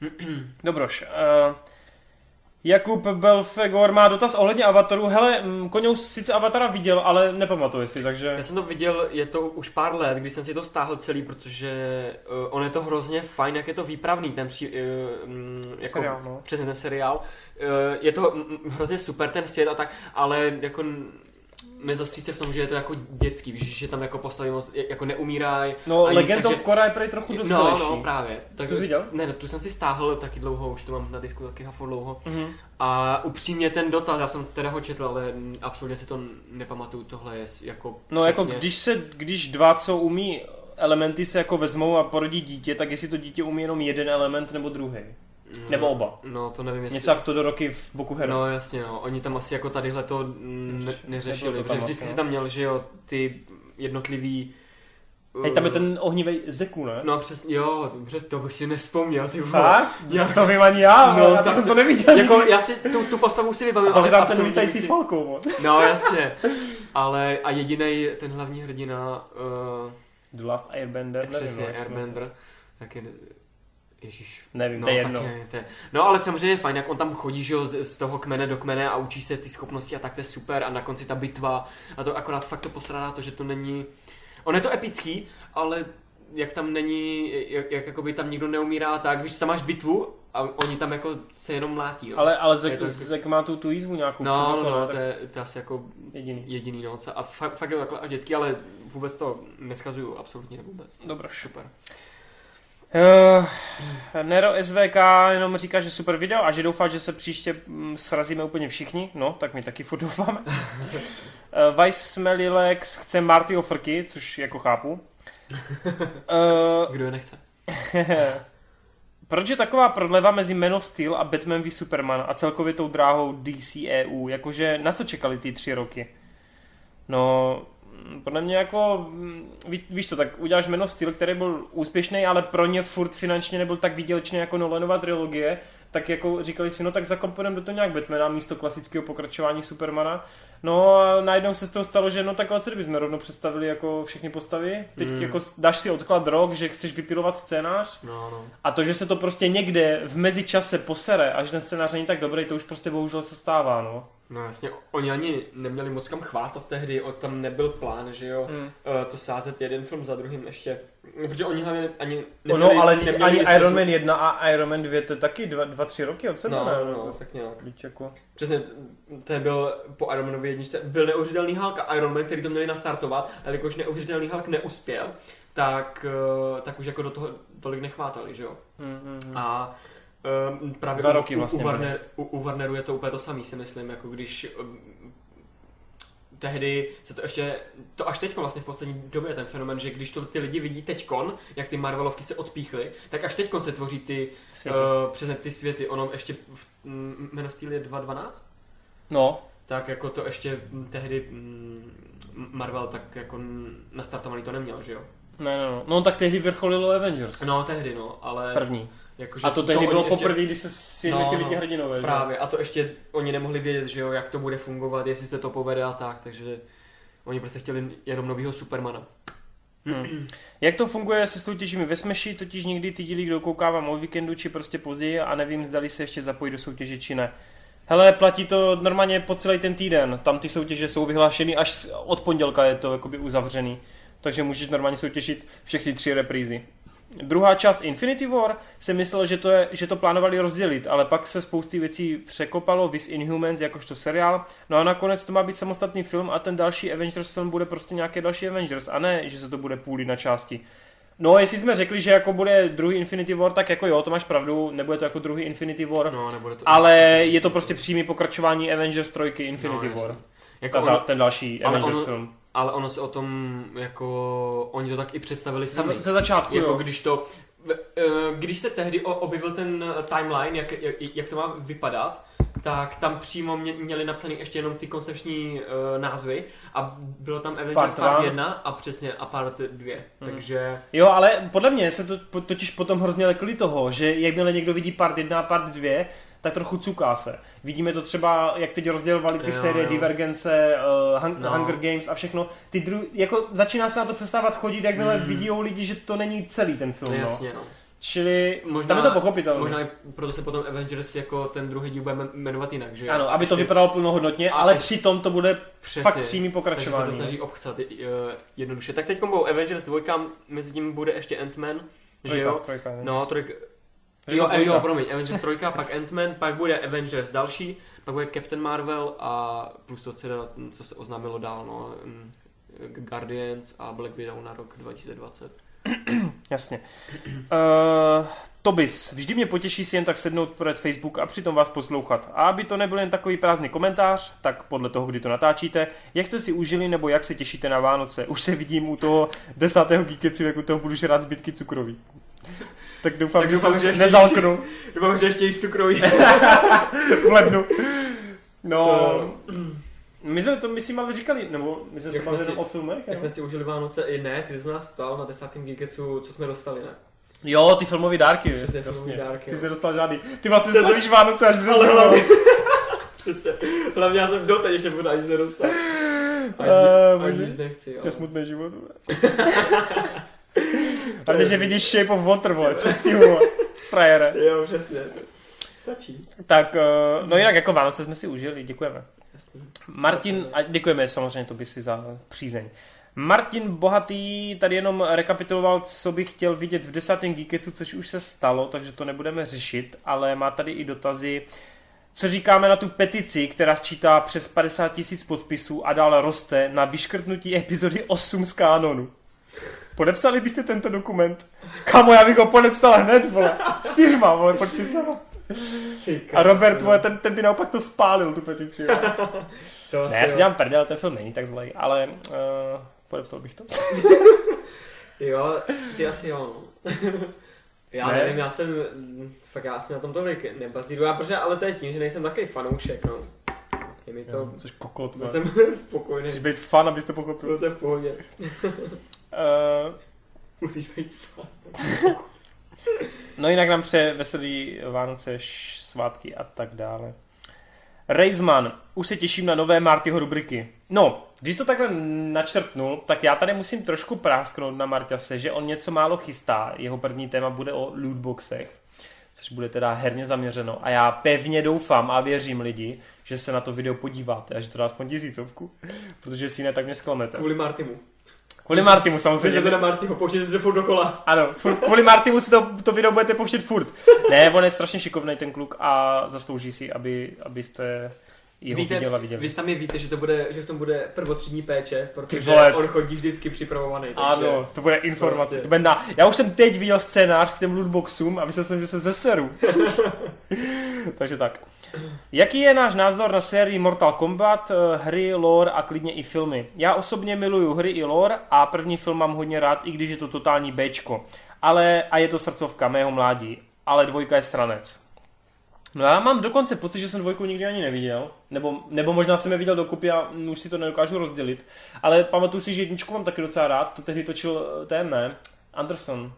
Dobroš. Uh, Jakub Belfegor má dotaz ohledně Avataru. Hele, mm, Koňous sice Avatara viděl, ale nepamatuje si, takže... Já jsem to viděl, je to už pár let, když jsem si to stáhl celý, protože uh, on je to hrozně fajn, jak je to výpravný, ten při, uh, jako, Seriál, no. přesně ten seriál. Uh, je to mm, hrozně super ten svět a tak, ale jako nezastří se v tom, že je to jako dětský, víš, že tam jako postavy moc jako neumírají. No, Legend of Korra je prý trochu No, dospělejší. no, právě. Tak, jsi viděl? Ne, ne, tu jsem si stáhl taky dlouho, už to mám na disku taky hafo dlouho. Mhm. A upřímně ten dotaz, já jsem teda ho četl, ale absolutně si to nepamatuju, tohle je jako No, jako přesně. když se, když dva, co umí elementy se jako vezmou a porodí dítě, tak jestli to dítě umí jenom jeden element nebo druhý. No, Nebo oba. No, to nevím, jestli... Něco jak to do roky v Boku Hero. No jasně, no. Oni tam asi jako tadyhle to ne, neřešili, to protože vždycky asi, si no. tam měl, že jo, ty jednotlivý... Hej, tam je uh, ten ohnivý Zeku, ne? No přesně, jo, dobře, to bych si nespomněl, ty vole. Fakt? Jak? To vím ani já, No, no, já to jsem to- neviděl. Jako, já si tu, tu postavu si vybavím, ale tam ten lítající si- falkou. No jasně, ale a jediný ten hlavní hrdina, uh, The Last Airbender, nevím, přesně, no, jestli- Airbender, je, Ježíš, Nevím, No, to je jedno. ne, to je... no ale samozřejmě je fajn, jak on tam chodí že jo, z toho kmene do kmene a učí se ty schopnosti a tak to je super a na konci ta bitva a to akorát fakt to postrádá to, že to není, on je to epický, ale jak tam není, jak, jak jakoby tam nikdo neumírá tak, víš, tam máš bitvu a oni tam jako se jenom mlátí. Ale, ale Zek, to- Zek má tu, tu jízvu nějakou No, přes no, no, ne? to je, to je asi jako jediný. jediný noc a fakt, fakt je to takhle až dětský, ale vůbec to neskazuju, absolutně vůbec. Dobro. Super. Uh, Nero SVK jenom říká, že super video a že doufá, že se příště mm, srazíme úplně všichni. No, tak my taky furt doufáme. uh, Vice Smellilex chce Marty Ofrky, což jako chápu. Uh, Kdo je nechce? Proč je taková prodleva mezi Man of Steel a Batman v Superman a celkově tou dráhou DCEU? Jakože na co čekali ty tři roky? No, podle mě jako, mm, ví, víš co, tak uděláš Man of Steel, který byl úspěšný, ale pro ně furt finančně nebyl tak výdělečný jako Nolanova trilogie, tak jako říkali si, no tak zakomponujeme do toho nějak Batmana místo klasického pokračování Supermana. No a najednou se z toho stalo, že no tak co kdybychom rovnou představili jako všechny postavy? Teď Mm. jako dáš si odklad rok, že chceš vypilovat scénář No, no. a to, že se to prostě někde v mezičase posere a že ten scénář není tak dobrý, to už prostě bohužel se stává, no. No jasně, oni ani neměli moc kam chvátat tehdy, o, tam nebyl plán, že jo, eh, to sázet jeden film za druhým ještě, No, protože oni hlavně ani no, ale neměli ani vysvětlit- Iron Man 1 a Iron Man 2 to je taky dva, dva tři roky od sebe, No, ne? no, tak nějak. Jako... Přesně, to byl po Iron Manovi jedničce, byl neuvěřitelný Hulk a Iron Man, který to měli nastartovat, ale jakož neuvěřitelný Hulk neuspěl, tak, eh, tak už jako do toho tolik nechvátali, že jo. Mm, mm. A um, právě Dva u, roky u, vlastně u, Warner, u, u Warneru je to úplně to samý, si myslím, jako když um, tehdy se to ještě, to až teď vlastně v poslední době ten fenomen, že když to ty lidi vidí teďkon, jak ty Marvelovky se odpíchly, tak až teďkon se tvoří ty, Světy. uh, přesně ty světy, ono ještě v mm, Man of Steel je 2.12, No, tak jako to ještě tehdy mm, Marvel tak jako nastartovaný to neměl, že jo? ne, ne, no. No tak tehdy vrcholilo Avengers. No tehdy no, ale První. Jakože A to tehdy oni bylo ještě- poprvé, kdy se sjednotili No, ti no, hrdinové, že? Právě, a to ještě oni nemohli vědět, že jo, jak to bude fungovat, jestli se to povede a tak, takže oni prostě chtěli jenom novýho Supermana. Hmm. Jak to funguje se soutěžími ve Smashi, totiž někdy ty díly, kdo koukávám o víkendu, či prostě později a nevím, zdali se ještě zapojí do soutěže, či ne. Hele, platí to normálně po celý ten týden. Tam ty soutěže jsou vyhlášeny až od pondělka je to jakoby uzavřený. Takže můžeš normálně soutěžit všechny tři reprízy. Druhá část Infinity War se myslel, že to, je, že to plánovali rozdělit, ale pak se spousty věcí překopalo, Vis Inhumans jakožto seriál, no a nakonec to má být samostatný film a ten další Avengers film bude prostě nějaký další Avengers a ne, že se to bude půlit na části. No, jestli jsme řekli, že jako bude druhý Infinity War, tak jako jo, to máš pravdu, nebude to jako druhý Infinity War, No, nebude to... ale je to prostě přímý pokračování Avengers 3 Infinity no, War. Jako Ta, ono, ten další Avengers ono- film. Ale ono se o tom, jako, oni to tak i představili sami. Ze, ze začátku, jako jo. když to, eh, když se tehdy objevil ten eh, timeline, jak, jak, jak to má vypadat, tak tam přímo mě, měli napsaný ještě jenom ty koncepční uh, názvy a bylo tam Avengers Part Part, one. 1 a přesně a Part 2, Mhm. takže Jo, ale podle mě se to totiž potom hrozně lekli toho, že jakmile někdo vidí part 1 a part 2, tak trochu cuká se. Vidíme to třeba, jak teď rozdělovali ty Jo, série jo. Divergence, uh, Hun- No. Hunger Games a všechno. Ty dru- jako začíná se na to přestávat chodit, jakmile Mm. vidí lidi, že to není celý ten film. no, jasně no. Čili Možná- tam je to pochopitelné. Možná i proto se potom Avengers jako ten druhý díl bude jmenovat jinak, že jo? Ano, aby to Ještě- vypadalo plnohodnotně, ale ještě- přitom to bude Přesně. fakt přímý Takže se to pokračování. snaží obchcat uh, jednoduše. Tak teď budou Avengers 2, mezi tím bude ještě Ant-Man, že Trojka, jo? trojka, ne? No, trojka. Takže Jo, jo, promiň, Avengers 3, pak Ant-Man, pak bude Avengers další, pak bude Captain Marvel a plus to, co, se oznámilo dál, no, mm, Guardians a Black Widow na rok 2020. Jasně. Uh, Tobis, vždy mě potěší si jen tak sednout před Facebook a přitom vás poslouchat. A aby to nebyl jen takový prázdný komentář, tak podle toho, kdy to natáčíte, jak jste si užili nebo jak se těšíte na Vánoce. Už se vidím u toho desátého Geeketsu, jak u toho budu žrát zbytky cukroví. Tak doufám, Tak že doufám, se že ještě nezalknu Doufám, že ještě jíš cukroví. v lednu. No, To- my jsme to, myslím, ale říkali, nebo my jsme se Jak bavili jsme jenom o filmech? Jak jsme si užili Vánoce, i ne, ty jsi z nás ptal na desátém Geeketsu, co jsme dostali, ne? Jo, ty filmové dárky. Přesně, jasně. filmové dárky, Ty jsi nedostal žádný. Ty vlastně slavíš Vánoce až v Ale hlavně, přesně, hlavně já jsem doteď ještě budu nic nedostal. Ani, Eh, ani nic nechci, jo. To je smutný život. Je vidíš Shape of Water, vole, předstihu, frajere. Jo, přesně. Stačí. Tak, eh, no jinak jako Vánoce jsme si užili, děkujeme. Jasný. Martin, a děkujeme samozřejmě to by si za přízeň. Martin Bohatý tady jenom rekapituloval, co by chtěl vidět v desátém Geeketsu, což už se stalo, takže to nebudeme řešit, ale má tady i dotazy, co říkáme na tu petici, která sčítá přes 50 tisíc podpisů a dále roste na vyškrtnutí epizody 8 z kánonu. Podepsali byste tento dokument? Kamo, já bych ho podepsal hned, vole. Čtyřma, vole, podpisama. A Robert, vole, ten, ten by naopak to spálil, tu petici. Vole. To Ne, já si dělám prdel, ten film není tak zlej, ale uh, podepsal bych to. Jo, ty asi jo, no. Já Ne? nevím, já jsem, fakt já jsem na tom tolik nebazíruju, já protože, ale to je tím, že nejsem takový fanoušek, no. Je mi to, Jsi kokot. to jsem Musíš spokojený, být fan, abyste pochopil. byl jsem v pohodě. Uh, Musíš být no jinak nám přeje veselý Vánoce, š- svátky a tak dále. Reisman, už se těším na nové Martyho rubriky. No, když to takhle načrtnul, tak já tady musím trošku prásknout na Marťase, že on něco málo chystá. Jeho první téma bude o lootboxech, což bude teda herně zaměřeno. A já pevně doufám a věřím lidi, že se na to video podíváte a že to dá aspoň tisícovku, protože si ne, tak mě zklamete. Kvůli Martimu. Kvůli Protože samozřejmě. na Martyho, pouštějte se furt dokola. Ano, furt, kvůli Martymu si to, to video budete pouštět furt. Ne, on je strašně šikovný ten kluk a zaslouží si, aby, abyste jeho Víte, viděl a viděli. vy sami víte, že, to bude, že v tom bude prvotřídní péče, protože on chodí vždycky připravovaný. Takže... Ano, to bude informace. Prostě. To bude na... Já už jsem teď viděl scénář k těm lootboxům a myslel jsem, že se zeseru. Takže tak. Jaký je náš názor na sérii Mortal Kombat, eh, hry, lore a klidně i filmy? Já osobně miluju hry i lore a první film mám hodně rád, i když je to totální Bčko. Ale, a je to srdcovka mého mládí, ale dvojka je stranec. No já mám dokonce pocit, že jsem dvojku nikdy ani neviděl, nebo, nebo možná jsem je viděl dokupy a už si to nedokážu rozdělit, ale pamatuju si, že jedničku mám taky docela rád, to tehdy točil eh, ten, ne, Anderson,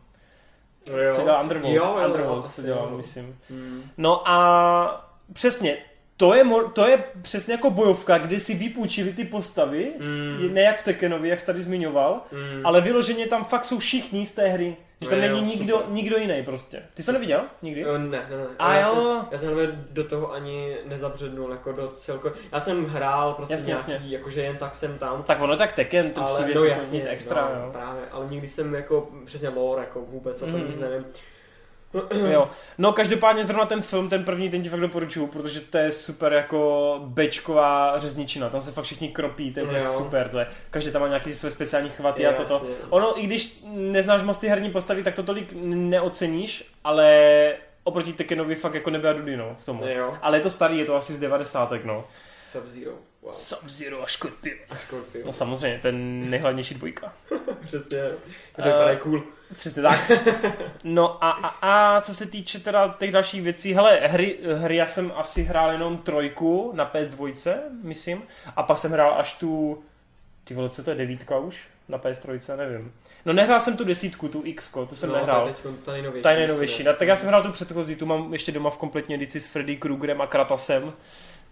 No jo. co dělal Underworld, Jo, jo, jo, Underworld asi co dělal, jo. myslím. Hmm. No a přesně, to je, to je přesně jako bojovka, kdy si vypůjčili ty postavy, Mm. ne jak v Tekenovi, jak jsi tady zmiňoval, Hmm. ale vyloženě tam fakt jsou všichni z té hry, že tam není nikdo, nikdo jiný prostě. Ty jsi to neviděl nikdy? Jo, Ne, ne, ne. A já, jo. jsem, já jsem do toho ani nezabřednul, jako do celko. Já jsem hrál prostě Jasně, jasně, jasně. nějaký, jakože jen tak jsem tam. Tak ono tak Tekken, ten ale příběh no jako jasně, nic extra, no, jo. právě, ale nikdy jsem jako přesně lore, jako vůbec o tom Mhm. nic nevím. Jo. No každopádně zrovna ten film, ten první, ten ti fakt doporučuju, protože to je super jako bečková řezničina, tam se fakt všichni kropí, to je, je Jo. super, to je, každý tam má nějaké své speciální chvaty Je, a toto. jasně. Ono, i když neznáš moc ty herní postavy, tak to tolik neoceníš, ale oproti Tekkenovi fakt jako nebe a dudy, no, v tom. Jo, Ale je to starý, je to asi z 90. no. Sub-Zero. Wow. Sub-Zero a Scorpion. A Scorpion. No samozřejmě, ten nejhlavnější dvojka. Přesně. Že vypadají cool. Přesně tak. No a, a, a co se týče teda těch dalších věcí, hele, hry, hry já jsem asi hrál jenom trojku na PS2, myslím, a pak jsem hrál až tu, ty vole, co to je, devítka už? Na PS3, nevím. No nehrál jsem tu desítku, tu X, tu jsem no, nehrál. To je teď ta nejnovější. Ta je myslím, nejnovější. tak já jsem hrál tu předchozí, tu mám ještě doma v kompletní edici s Freddy Krugerem a Kratasem.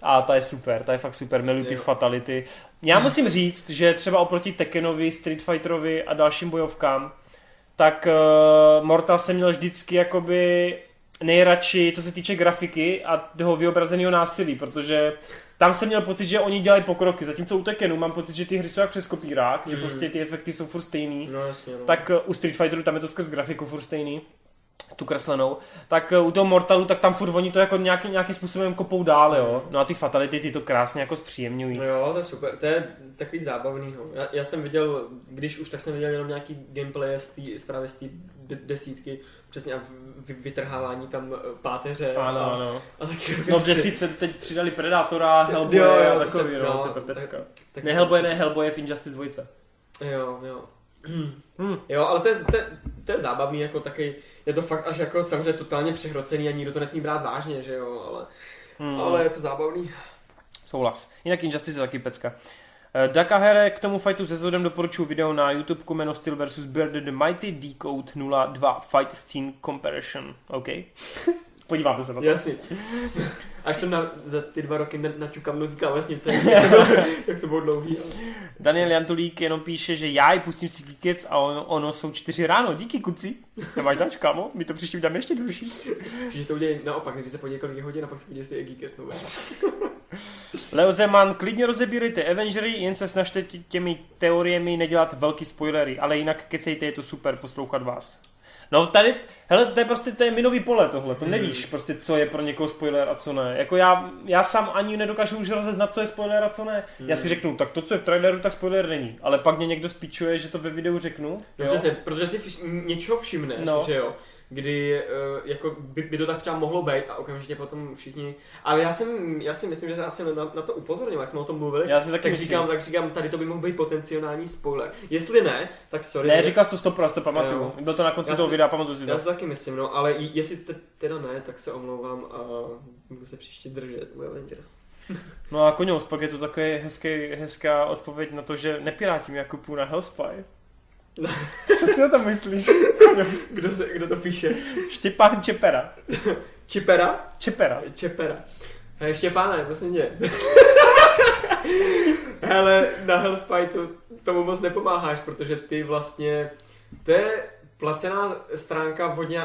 A ta je super, ta je fakt super, miluji ty fatality. Já musím říct, že třeba oproti Tekkenovi, Street Fighterovi a dalším bojovkám, tak uh, Mortal jsem měl vždycky jakoby nejradši, co se týče grafiky a toho vyobrazeného násilí, protože tam jsem měl pocit, že oni dělají pokroky, zatímco u Tekkenu mám pocit, že ty hry jsou jak přes kopírák, že Mhm. prostě ty efekty jsou furt stejný No jasně, no. tak uh, u Street Fighteru tam je to skrz grafiku furt stejný, tu kreslenou, tak uh, u toho Mortalu, tak tam furt oni to jako nějaký, nějakým způsobem kopou dál, jo. No a ty fatality ty to krásně jako zpříjemňují. No jo, to je super, to je takový zábavný. No. Já, já, jsem viděl, když už tak jsem viděl jenom nějaký gameplay z tý, právě z té de- desítky, přesně a vy, vytrhávání tam eh, páteře Ano, a, ano. a taky No v desítce teď přidali Predátora, jo, a takový, jsem- no, no, to je pepecka. tak Ne Hellboye, ne Hellboye v Injustice 2. Jo, jo. Hmm. Jo, ale to je, to, je, to je zábavný, jako taky, je to fakt až jako samozřejmě totálně přehrocený a nikdo to nesmí brát vážně, že jo, ale, Hmm. ale je to zábavný. Souhlas. Jinak Injustice je taky pecka. Eh, Daka Here k tomu fightu se Zodem doporučuji video na YouTube of Steel vs. Bird the Mighty Decode 02 Fight Scene Comparison. OK? Podíváme se na to. Jasně. Až to na, za ty dva roky na- naťukám do té klávesnice, jak to bylo- jak to bylo dlouhý. Daniel Jantulík jenom píše, že já ji pustím si Geekets a ono, ono jsou čtyři ráno. Díky kuci. Nemáš zač, kámo? My to příště uděláme ještě druhý. Že to udělají naopak, než se podívají kolik je hodin a pak se podívají si je Leo Zeman, klidně rozebírejte Avengery, jen se snažte tě- těmi teoriemi nedělat velký spoilery, ale jinak kecejte, je to super poslouchat vás. No tady, hele, to je prostě to je minový pole tohle, to nevíš prostě, co je pro někoho spoiler a co ne. Jako já, já sám ani nedokážu už rozeznat, co je spoiler a co ne. Já si řeknu, tak to, co je v traileru, tak spoiler není. Ale pak mě někdo spíčuje, že to ve videu řeknu. No jo. přesně, protože si vš- něčeho všimneš, No. že jo. Kdy uh, jako by, by, to tak třeba mohlo být a okamžitě potom všichni... Ale já, jsem, já si myslím, že já jsem na, na to upozornil, jak jsme o tom mluvili. Já si taky tak myslím. říkám, tak říkám, tady to by mohl být potenciální spoiler. Jestli ne, tak sorry. Ne, říkal jsi to stopro, to pamatuju. Jo. Bylo to na konci Já toho si- videa, pamatuju si to. Já si taky myslím, no, ale i- jestli te, teda ne, tak se omlouvám a budu se příště držet u Avengers. No a Koňous, pak je to takový hezký, hezká odpověď na to, že nepirátím já kupuju na Hellspy. Co si o tom myslíš? Kdo, se, kdo to píše? Štěpán Čepera. Čipera? Čepera. Čepera. Hej, Štěpáne, prosím tě. Hele, na Hellspy to, tomu moc nepomáháš, protože ty vlastně, to je placená stránka od, ně,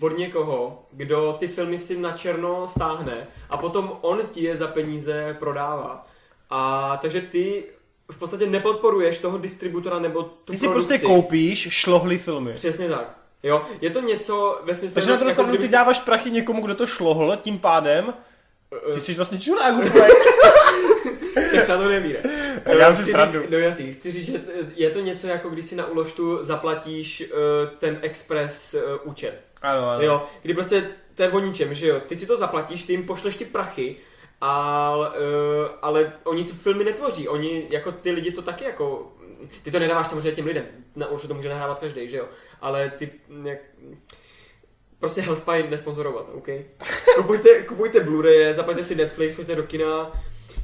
od někoho, kdo ty filmy si na černo stáhne a potom on ti je za peníze prodává. A takže ty v podstatě nepodporuješ toho distributora nebo tu Ty si produkci. prostě koupíš šlohly filmy. Přesně tak. Jo, je to něco ve smyslu... Takže na druhou jako stranu ty dáváš prachy někomu, kdo to šlohl, tím pádem Eh, ty jsi vlastně čurák. Tak třeba to neví, ne? Já si srandu. No jasný, chci říct, že je to něco jako když si na uložtu zaplatíš uh, ten express uh, účet. Ano, ano. Jo, kdy prostě to je o ničem, že jo, ty si to zaplatíš, ty jim pošleš ty prachy, ale, uh, ale oni ty filmy netvoří, oni, jako ty lidi to taky jako, ty to nedáváš samozřejmě těm lidem, na určitě to může nahrávat každý, že jo, ale ty, jak, prostě Hellspy nesponzorovat, OK? Kupujte, kupujte Blu-ray, zaplaťte si Netflix, choďte do kina,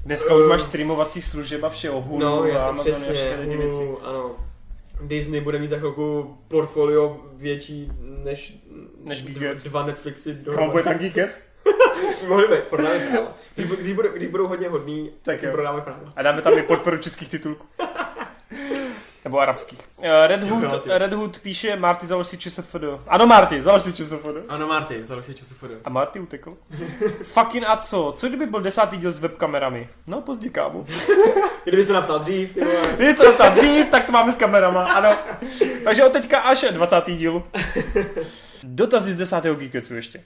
Dneska už máš streamovací služeb a všeho, Hulu, No, já jsem Amazon přesně, věci. Ano. Disney bude mít za chvilku portfolio větší než, Než Geekets. dva Netflixy Kam bude tak Geekets? Mohli by, prodáme práva. Když, když, budou, když budou hodně hodný, Tak jo. prodáme práva. A dáme tam i podporu českých titulků. Nebo arabských. Eh, Red Hood. Red Hood píše, Marty založ si ČSFD. Ano Marty, založ si ČSFD. Ano, Marty, vzal si ČSFD. A Marty utekl. Fucking a co? Co kdyby byl desátý díl s webkamerami? No, pozdě kámo. Kdyby to napsal dřív, ty vole. Kdyby jsi to napsal dřív, tak to máme s kamerama, ano. Takže od teďka až 20. díl. Dotazy z 10. Geeketsu ještě.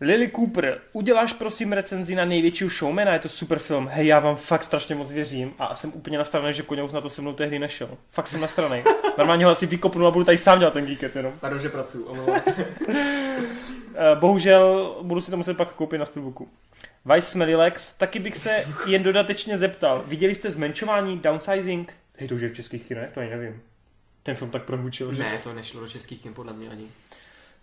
Lily Cooper, uděláš prosím recenzi na největšího showmana, je to super film. Hej, já vám fakt strašně moc věřím a jsem úplně nastravený, že Koňous na to se mnou tehdy nešel. Fakt jsem nastravený. Normálně ho asi vykopnu a budu tady sám dělat ten Geeket jenom. Pardon, že pracuju, omlouvám se. Eh, Bohužel budu si to muset pak koupit na Steelbooku. Vice Smelly Lex, taky bych se jen dodatečně zeptal. Viděli jste zmenšování, downsizing? Hej, to už je v českých kinech, to ani nevím. Ten film tak probučil, že? Ne, to nešlo do českých kin podle mě ani.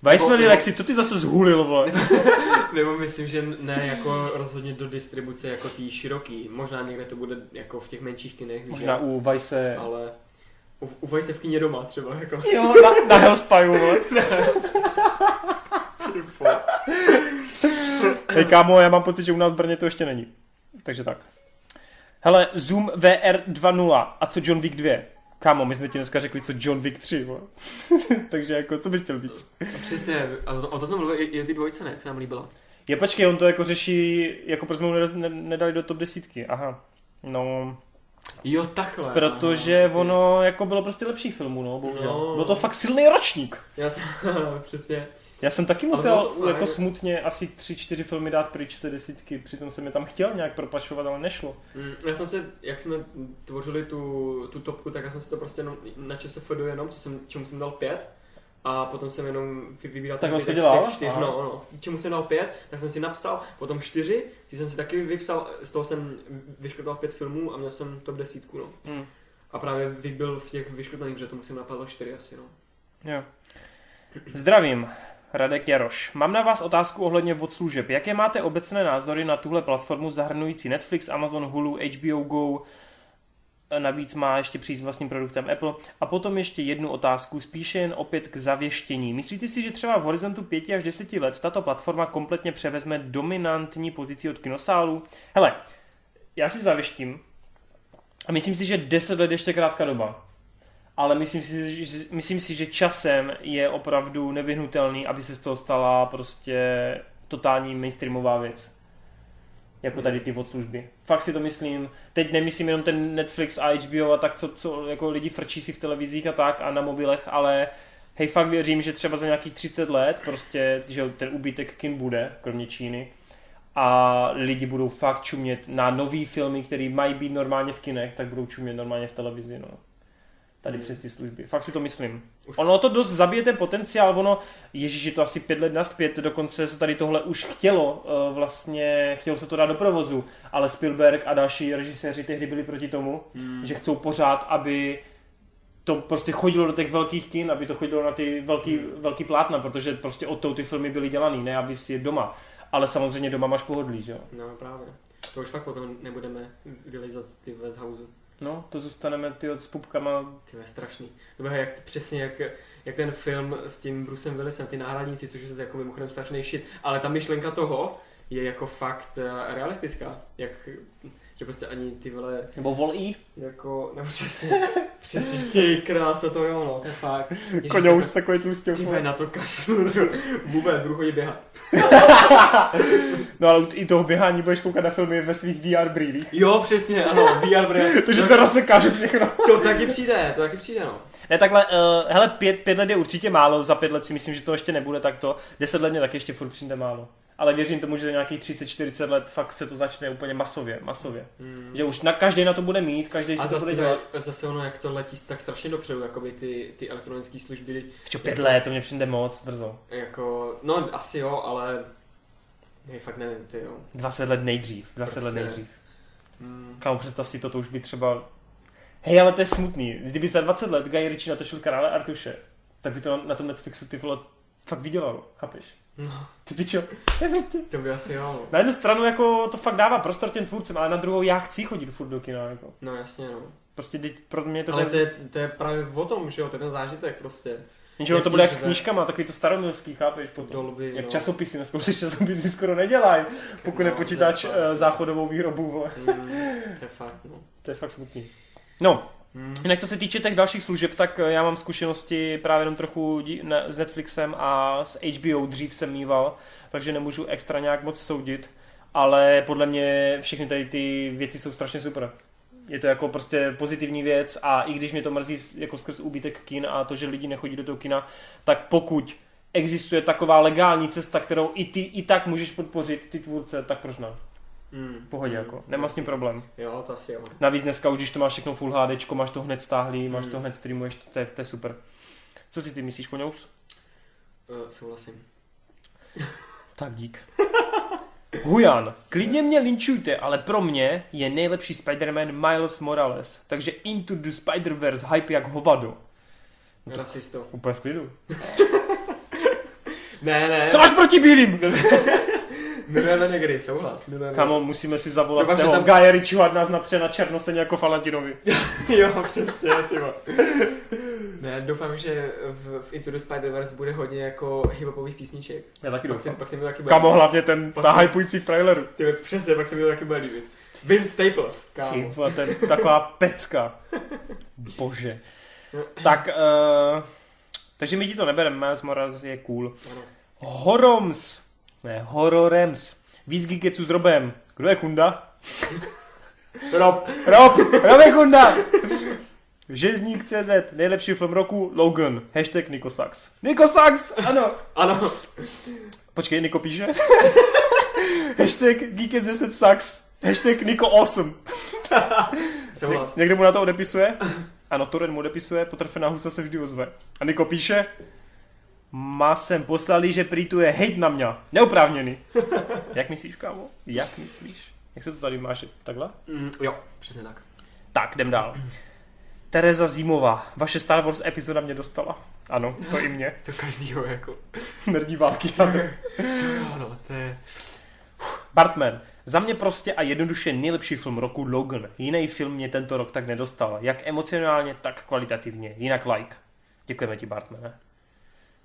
Nebo- Lexi, co ty zase zhulil, vole? Nebo myslím, že ne jako rozhodně do distribuce jako tý široký. Možná někde to bude jako v těch menších kinech, Možná u Vice... ale u, u v kině doma třeba, jako. Jo, na, na Hellspyu, vole. Hej, kámo, já mám pocit, že u nás v Brně to ještě není. Takže tak. Hele, Zoom VR 2.0. A co John Wick 2? Kámo, my jsme ti dneska řekli, co John Wick 3, vole. Takže jako, co bys chtěl víc? Přesně, a to, o to jsme mluvili, i, i ty dvojce, ne, jak se nám líbila. Je, počkej, on to jako řeší, jako proč jsme ne, nedali do top desítky. Aha. No, Jo, takhle. protože aha. ono jako bylo prostě lepší filmů, no, bohužel. No. Byl to fakt silný ročník. Já jsem, přesně. Já jsem taky musel to jako smutně asi tři, čtyři filmy dát pryč z té desítky, přitom jsem je tam chtěl nějak propašovat, ale nešlo. Mm, Já jsem se, jak jsme tvořili tu, tu topku, tak já jsem si to prostě jenom na ČSFD jenom, co jsem, čemu jsem dal pět. A potom jsem jenom vy- vybíral Tak těch dělal? čtyř, Aha. no, no. Čemu jsem dal pět, tak jsem si napsal, potom čtyři, ty jsem si taky vypsal, z toho jsem vyškrtal pět filmů a měl jsem top desítku, no. Hmm. A právě Vy byl v těch vyškrtaných, že to musím napadlo čtyři asi, no. Jo. Zdravím, Radek Jaroš. Mám na vás otázku ohledně vod služeb. Jaké máte obecné názory na tuhle platformu zahrnující Netflix, Amazon, Hulu, HBO Go, navíc má ještě přijít s vlastním produktem Apple. A potom ještě jednu otázku, spíše jen opět k zavěštění. Myslíte si, že třeba v horizontu 5 až 10 let tato platforma kompletně převezme dominantní pozici od kinosálu? Hele, já si zavěštím a myslím si, že 10 let je ještě krátká doba. Ale myslím si, že, myslím si, že časem je opravdu nevyhnutelný, aby se z toho stala prostě totální mainstreamová věc. Jako tady ty odslužby. Fakt si to myslím. Teď nemyslím jenom ten Netflix a HBO a tak, co, co jako lidi frčí si v televizích a tak a na mobilech, ale hej, fakt věřím, že třeba za nějakých 30 let prostě, že ten úbytek kin bude, kromě Číny, a lidi budou fakt čumět na nový filmy, které mají být normálně v kinech, tak budou čumět normálně v televizi, no. Tady přes ty služby. Fakt si to myslím. Ono to dost zabije ten potenciál, ono, ježíš, je to asi pět let naspět, dokonce se tady tohle už chtělo, eh, vlastně chtělo se to dát do provozu, ale Spielberg a další režiséři tehdy byli proti tomu, Hmm. že chcou pořád, aby to prostě chodilo do těch velkých kin, aby to chodilo na ty velký, velký plátna, protože prostě od toho ty filmy byly dělaný, ne aby si je doma. Ale samozřejmě doma máš pohodlí, že jo? No právě. To už fakt potom nebudeme vylezat ty z hausu. No, to zůstaneme ty s pupkama. Ty je strašný. Nebo jak přesně jak, jak ten film s tím Brucem Willisem, ty náhradníci, což je jako mimochodem strašný shit, ale ta myšlenka toho je jako fakt eh, realistická. Jak, že prostě ani ty vole, Nebo volí. jako, nebo přesně, přesně, ty kráso, to jo, no, to je fakt. Koňous takový tlustý. Ty vole, na to kašlu, vůbec, budu chodit běhat. No ale i toho běhání budeš koukat na filmy ve svých VR brýlích. Jo, přesně, ano, VR brand. Takže se rozsekáš všechno. To taky přijde, to taky přijde, no. Ne, takhle, uh, hele, pět, pět let je určitě málo, za pět let si myslím, že to ještě nebude takto. Deset let mě taky ještě furt přijde málo. Ale věřím tomu, že za nějakých 30-40 let fakt se to začne úplně masově, masově. Hmm. Že už na každý na to bude mít, každý si A to bude zase, dělat. zase ono, jak to letí tak strašně dopředu, jakoby ty, ty elektronické služby, Čo, pět let, to mě přijde moc brzo. jako, no asi jo, ale ne, fakt nevím, ty jo. 20 let nejdřív, 20 let Prostě. nejdřív. Hmm. Kámo, představ si to, to už by třeba... Hej, ale to je smutný. Kdyby za 20 let Guy Ritchie natočil Krále Artuše, tak by to na tom Netflixu ty vole fakt vydělalo, chápeš? No, Ty pičo, to je prostě... to by asi jo. Na jednu stranu jako to fakt dává prostor těm tvůrcem, ale na druhou já chci chodit furt do kina, jako. No jasně, no. Prostě teď pro mě to Ale jde... to je, to je právě o tom, že jo, to je ten zážitek prostě. Jenže ono to bude jak s knížkama, takový to staromilský, chápeš? Potom. Dolby, Jak no. časopisy, dneska už časopisy skoro nedělají, pokud No, nepočítáš fakt. uh, záchodovou výrobu, vole. Hmm, to je fakt, no. To je fakt smutný. No, Hmm. jinak co se týče těch dalších služeb, tak eh, já mám zkušenosti právě jenom trochu s Netflixem a s HBO dřív jsem mýval, takže nemůžu extra nějak moc soudit, ale podle mě všechny tady ty věci jsou strašně super. Je to jako prostě pozitivní věc a i když mě to mrzí jako skrz úbytek kin a to, že lidi nechodí do toho kina, tak pokud existuje taková legální cesta, kterou i ty i tak můžeš podpořit ty tvůrce, tak proč ne? Hmm. V pohodě jako, nemá s tím problém. Jo, to asi jo. Navíc dneska už, když to máš všechno Full HD, máš to hned stáhlý, máš Hmm. to hned streamuješ, to je, to je super. Co si ty myslíš, Koňous? Uh, souhlasím. Tak dík. Hujan, klidně mě linčujte, ale pro mě je nejlepší Spider-Man Miles Morales, takže Into the Spider-Verse hype jak hovado. Rasisto. Úplně v klidu. Ne, ne. Co máš proti bílým? Milujeme někdy, souhlas. Milujeme. Kamo, musíme si zavolat Doufám, že toho tam- Gaja Ritchieho, ať nás natře na černo, stejně jako Valentinovi. jo, přesně, ty. Ne, doufám, že v, v Into the Spider-Verse bude hodně jako hiphopových písniček. Já taky Pak doufám. pak se mi to taky bude Kamo, hlavně ten, Pak ta hypující v traileru. Ty, přesně, pak se mi to taky bude líbit. Vince Staples, Ty kámo. to je taková pecka. Bože. Tak, uh, takže my ti to nebereme, Miles Morales je cool. Horoms, ne, Hororems. Víc Gigetsu s Robem. Kdo je Kunda? Rob. Rob, Rob je Kunda. Žezník CZ, nejlepší film roku, Logan. Hashtag Niko Sachs. Niko Sachs, ano. Ano. Počkej, Niko píše. Hashtag Geekets 10 Sachs. Hashtag Niko 8. Souhlas. Někde mu na to odepisuje? Ano, Toren mu odepisuje, potrfená husa se vždy ozve. A Niko píše, má sem poslali, že prý tu je hejt na mě. Neoprávněný. Jak myslíš, kámo? Jak myslíš? Jak se to tady máš? Takhle? Mm, jo, přesně tak. Tak, jdem dál. Tereza Zimová, vaše Star Wars epizoda mě dostala. Ano, to i mě. To každýho jako. Nerdí války. Ano, to je... Bartman, za mě prostě a jednoduše nejlepší film roku Logan. Jiný film mě tento rok tak nedostal. Jak emocionálně, tak kvalitativně. Jinak like. Děkujeme ti, Bartmane.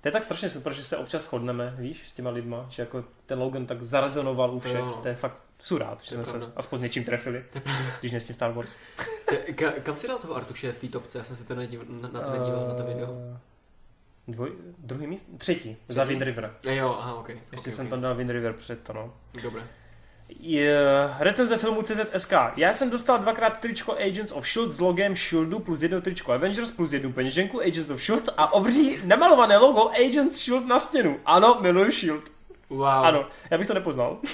To je tak strašně super, že se občas shodneme, víš, s těma lidma, že jako ten Logan tak zarezonoval u všech. jo. To je fakt, jsou rád, že jsme se aspoň s něčím trefili, To je pravda. když ne s tím Star Wars. Ka, kam si dal toho Artuše v té topce? Já jsem se to nedíval, na, na to nedíval, na to video. Eh, Dvoj, druhý míst? Třetí, za Wind River. A jo, aha, ok. Ještě okay, jsem okay. tam dal Wind River před to, no. Dobré. Je, recenze filmu CZSK. Já jsem dostal dvakrát tričko Agents of S.H.I.E.L.D. s logem S.H.I.E.L.D.u plus jedno tričko Avengers plus jednu peněženku Agents of S.H.I.E.L.D. a obří nemalované logo Agents S.H.I.E.L.D. na stěnu. Ano, miluji S.H.I.E.L.D. Wow. Ano, já bych to nepoznal.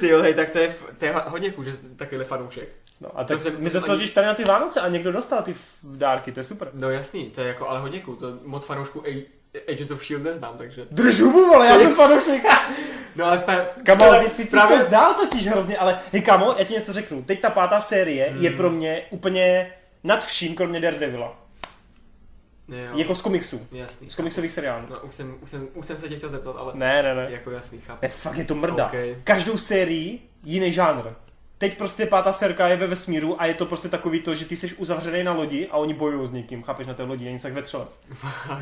Ty jo, hej, tak to je, to je hodně cool, že jsi takovýhle fanoušek. No a tak to my jsme ani- ptali na ty Vánoce a někdo dostal ty dárky, to je super. No jasný, to je jako, ale hodně cool, to moc fanoušků Agent of S.H.I.E.L.D. neznám, takže. Drž hubu, vole, já jsem fanoušek. No ale pe, Kamo, ale ty, ty, ty právě- to zdál totiž hrozně, ale hej kamo, já ti něco řeknu. Teď ta pátá série je pro mě úplně nad vším, kromě Daredevila. Jo, Jako z komiksu. jasný. Z komiksových seriálů. No už jsem, už jsem, už jsem se tě chtěl zeptat, ale Ne, ne, ne. jako jasný, chápu. Ne, fakt je to mrda. Ok. Každou sérii jiný žánr. Teď prostě pátá serka je ve vesmíru a je to prostě takový to, že ty jsi uzavřený na lodi a oni bojují s někým, chápeš na té lodi, není tak vetřelec.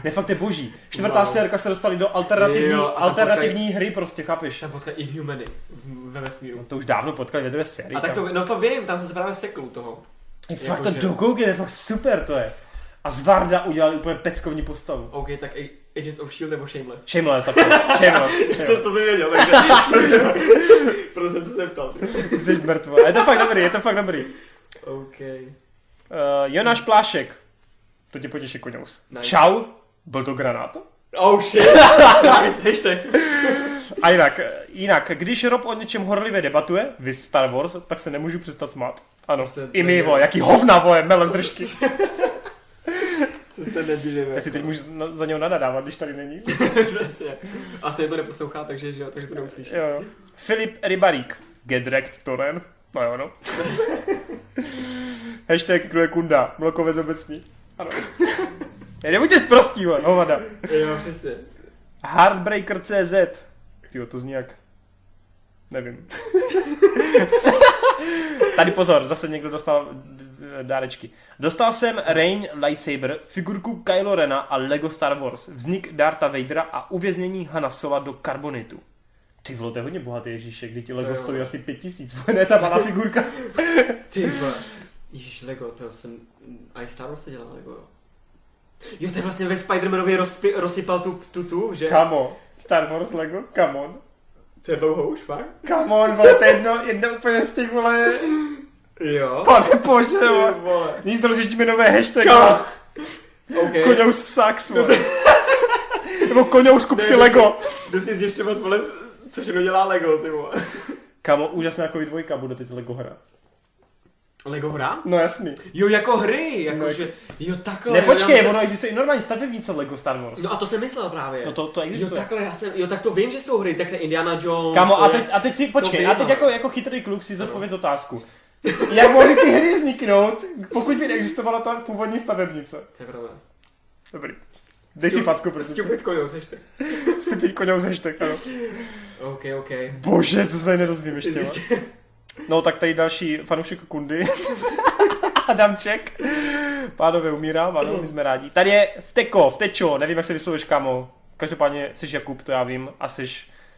Ne, fakt je boží. Čtvrtá Wow. serka se dostali do alternativní, Jo, alternativní hry prostě, chápeš. Tam potkal Inhumany ve vesmíru. No to už dávno potkali ve druhé sérii. A tak to, no to vím, tam jsem se právě sekl u toho. je fakt jako to že- do Google je fakt super to je. A z Varda udělali úplně peckovní postavu. OK, tak A- Agents of S.H.I.E.L.D. nebo Shameless. Shameless, tak Shameless. Co to jsem věděl, takže proto jsem se zeptal. Jsi mrtvo. A je to fakt dobrý, je to fakt dobrý. OK. Uh, Jonáš Plášek. To tě potěší koňous. Nice. Čau, byl to granát? Oh shit. nice, hashtag. A jinak, jinak, když Rob o něčem horlivě debatuje, vy Star Wars, tak se nemůžu přestat smát. Ano, i my, jaký hovna, vole, mele z držky. To se nedivím. Já si teď můžu na- za něho nadadávat, když tady není. Přesně. Asi je to neposlouchá, takže že jo, takže to neuslyší. Jo, jo. Filip Rybarík. Get wrecked, Toren. No jo, no. Hashtag kdo je kunda. Mlokovec obecný. Ano. Já nebuďte zprostí, hovada. Jo, přesně. Heartbreaker.cz Tyjo, to zní jak... Nevím. Tady pozor, zase někdo dostal dárečky. Dostal jsem Rain Lightsaber, figurku Kylo Rena a Lego Star Wars, vznik Darta Vadera a uvěznění Hanna Sola do karbonitu. Ty vole, to je hodně bohatý Ježíšek, kdy ti Lego stojí asi pět tisíc, ne ta malá figurka. Ty vole. Ježíš, Lego, to jsem... A i Star Wars se dělá Lego, jo. Jo, to je vlastně ve Spider-Manovi rozpi, rozsypal tu, tu, tu, že? Kamo, Star Wars Lego, come on. To je dlouho už, fakt? Come on, vole, to je jedno, jedno úplně z těch, vole, Jo. pane bože. Nic, rozjíždíme nové hashtag, Kam? vole. OK. Koňous sax. Nebo koňous kup si Lego. Jdu si zjišťovat, vole, co všechno dělá Lego, ty vole. Kamo, úžasná jako dvojka bude teď Lego hra. Lego hra? No jasný. Jo, jako hry, jako No, že, jo takhle. Ne, jo, počkej, já jsem- ono existuje i normální stavebnice Lego Star Wars. No a to jsem myslel právě. No to, to Jo existuje. takhle, já jsem, jo tak to vím, že jsou hry, takhle Indiana Jones. Kamo, a je- teď, a teď si, počkej, a teď ale- jako, jako chytrý kluk si zodpověz otázku. Jak mohly ty hry vzniknout, pokud by neexistovala ta původní stavebnice? To je pravda. Dobrý. Dej si facku, prosím. Stupid koňou, seš ty. Stupid koňou z hashtag, ano. OK, OK. Bože, co se tady Jsi ještě. No tak tady další fanoušek Kundy. Adamček. Pánové umírám, ano, my jsme rádi. Tady je Vteko, Vtečo, nevím, jak se vyslovuješ, kamo. Každopádně jsi Jakub, to já vím, a jsi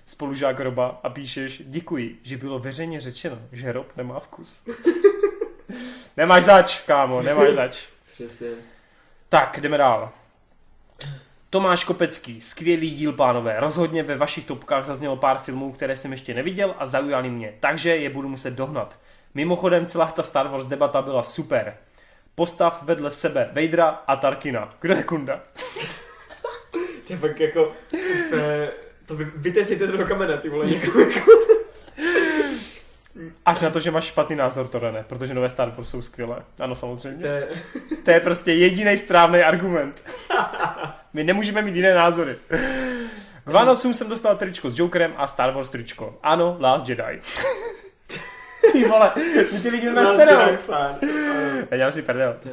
spolužák Roba a píšeš, děkuji, že bylo veřejně řečeno, že Rob nemá vkus. nemáš zač, kámo, nemáš zač. Přesně. Tak, jdeme dál. Tomáš Kopecký, skvělý díl, pánové. Rozhodně ve vašich topkách zaznělo pár filmů, které jsem ještě neviděl a zaujaly mě, takže je budu muset dohnat. Mimochodem, celá ta Star Wars debata byla super. Postav vedle sebe Vadera a Tarkina. Kdo je kunda? Je fakt jako, úplně- to vy, vytesejte to do kamene, ty vole. Až na to, že máš špatný názor, to ne, protože nové Star Wars jsou skvělé. Ano, To samozřejmě. je, To je prostě jediný správný argument. My nemůžeme mít jiné názory. K Vánocům jsem dostal tričko s Jokerem a Star Wars tričko. Ano, Last Jedi. Ty vole, ty lidi na. Já dělám si prdel. To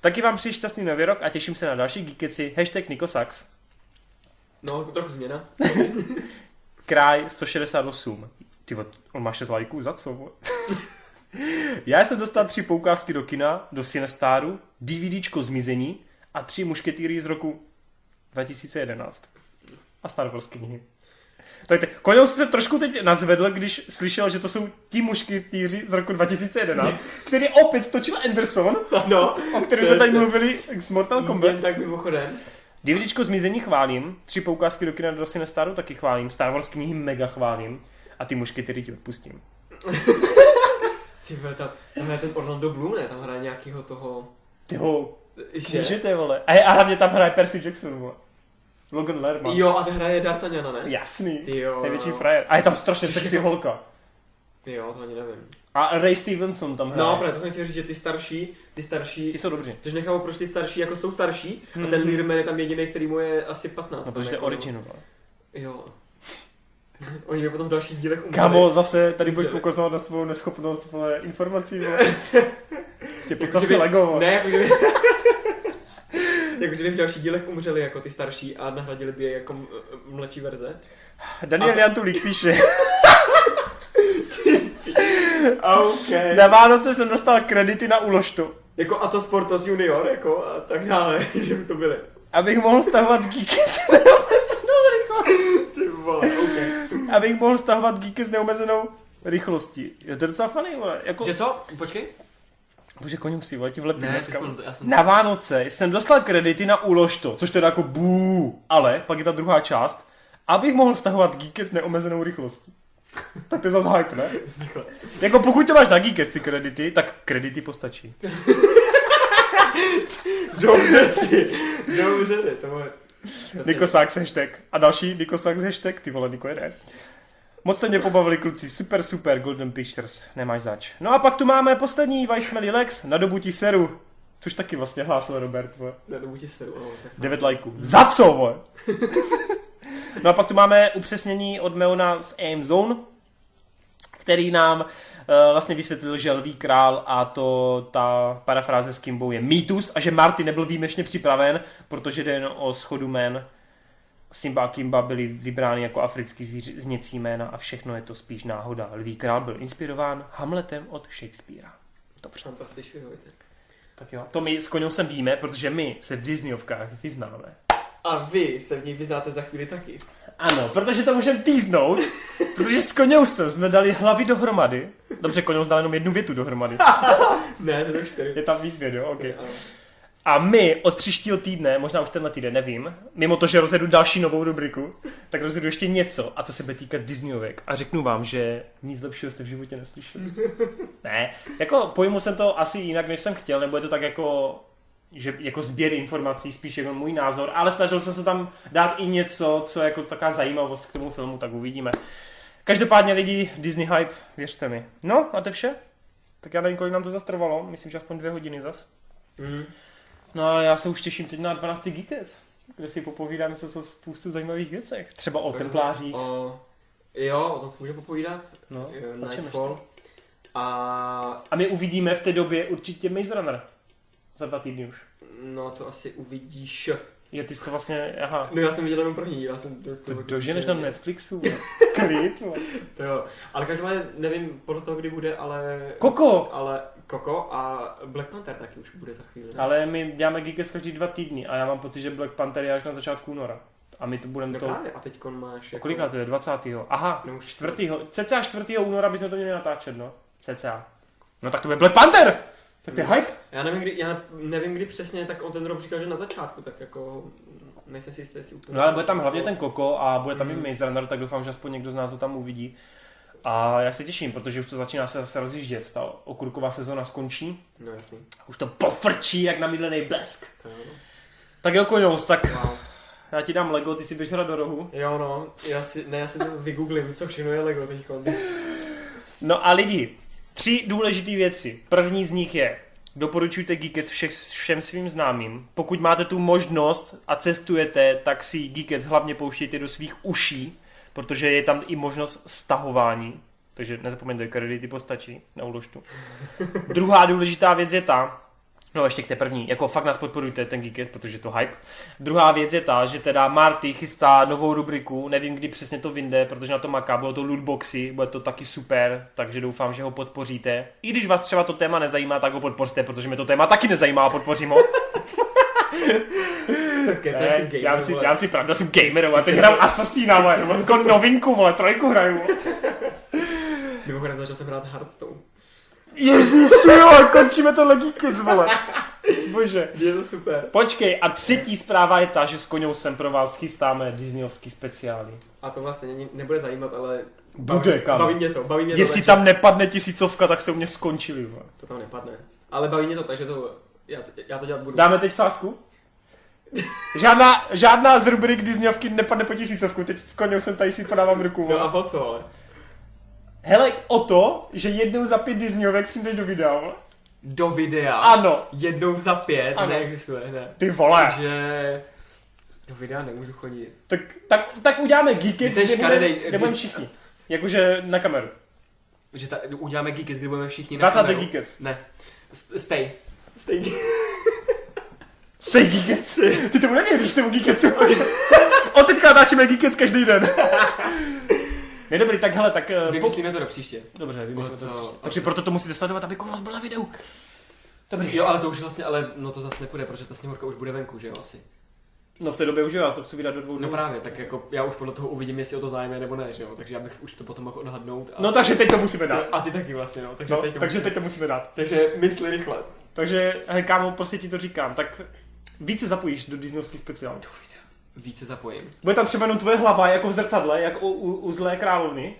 Taky vám přeji šťastný nový rok a těším se na další geekeci. Hashtag Nikosax. No, trochu změna. Kraj 168. Ty on má 6 lajků, za co? Já jsem dostal tři poukázky do kina, do Cinestaru, DVDčko Zmizení a tři mušketýry z roku 2011. A Star Wars knihy. Tak Koňous se trošku teď nadzvedl, když slyšel, že to jsou ti mušketýři z roku 2011, který opět točil Anderson, Ano. o kterém jsme tady mluvili s Mortal Kombat. Jen tak mimochodem. DVDčko Zmizení chválím, tři poukázky do kina do Cinestaru taky chválím, Star Wars knihy mega chválím a ty mušketýry ti odpustím. Ty vole, tam, tam hraje ten Orlando Bloom, ne? Tam hraje nějakýho toho... Tyho, Že? knížete, vole. A, a hlavně tam hraje Percy Jackson, vole. Logan Lerman. Jo, a ten hraje D'Artagnana, ne? Jasný. Ty jo. Největší frajer. A je tam strašně sexy holka. Jo, to ani nevím. A Ray Stevenson tam hraje. No, právě to jsem chtěl říct, že ty starší, ty starší, Ti jsou dobří. což nechápu, proč ty starší jako jsou starší a Hmm. ten Learman je tam jediný, který mu je asi 15. No, protože to je jako, original. vole. Jo. Oni by potom v dalších dílech umřeli. Kámo, zase tady budeš pokoznat na svou neschopnost vole, informací. Vole. Prostě postav si Lego. Ne, jako kdyby... jako kdyby v dalších dílech umřeli jako ty starší a nahradili by je jako mladší verze. Daniel A- Jantulík píše. OK. Na Vánoce jsem dostal kredity na uložtu, Jako a to Sportos Junior, jako a tak dále, že by to byly. abych mohl stahovat geeky s, Ty vole, OK. abych mohl stahovat geeky s neomezenou rychlostí. Je to docela funny, vole. Jako, Že co? Počkej. Bože, koně si, vole, ti vlepím Ne, dneska. já jsem... Na Vánoce jsem dostal kredity na uložto, což teda jako bů, ale pak je ta druhá část, abych mohl stahovat geeky s neomezenou rychlostí. Tak to je zase hype, ne? Takhle. Jako pokud to máš na Geekest ty kredity, tak kredity postačí. Dobře ty, dobře ty, to je... Niko Sachs hashtag. A další Niko Sachs hashtag, ty vole, Niko jede. Moc jste mě pobavili kluci, super, super, Golden Pictures, nemáš zač. No a pak tu máme poslední Weissmeli Lex, na dobu ti seru. Což taky vlastně hlásil Robert, vole. Na dobu ti seru, no, tak 9 lajků. Za co, vole? No a pak tu máme upřesnění od Meona z Aim Zone, který nám uh, vlastně vysvětlil, že Lví král a to ta parafráze s Kimbou je mýtus a že Marty nebyl výjimečně připraven, protože jde jen o schodu jmen. Simba a Kimba byli vybráni jako africký zvíř, zněcí jména a všechno je to spíš náhoda. Lví král byl inspirován Hamletem od Shakespearea. Dobře. Víte. Tak jo. To my s Koňou víme, protože my se v Disneyovkách vyznáme. A vy se v ní vyznáte za chvíli taky. Ano, protože to můžeme týznout, protože s Koňousem jsme dali hlavy dohromady. Dobře, Koňous dal jenom jednu větu dohromady. Ne, to je čtyři. Je tam víc věd, jo? Okay. A my od příštího týdne, možná už tenhle týden, nevím, mimo to, že rozjedu další novou rubriku, tak rozjedu ještě něco a to se bude týkat Disneyovek. A řeknu vám, že nic lepšího jste v životě neslyšeli. ne, jako pojmu jsem to asi jinak, než jsem chtěl, nebo je to tak jako že jako sběr informací, spíš jako můj názor, ale snažil jsem se tam dát i něco, co je jako taková zajímavost k tomu filmu, tak uvidíme. Každopádně lidi, Disney hype, věřte mi. No a to je vše. Tak já nevím, kolik nám to zas trvalo, myslím, že aspoň dvě hodiny zas. Mm. No a já se už těším teď na 12. Geekets, kde si popovídáme se o spoustu zajímavých věcech. Třeba o templářích. O, jo, o tom se může popovídat. No, Nightfall. A A my uvidíme v té době určitě Maze Runner. Za dva týdny už. no to asi uvidíš. Jo, ty jsi to vlastně, aha. No já jsem viděl jenom první, já jsem to, To to doženeš na Netflixu. Klid. To jo, ale každopádně nevím podle toho, kdy bude, ale... Koko! Ale Koko a Black Panther taky už bude za chvíli. Ne? Ale my děláme Geekets každý dva týdny a já mám pocit, že Black Panther je až na začátku února. A my to budeme no to... právě, a teď máš... O kolika to je? 20. Aha, No už 4. Cca 4. února bychom to měli natáčet, no. Cca. No tak to bude Black Panther! Tak to je hype. Já nevím, kdy, já nevím, kdy přesně, tak on ten rok říkal, že na začátku, tak jako nejsem si jistý, jestli úplně... No ale bude tam hlavně ten Koko a bude tam Mhm. i Maze Runner, tak doufám, že aspoň někdo z nás to tam uvidí. A já se těším, protože už to začíná se zase rozjíždět. Ta okurková sezóna skončí. No jasný, Už to pofrčí jak namydlený blesk. to jo. Tak jo, Koňous, tak Wow. já ti dám Lego, ty si běž hrát do rohu. Jo no, já si, ne, já si to vygooglím, co všechno je Lego teď. No a lidi, tři důležité věci. První z nich je, doporučujte Geekets všech, všem svým známým. Pokud máte tu možnost a cestujete, tak si Geekets hlavně pouštějte do svých uší, protože je tam i možnost stahování. Takže nezapomeňte, kredity postačí na úložtu. Druhá důležitá věc je ta, No ještě k té první, jako fakt nás podporujte, ten Geekest, protože je to hype. Druhá věc je ta, že teda Marty chystá novou rubriku, nevím kdy přesně to vyjde, protože na to maká, bylo to lootboxy, bude to taky super, takže doufám, že ho podpoříte. I když vás třeba to téma nezajímá, tak ho podpořte, protože mě to téma taky nezajímá a podpořím ho. Ne, asi gamer, já si, já si pravda, jsem gamer, a teď hrám Assassina, vole, jako novinku, vole, trojku hraju. Mimochodem začal jsem hrát Hearthstone. Ježiši, jo, končíme to Geekets, vole. Bože. Je to super. Počkej, a třetí zpráva je ta, že s Koňou sem pro vás chystáme Disneyovský speciály. A to vlastně nebude zajímat, ale Bude, baví, kámo. baví mě to, baví mě to. Jestli tam nepadne tisícovka, tak jste u mě skončili. Vole. To tam nepadne. Ale baví mě to, takže to, já, já to dělat budu. Dáme teď sásku? Žádná, žádná z rubrik Disneyovky nepadne po tisícovku, teď s koněm jsem tady si podávám ruku. No vole. a po co ale? Hele, o to, že jednou za pět Disneyovek přijdeš do videa. vole. Do videa. Ano. Jednou za pět, Ano. neexistuje, ne. Ty vole. Takže do videa nemůžu chodit. Tak, tak, tak uděláme jsi kde budeme, kde budeme všichni. Jakože na kameru. Že ta, uděláme Geekets, kdy budeme všichni 20. kameru. Geekets. Ne. Stay. Stay. Stay Geekets. Ty tomu nevěříš, tomu Geeketsu. Od teďka natáčíme Geekets každý den. Ne, dobrý, tak hele, tak... eh, Vymyslíme to do příště. Dobře, vymyslíme to. co- příště. Takže proto to musíte sledovat, aby kolos byl na videu. Dobrý. Jo, ale to už vlastně, ale no to zase nepůjde, protože ta sněhurka už bude venku, že jo, asi. No v té době už jo, já to chci vydat do dvou No dnů. právě, tak jako já už podle toho uvidím, jestli o to zájem je nebo ne, že jo, takže já bych už to potom mohl odhadnout. A, No takže teď to musíme dát. a ty taky vlastně, no, takže No, teď to takže musíme- teď to musíme dát. Takže mysli rychle. Takže, hej kámo, prostě ti to říkám, tak více zapojíš do Disneyovský speciál. Více zapojím. Bude tam třeba jenom tvoje hlava, jako v zrcadle, jak u, u, u zlé královny.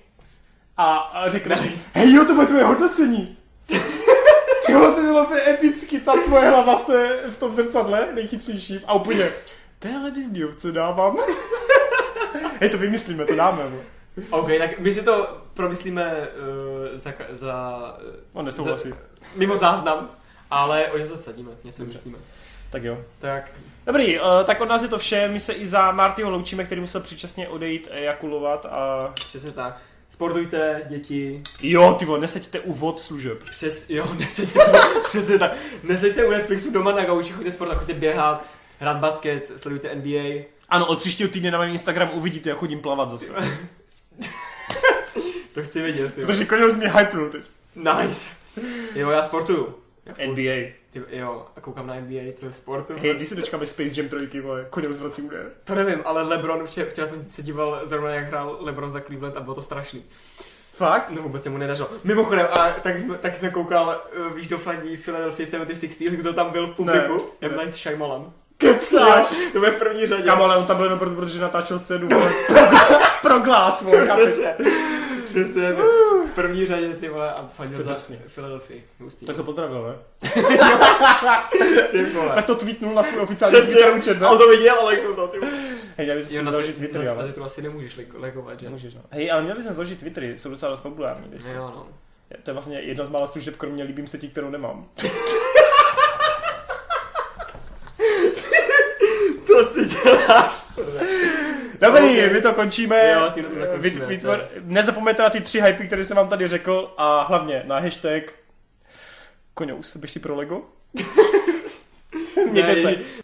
A, a řekneš, Nice. hej jo, to bude tvoje hodnocení. Ty vole, to bylo úplně epicky, ta tvoje hlava v, té, v tom zrcadle, nejchytřejším. A úplně, téhle Disneyovce dávám. hej, to vymyslíme, to dáme. Bo. OK, tak my si to promyslíme uh, za, za uh, On nesouhlasí. mimo záznam, ale o něco sadíme, něco vymyslíme. Tak jo. Tak, Dobrý, uh, tak od nás je to vše. My se i za Martyho loučíme, který musel předčasně odejít ejakulovat a... přesně tak. Sportujte, děti, Jo, ty vole, neseďte u vod služeb. přes, jo, neseďte, přesně tak. Neseďte u Netflixu doma na gauči, choďte sport, choďte běhat, hrát basket, sledujte NBA. Ano, od příštího týdne na mém Instagramu uvidíte, jak chodím plavat zase. To chci vědět, jo. Protože koněz mě hypnul teď. Nice. Jo, já sportuju. NBA. Ty, jo, a koukám na NBA, to je sport. Hej, když se dočkáme Space Jam 3, vole, koněz zvrací údaje. To nevím, ale LeBron, včera, včera jsem se díval zrovna, jak hrál LeBron za Cleveland a bylo to strašný. Fakt? No vůbec se mu nedařilo. Mimochodem, a tak, jsme, tak jsem koukal, uh, víš, do fandí Philadelphia 76ers, kdo tam byl v publiku? Ne, M. ne. Night Shyamalan. Kecáš? To je v první řadě. Kámo, ale on tam byl jenom proto, protože natáčel scénu, vole, pro glás, vole? Přesně. V první řadě, ty vole, a fandil je za. Philadelphia. Hustý. Tak se pozdravil, ne? ty vole. Tak to tweetnul na svůj oficiální Twitter účet, a on ne? to viděl, ale jako to, ty vole. Hej, měli bychom si na založit ty- Twittery, na- ale... Na to asi nemůžeš leg- legovat, že? Nemůžeš, no. Hej, ale měli bychom založit Twittery, jsou docela dost populární. Jo, no. To je vlastně jedna z mála služeb, kromě líbím se ti, kterou nemám. To si děláš. Dobrý, Ok. my to končíme. Jo, tímhle to zakončíme, Vyt- vytvor... Nezapomeňte na ty tři hypy, které jsem vám tady řekl a hlavně na hashtag Koňous, běž si pro Lego. Mějte se.